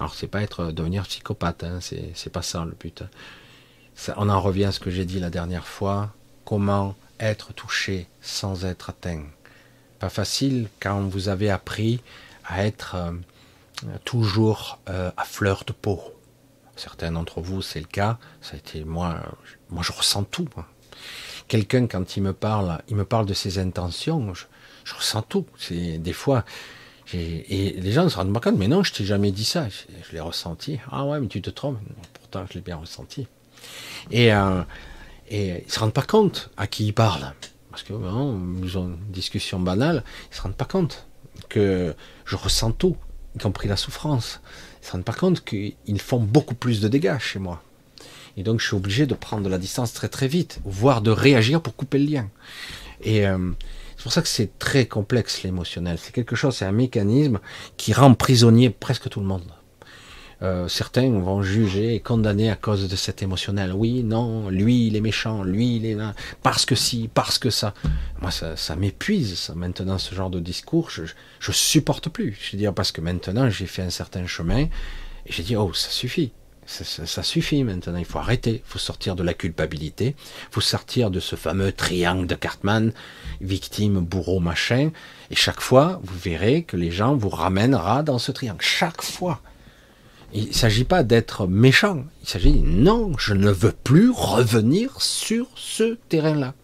Alors c'est pas être devenir psychopathe, hein, c'est pas ça le but. on en revient à ce que j'ai dit la dernière fois. Comment être touché sans être atteint? Pas facile quand vous avez appris à être euh, toujours euh, à fleur de peau. Certains d'entre vous, c'est le cas. Ça a été moi. Moi, je ressens tout. Quelqu'un quand il me parle, il me parle de ses intentions. Je, je ressens tout. C'est des fois, et les gens ne se rendent pas compte, mais non, je t'ai jamais dit ça. Je, l'ai ressenti. Ah ouais, mais tu te trompes. Pourtant, je l'ai bien ressenti. Et, euh, et ils se rendent pas compte à qui ils parlent. Parce que bon, ils ont une discussion banale, ils se rendent pas compte que je ressens tout, y compris la souffrance. se rendent pas compte qu'ils font beaucoup plus de dégâts chez moi. Et donc je suis obligé de prendre de la distance très très vite, voire de réagir pour couper le lien. Et euh, pour ça que c'est très complexe l'émotionnel. C'est quelque chose, c'est un mécanisme qui rend prisonnier presque tout le monde. Euh, certains vont juger et condamner à cause de cet émotionnel. Oui, non, lui il est méchant, lui il est parce que si, parce que ça. Moi ça, ça m'épuise ça, maintenant ce genre de discours, je, je supporte plus. Je veux dire parce que maintenant j'ai fait un certain chemin et j'ai dit oh ça suffit. Ça, suffit maintenant, il faut arrêter, il faut sortir de la culpabilité, il faut sortir de ce fameux triangle de Cartman, victime, bourreau, machin, et chaque fois, vous verrez que les gens vous ramènera dans ce triangle, chaque fois. Il ne s'agit pas d'être méchant, il s'agit, non, je ne veux plus revenir sur ce terrain-là.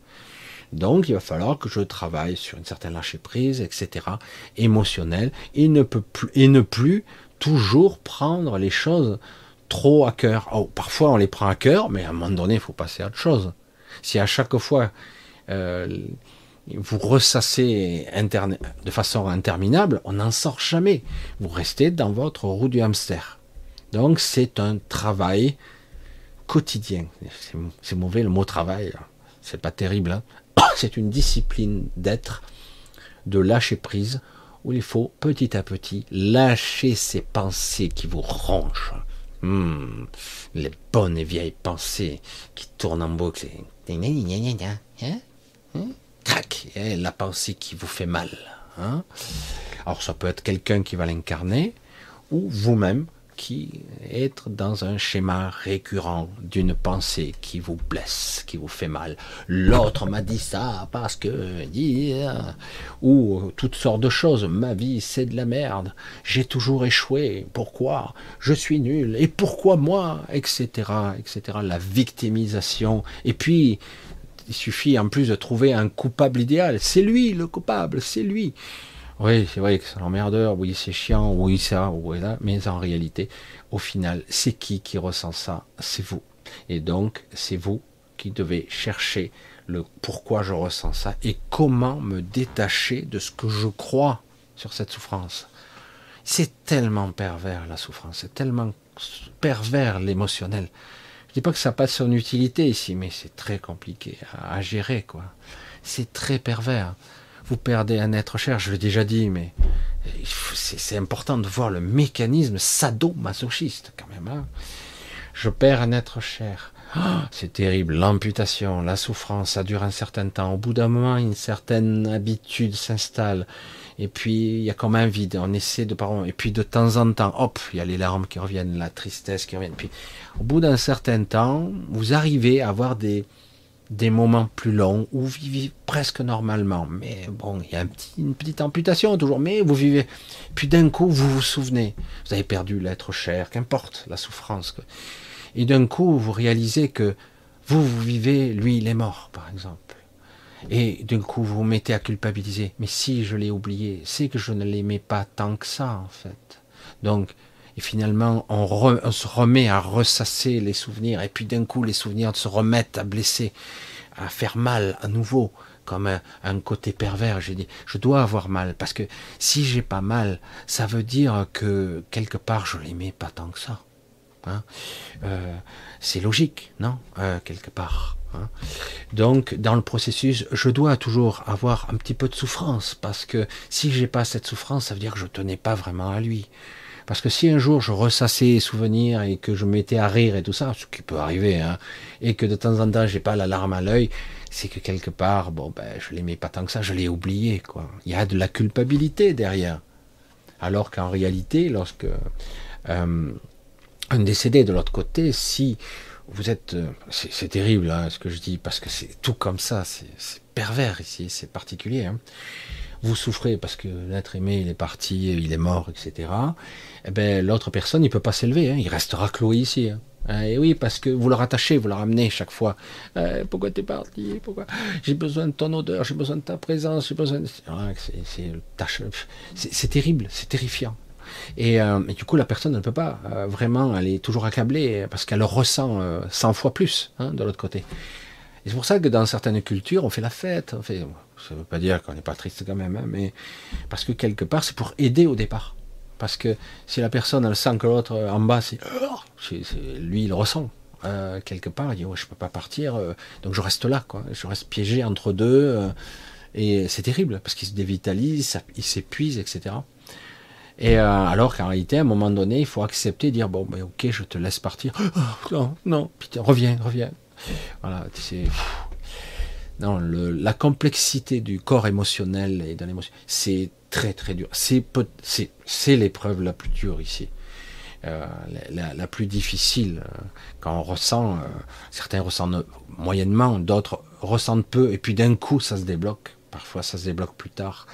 Donc il va falloir que je travaille sur une certaine lâcher prise, etc., émotionnelle, et ne, peut plus, et ne plus toujours prendre les choses trop à cœur. Oh, parfois on les prend à cœur, mais à un moment donné, il faut passer à autre chose. Si à chaque fois euh, vous ressassez de façon interminable, on n'en sort jamais. Vous restez dans votre roue du hamster. Donc c'est un travail quotidien. C'est mauvais le mot travail, c'est pas terrible. Hein. [coughs] c'est une discipline d'être, de lâcher prise, où il faut petit à petit lâcher ces pensées qui vous rongent Hmm, les bonnes et vieilles pensées qui tournent en boucle. Hein? Hein? Crac, la pensée qui vous fait mal. Hein? Alors ça peut être quelqu'un qui va l'incarner, ou vous-même qui être dans un schéma récurrent d'une pensée qui vous blesse, qui vous fait mal. L'autre m'a dit ça parce que dire ou toutes sortes de choses. Ma vie c'est de la merde. J'ai toujours échoué. Pourquoi Je suis nul? Et pourquoi moi? Etc. Etc. La victimisation. Et puis il suffit en plus de trouver un coupable idéal. C'est lui le coupable. C'est lui. Oui, c'est vrai que c'est l'emmerdeur, oui, c'est chiant, oui, ça, oui, là, mais en réalité, au final, c'est qui qui ressent ça? C'est vous. Et donc, c'est vous qui devez chercher le pourquoi je ressens ça et comment me détacher de ce que je crois sur cette souffrance. C'est tellement pervers la souffrance, c'est tellement pervers l'émotionnel. Je dis pas que ça passe son utilité ici, mais c'est très compliqué à, à gérer, quoi. C'est très pervers vous perdez un être cher, je l'ai déjà dit, mais c'est important de voir le mécanisme sado-masochiste quand même. Hein. je perds un être cher. Ah, c'est terrible, l'amputation, la souffrance, ça dure un certain temps. Au bout d'un moment, une certaine habitude s'installe. Et puis, il y a comme un vide. On essaie de pardon. Et puis, de temps en temps, hop, il y a les larmes qui reviennent, la tristesse qui revient. Puis, au bout d'un certain temps, vous arrivez à avoir des, des moments plus longs où vous vivez presque normalement. Mais bon, il y a un petit, une petite amputation toujours, mais vous vivez. Puis d'un coup, vous vous souvenez, vous avez perdu l'être cher, qu'importe la souffrance. Et d'un coup, vous réalisez que vous, vous vivez, lui, il est mort, par exemple. Et d'un coup, vous vous mettez à culpabiliser. Mais si je l'ai oublié, c'est que je ne l'aimais pas tant que ça, en fait. Donc, et finalement, on, se remet à ressasser les souvenirs, et puis d'un coup, les souvenirs se remettent à blesser, à faire mal à nouveau, comme un, côté pervers. J'ai dit, je dois avoir mal, parce que si j'ai pas mal, ça veut dire que quelque part, je l'aimais pas tant que ça. Hein. Euh, c'est logique, non euh, Quelque part. Hein. Donc, dans le processus, je dois toujours avoir un petit peu de souffrance, parce que si j'ai pas cette souffrance, ça veut dire que je tenais pas vraiment à lui. Parce que si un jour je ressassais les souvenirs et que je m'étais à rire et tout ça, ce qui peut arriver, hein, et que de temps en temps j'ai pas la larme à l'œil, c'est que quelque part, bon ben je l'aimais pas tant que ça, je l'ai oublié quoi. Il y a de la culpabilité derrière. Alors qu'en réalité, lorsque euh, un décédé de l'autre côté, si vous êtes, euh, c'est terrible hein, ce que je dis parce que c'est tout comme ça, c'est pervers ici, c'est particulier. Hein vous souffrez parce que l'être aimé il est parti, il est mort, etc. Eh ben l'autre personne il peut pas s'élever, hein, il restera cloué ici. Hein. Hein, et oui, parce que vous le rattachez, vous le ramenez chaque fois. Euh, pourquoi t'es parti? Pourquoi? J'ai besoin de ton odeur, j'ai besoin de ta présence, j'ai besoin de. Ah, c'est terrible, c'est terrifiant. Euh, et, du coup, la personne ne peut pas euh, vraiment, elle est toujours accablée parce qu'elle le ressent 100 fois plus hein, de l'autre côté. Et c'est pour ça que dans certaines cultures, on fait la fête. Ça ne veut pas dire qu'on n'est pas triste quand même, mais parce que quelque part, c'est pour aider au départ. Parce que si la personne elle sent que l'autre en bas, c'est lui il ressent. Euh, quelque part, il dit je peux pas partir, euh, donc je reste là, quoi. Je reste piégé entre deux, euh, et c'est terrible parce qu'il se dévitalise, il s'épuise, etc. Et alors qu'en réalité, à un moment donné, il faut accepter, dire bon, ben, ok, je te laisse partir. non, non, putain, reviens, reviens. Voilà, c'est non, la complexité du corps émotionnel et de l'émotion, c'est très très dur. C'est l'épreuve la plus dure ici. Euh, la, plus difficile. Euh, quand on ressent, euh, certains ressentent moyennement, d'autres ressentent peu, et puis d'un coup ça se débloque. Parfois ça se débloque plus tard.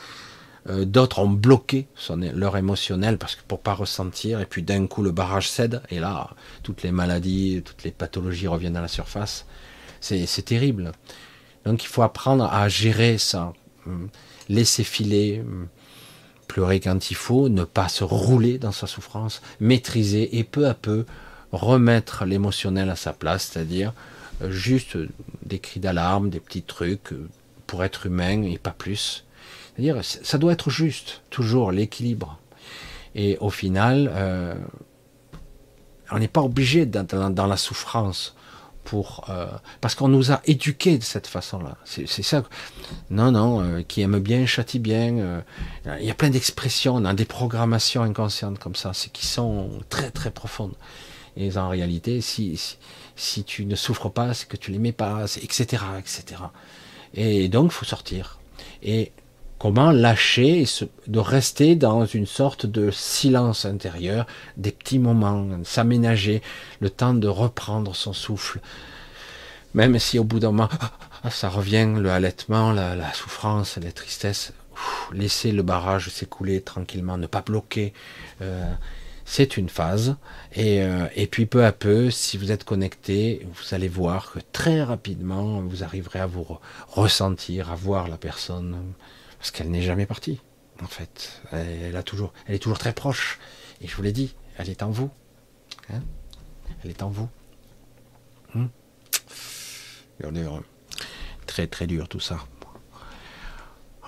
d'autres ont bloqué son, leur émotionnel parce que pour pas ressentir, et puis d'un coup le barrage cède, et là toutes les maladies, toutes les pathologies reviennent à la surface. C'est terrible. Donc il faut apprendre à gérer ça, hum, laisser filer, hum, pleurer quand il faut, ne pas se rouler dans sa souffrance, maîtriser et peu à peu remettre l'émotionnel à sa place, c'est-à-dire euh, juste des cris d'alarme, des petits trucs euh, pour être humain et pas plus. C'est-à-dire ça doit être juste, toujours l'équilibre. Et au final, euh, on n'est pas obligé d'être dans la souffrance euh, parce qu'on nous a éduqués de cette façon-là. C'est ça. Non, non, euh, qui aime bien châtie bien. Euh, il y a plein d'expressions, dans des programmations inconscientes comme ça, qui sont très très profondes. Et en réalité, si, tu ne souffres pas, c'est que tu l'aimais pas, etc., etc. Et donc, il faut sortir. Et comment lâcher et de rester dans une sorte de silence intérieur, des petits moments, s'aménager, le temps de reprendre son souffle. Même si au bout d'un moment, ah, ça revient, le halètement, la, souffrance, la tristesse, laisser le barrage s'écouler tranquillement, ne pas bloquer. Euh, c'est une phase. Euh, et, puis peu à peu, si vous êtes connecté, vous allez voir que très rapidement, vous arriverez à vous ressentir, à voir la personne. Parce qu'elle n'est jamais partie, en fait. Elle, a toujours, elle est toujours très proche. Et je vous l'ai dit, elle est en vous. Hein? Elle est en vous. Hum? Et on est heureux. Très très dur tout ça.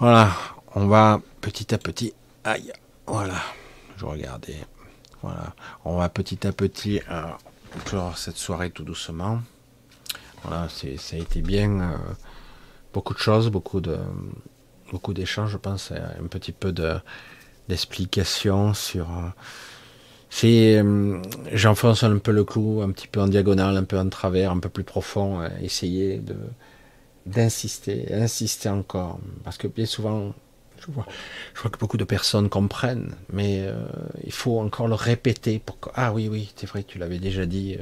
Voilà, on va petit à petit. Aïe, voilà. Je regardais. Voilà, on va petit à petit euh, cette soirée tout doucement. Voilà, ça a été bien. Euh, beaucoup de choses, beaucoup de beaucoup d'échanges, je pense, un petit peu de d'explications sur. Euh, c'est, euh, j'enfonce un peu le clou, un petit peu en diagonale, un peu en travers, un peu plus profond, essayer de d'insister, insister encore, parce que bien souvent, je vois, je vois que beaucoup de personnes comprennent, mais euh, il faut encore le répéter pour que ah oui oui, c'est vrai, tu l'avais déjà dit.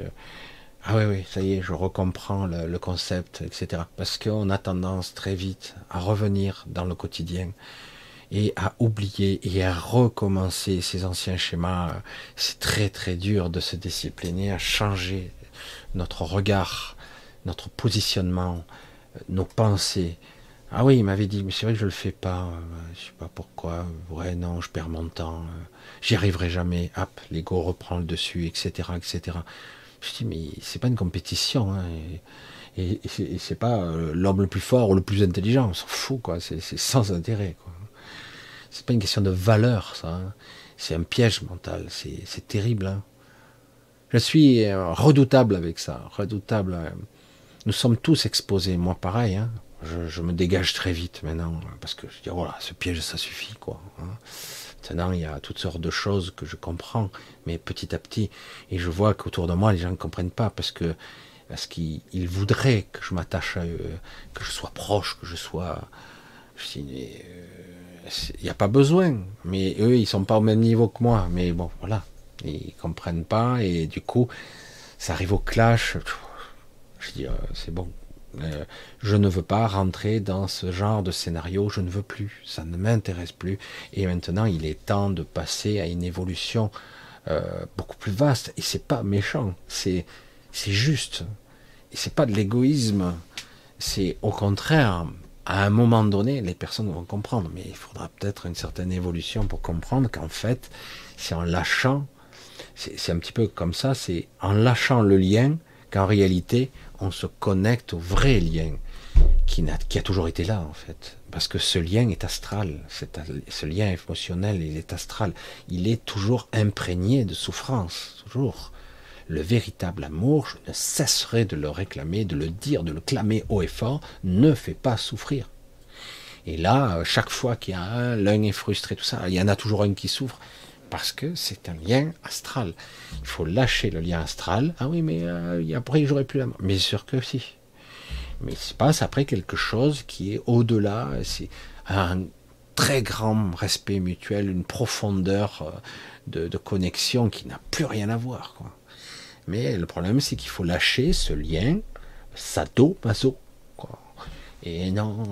Ah oui oui, ça y est, je recomprends le, le concept, etc. Parce qu'on a tendance très vite à revenir dans le quotidien et à oublier et à recommencer ces anciens schémas. C'est très très dur de se discipliner à changer notre regard, notre positionnement, nos pensées. Ah oui, il m'avait dit, mais c'est vrai que je le fais pas, je sais pas pourquoi, ouais, non, je perds mon temps, j'y arriverai jamais, hop, l'ego reprend le dessus, etc., etc. Je dis, mais c'est pas une compétition, hein, et, c'est pas euh, l'homme le plus fort ou le plus intelligent, on s'en fout, quoi, c'est sans intérêt, quoi. C'est pas une question de valeur, ça. Hein. C'est un piège mental. C'est terrible. Hein. Je suis euh, redoutable avec ça. Redoutable. Euh. Nous sommes tous exposés. Moi, pareil. Hein. Je, me dégage très vite maintenant parce que je dis voilà, ce piège, ça suffit, quoi. Maintenant, il y a toutes sortes de choses que je comprends, mais petit à petit, et je vois qu'autour de moi, les gens ne comprennent pas parce que parce qu'ils voudraient que je m'attache à eux, que je sois proche, que je sois. Dis, il n'y a pas besoin. Mais eux, ils sont pas au même niveau que moi. Mais bon, voilà. Ils comprennent pas et du coup, ça arrive au clash. Je dis, euh, c'est bon. Euh, je ne veux pas rentrer dans ce genre de scénario. Je ne veux plus. Ça ne m'intéresse plus. Et maintenant, il est temps de passer à une évolution euh, beaucoup plus vaste. Et c'est pas méchant. C'est c'est juste. Et c'est pas de l'égoïsme. C'est au contraire à un moment donné, les personnes vont comprendre, mais il faudra peut-être une certaine évolution pour comprendre qu'en fait, c'est en lâchant, c'est un petit peu comme ça, c'est en lâchant le lien qu'en réalité, on se connecte au vrai lien, qui, a, toujours été là en fait. Parce que ce lien est astral, ce lien émotionnel, il est astral. Il est toujours imprégné de souffrance, toujours. Le véritable amour, je ne cesserai de le réclamer, de le dire, de le clamer haut et fort, ne fait pas souffrir. Et là, chaque fois qu'il y a un, l'un est frustré, tout ça, il y en a toujours un qui souffre, parce que c'est un lien astral. Il faut lâcher le lien astral. Ah oui, mais euh, après, j'aurais plus l'amour. Mais sûr que si. Mais il se passe après quelque chose qui est au-delà. C'est un très grand respect mutuel, une profondeur euh, de, connexion qui n'a plus rien à voir. Mais le problème, c'est qu'il faut lâcher ce lien sado-maso. Et non,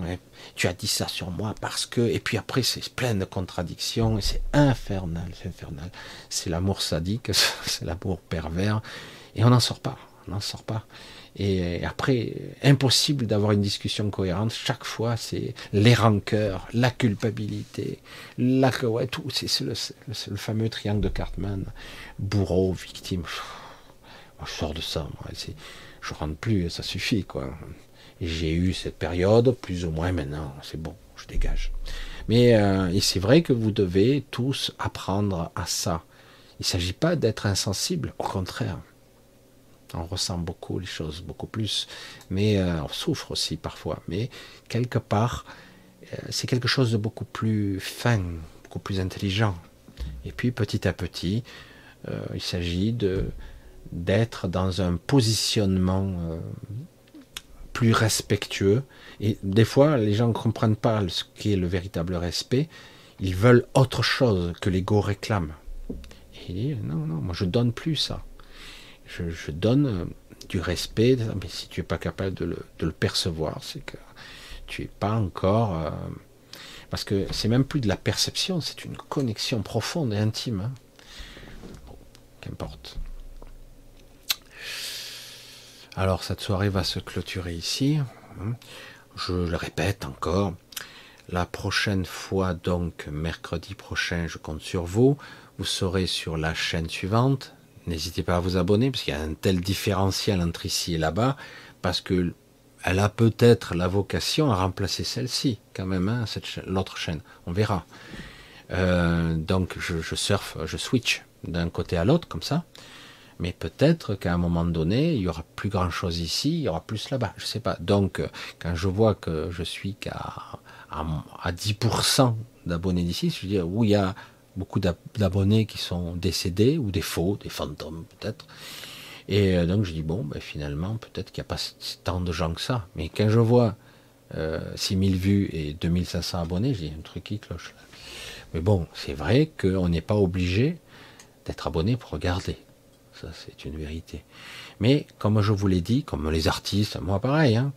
tu as dit ça sur moi parce que. Et puis après, c'est plein de contradictions et c'est infernal, c'est infernal. C'est l'amour sadique, [laughs] c'est l'amour pervers. Et on n'en sort pas, on n'en sort pas. Et après, impossible d'avoir une discussion cohérente. Chaque fois, c'est les rancœurs, la culpabilité, la, ouais, tout. C'est le, fameux triangle de Cartman. Bourreau, victime. je sors de ça. Moi. Je rentre plus, ça suffit, quoi. J'ai eu cette période, plus ou moins maintenant, c'est bon, je dégage. Mais euh, c'est vrai que vous devez tous apprendre à ça. Il ne s'agit pas d'être insensible, au contraire. On ressent beaucoup les choses, beaucoup plus, mais euh, on souffre aussi parfois. Mais quelque part, euh, c'est quelque chose de beaucoup plus fin, beaucoup plus intelligent. Et puis petit à petit, il s'agit d'être dans un positionnement plus respectueux. Et des fois, les gens ne comprennent pas ce qu'est le véritable respect. Ils veulent autre chose que l'ego réclame. Et il dit, non, non, moi je donne plus ça. Je, donne euh, du respect, mais si tu n'es pas capable de le, percevoir, c'est que tu n'es pas encore... Euh, parce que c'est même plus de la perception, c'est une connexion profonde et intime. Hein. Qu'importe. Alors cette soirée va se clôturer ici. Je le répète encore. La prochaine fois, donc mercredi prochain, je compte sur vous. Vous serez sur la chaîne suivante. N'hésitez pas à vous abonner parce qu'il y a un tel différentiel entre ici et là-bas, parce que elle a peut-être la vocation à remplacer celle-ci, quand même, hein, l'autre chaîne. On verra. Euh, donc je, je surfe, je switch d'un côté à l'autre comme ça. Mais peut-être qu'à un moment donné, il y aura plus grand chose ici, il y aura plus là-bas. Je sais pas. Donc, euh, quand je vois que je suis qu'à à, 10% d'abonnés d'ici, je veux dire, où il y a beaucoup d'abonnés qui sont décédés, ou des faux, des fantômes peut-être. Et euh, donc je dis, bon, ben, finalement, peut-être qu'il n'y a pas tant de gens que ça. Mais quand je vois euh, 6000 vues et 2500 abonnés, dis, un truc qui cloche là. Mais bon, c'est vrai qu'on n'est pas obligé d'être abonné pour regarder ça c'est une vérité. Mais comme je vous l'ai dit, comme les artistes, moi pareil, hein,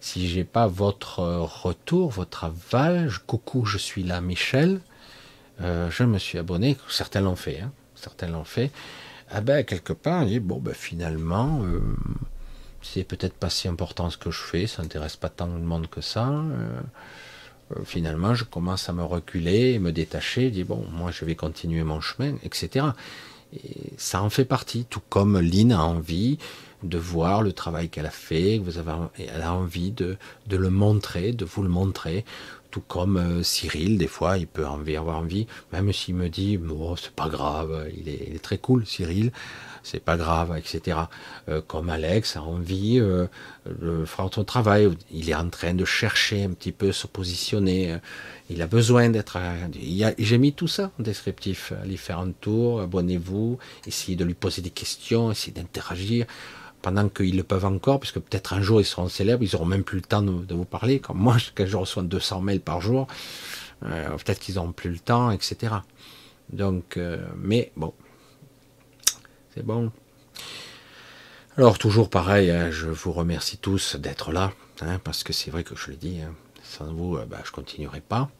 si j'ai pas votre retour, votre aval, coucou, je suis là, Michel, euh, je me suis abonné, certains l'ont fait, hein, certains l'ont fait, ah ben quelque part, dit, bon ben finalement, euh, c'est peut-être pas si important ce que je fais, ça n'intéresse pas tant le monde que ça. Euh, finalement, je commence à me reculer, me détacher, dis bon, moi je vais continuer mon chemin, etc. Et ça en fait partie, tout comme Lynn a envie de voir le travail qu'elle a fait, vous avez, elle a envie de, le montrer, de vous le montrer, tout comme euh, Cyril, des fois, il peut avoir envie, même s'il me dit, c'est pas grave, il est, il est, très cool, Cyril, c'est pas grave, etc. Euh, comme Alex a envie euh, de faire son travail, il est en train de chercher un petit peu se positionner, il a besoin d'être. J'ai mis tout ça en descriptif. Allez faire un tour, abonnez-vous, essayez de lui poser des questions, essayez d'interagir pendant qu'ils le peuvent encore, puisque peut-être un jour ils seront célèbres, ils auront même plus le temps de, vous parler. Comme moi, [laughs] quand je reçois 200 mails par jour, euh, peut-être qu'ils n'auront plus le temps, etc. Donc, euh, mais bon, c'est bon. Alors toujours pareil, hein, je vous remercie tous d'être là, hein, parce que c'est vrai que je l'ai dit, hein, sans vous, euh, bah, je continuerai pas.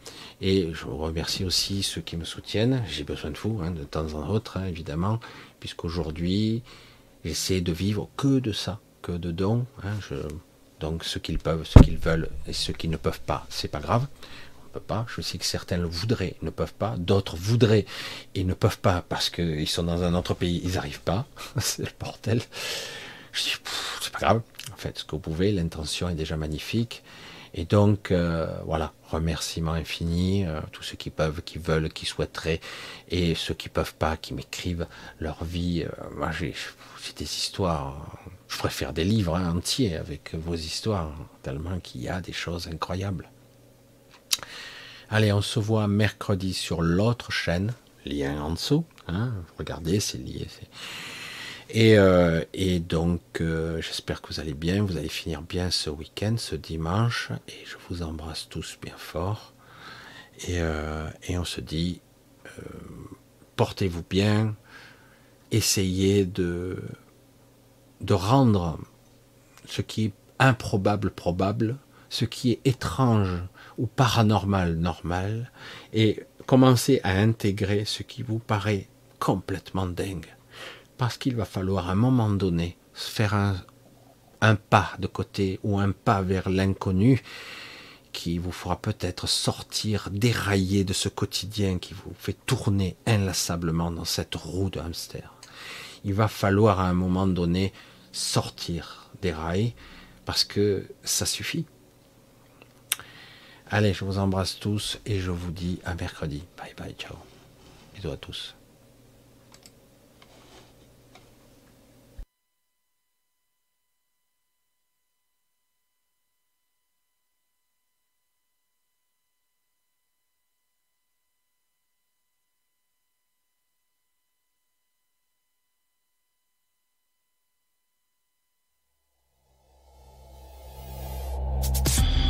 Et je vous remercie aussi ceux qui me soutiennent. J'ai besoin de vous, hein, de temps en autre, hein, évidemment, puisqu'aujourd'hui, j'essaie de vivre que de ça, que de dons. Hein, donc ceux qui peuvent, ceux qui veulent et ceux qui ne peuvent pas, c'est pas grave. On peut pas. Je sais que certains le voudraient, ne peuvent pas. D'autres voudraient et ne peuvent pas parce qu'ils sont dans un autre pays, ils n'arrivent pas. [laughs] c'est le portel. Je dis, c'est pas grave. En fait, ce que vous pouvez, l'intention est déjà magnifique. Et donc, euh, voilà, remerciements infinis, euh, tous ceux qui peuvent, qui veulent, qui souhaiteraient, et ceux qui peuvent pas, qui m'écrivent leur vie. Euh, moi, j'ai des histoires. Je faire des livres hein, entiers avec vos histoires, tellement qu'il y a des choses incroyables. Allez, on se voit mercredi sur l'autre chaîne, lien en dessous. Hein, regardez, c'est lié. Et, euh, et, donc, euh, j'espère que vous allez bien, vous allez finir bien ce week-end, ce dimanche, et je vous embrasse tous bien fort. Et, euh, on se dit, portez-vous bien, essayez de, de rendre ce qui est improbable probable, ce qui est étrange ou paranormal normal, et commencez à intégrer ce qui vous paraît complètement dingue parce qu'il va falloir à un moment donné faire un, pas de côté ou un pas vers l'inconnu qui vous fera peut-être sortir, dérailler de ce quotidien qui vous fait tourner inlassablement dans cette roue de hamster. Il va falloir à un moment donné sortir des rails parce que ça suffit. Allez, je vous embrasse tous et je vous dis à mercredi. Bye bye, ciao. Bisous à tous.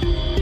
Bye.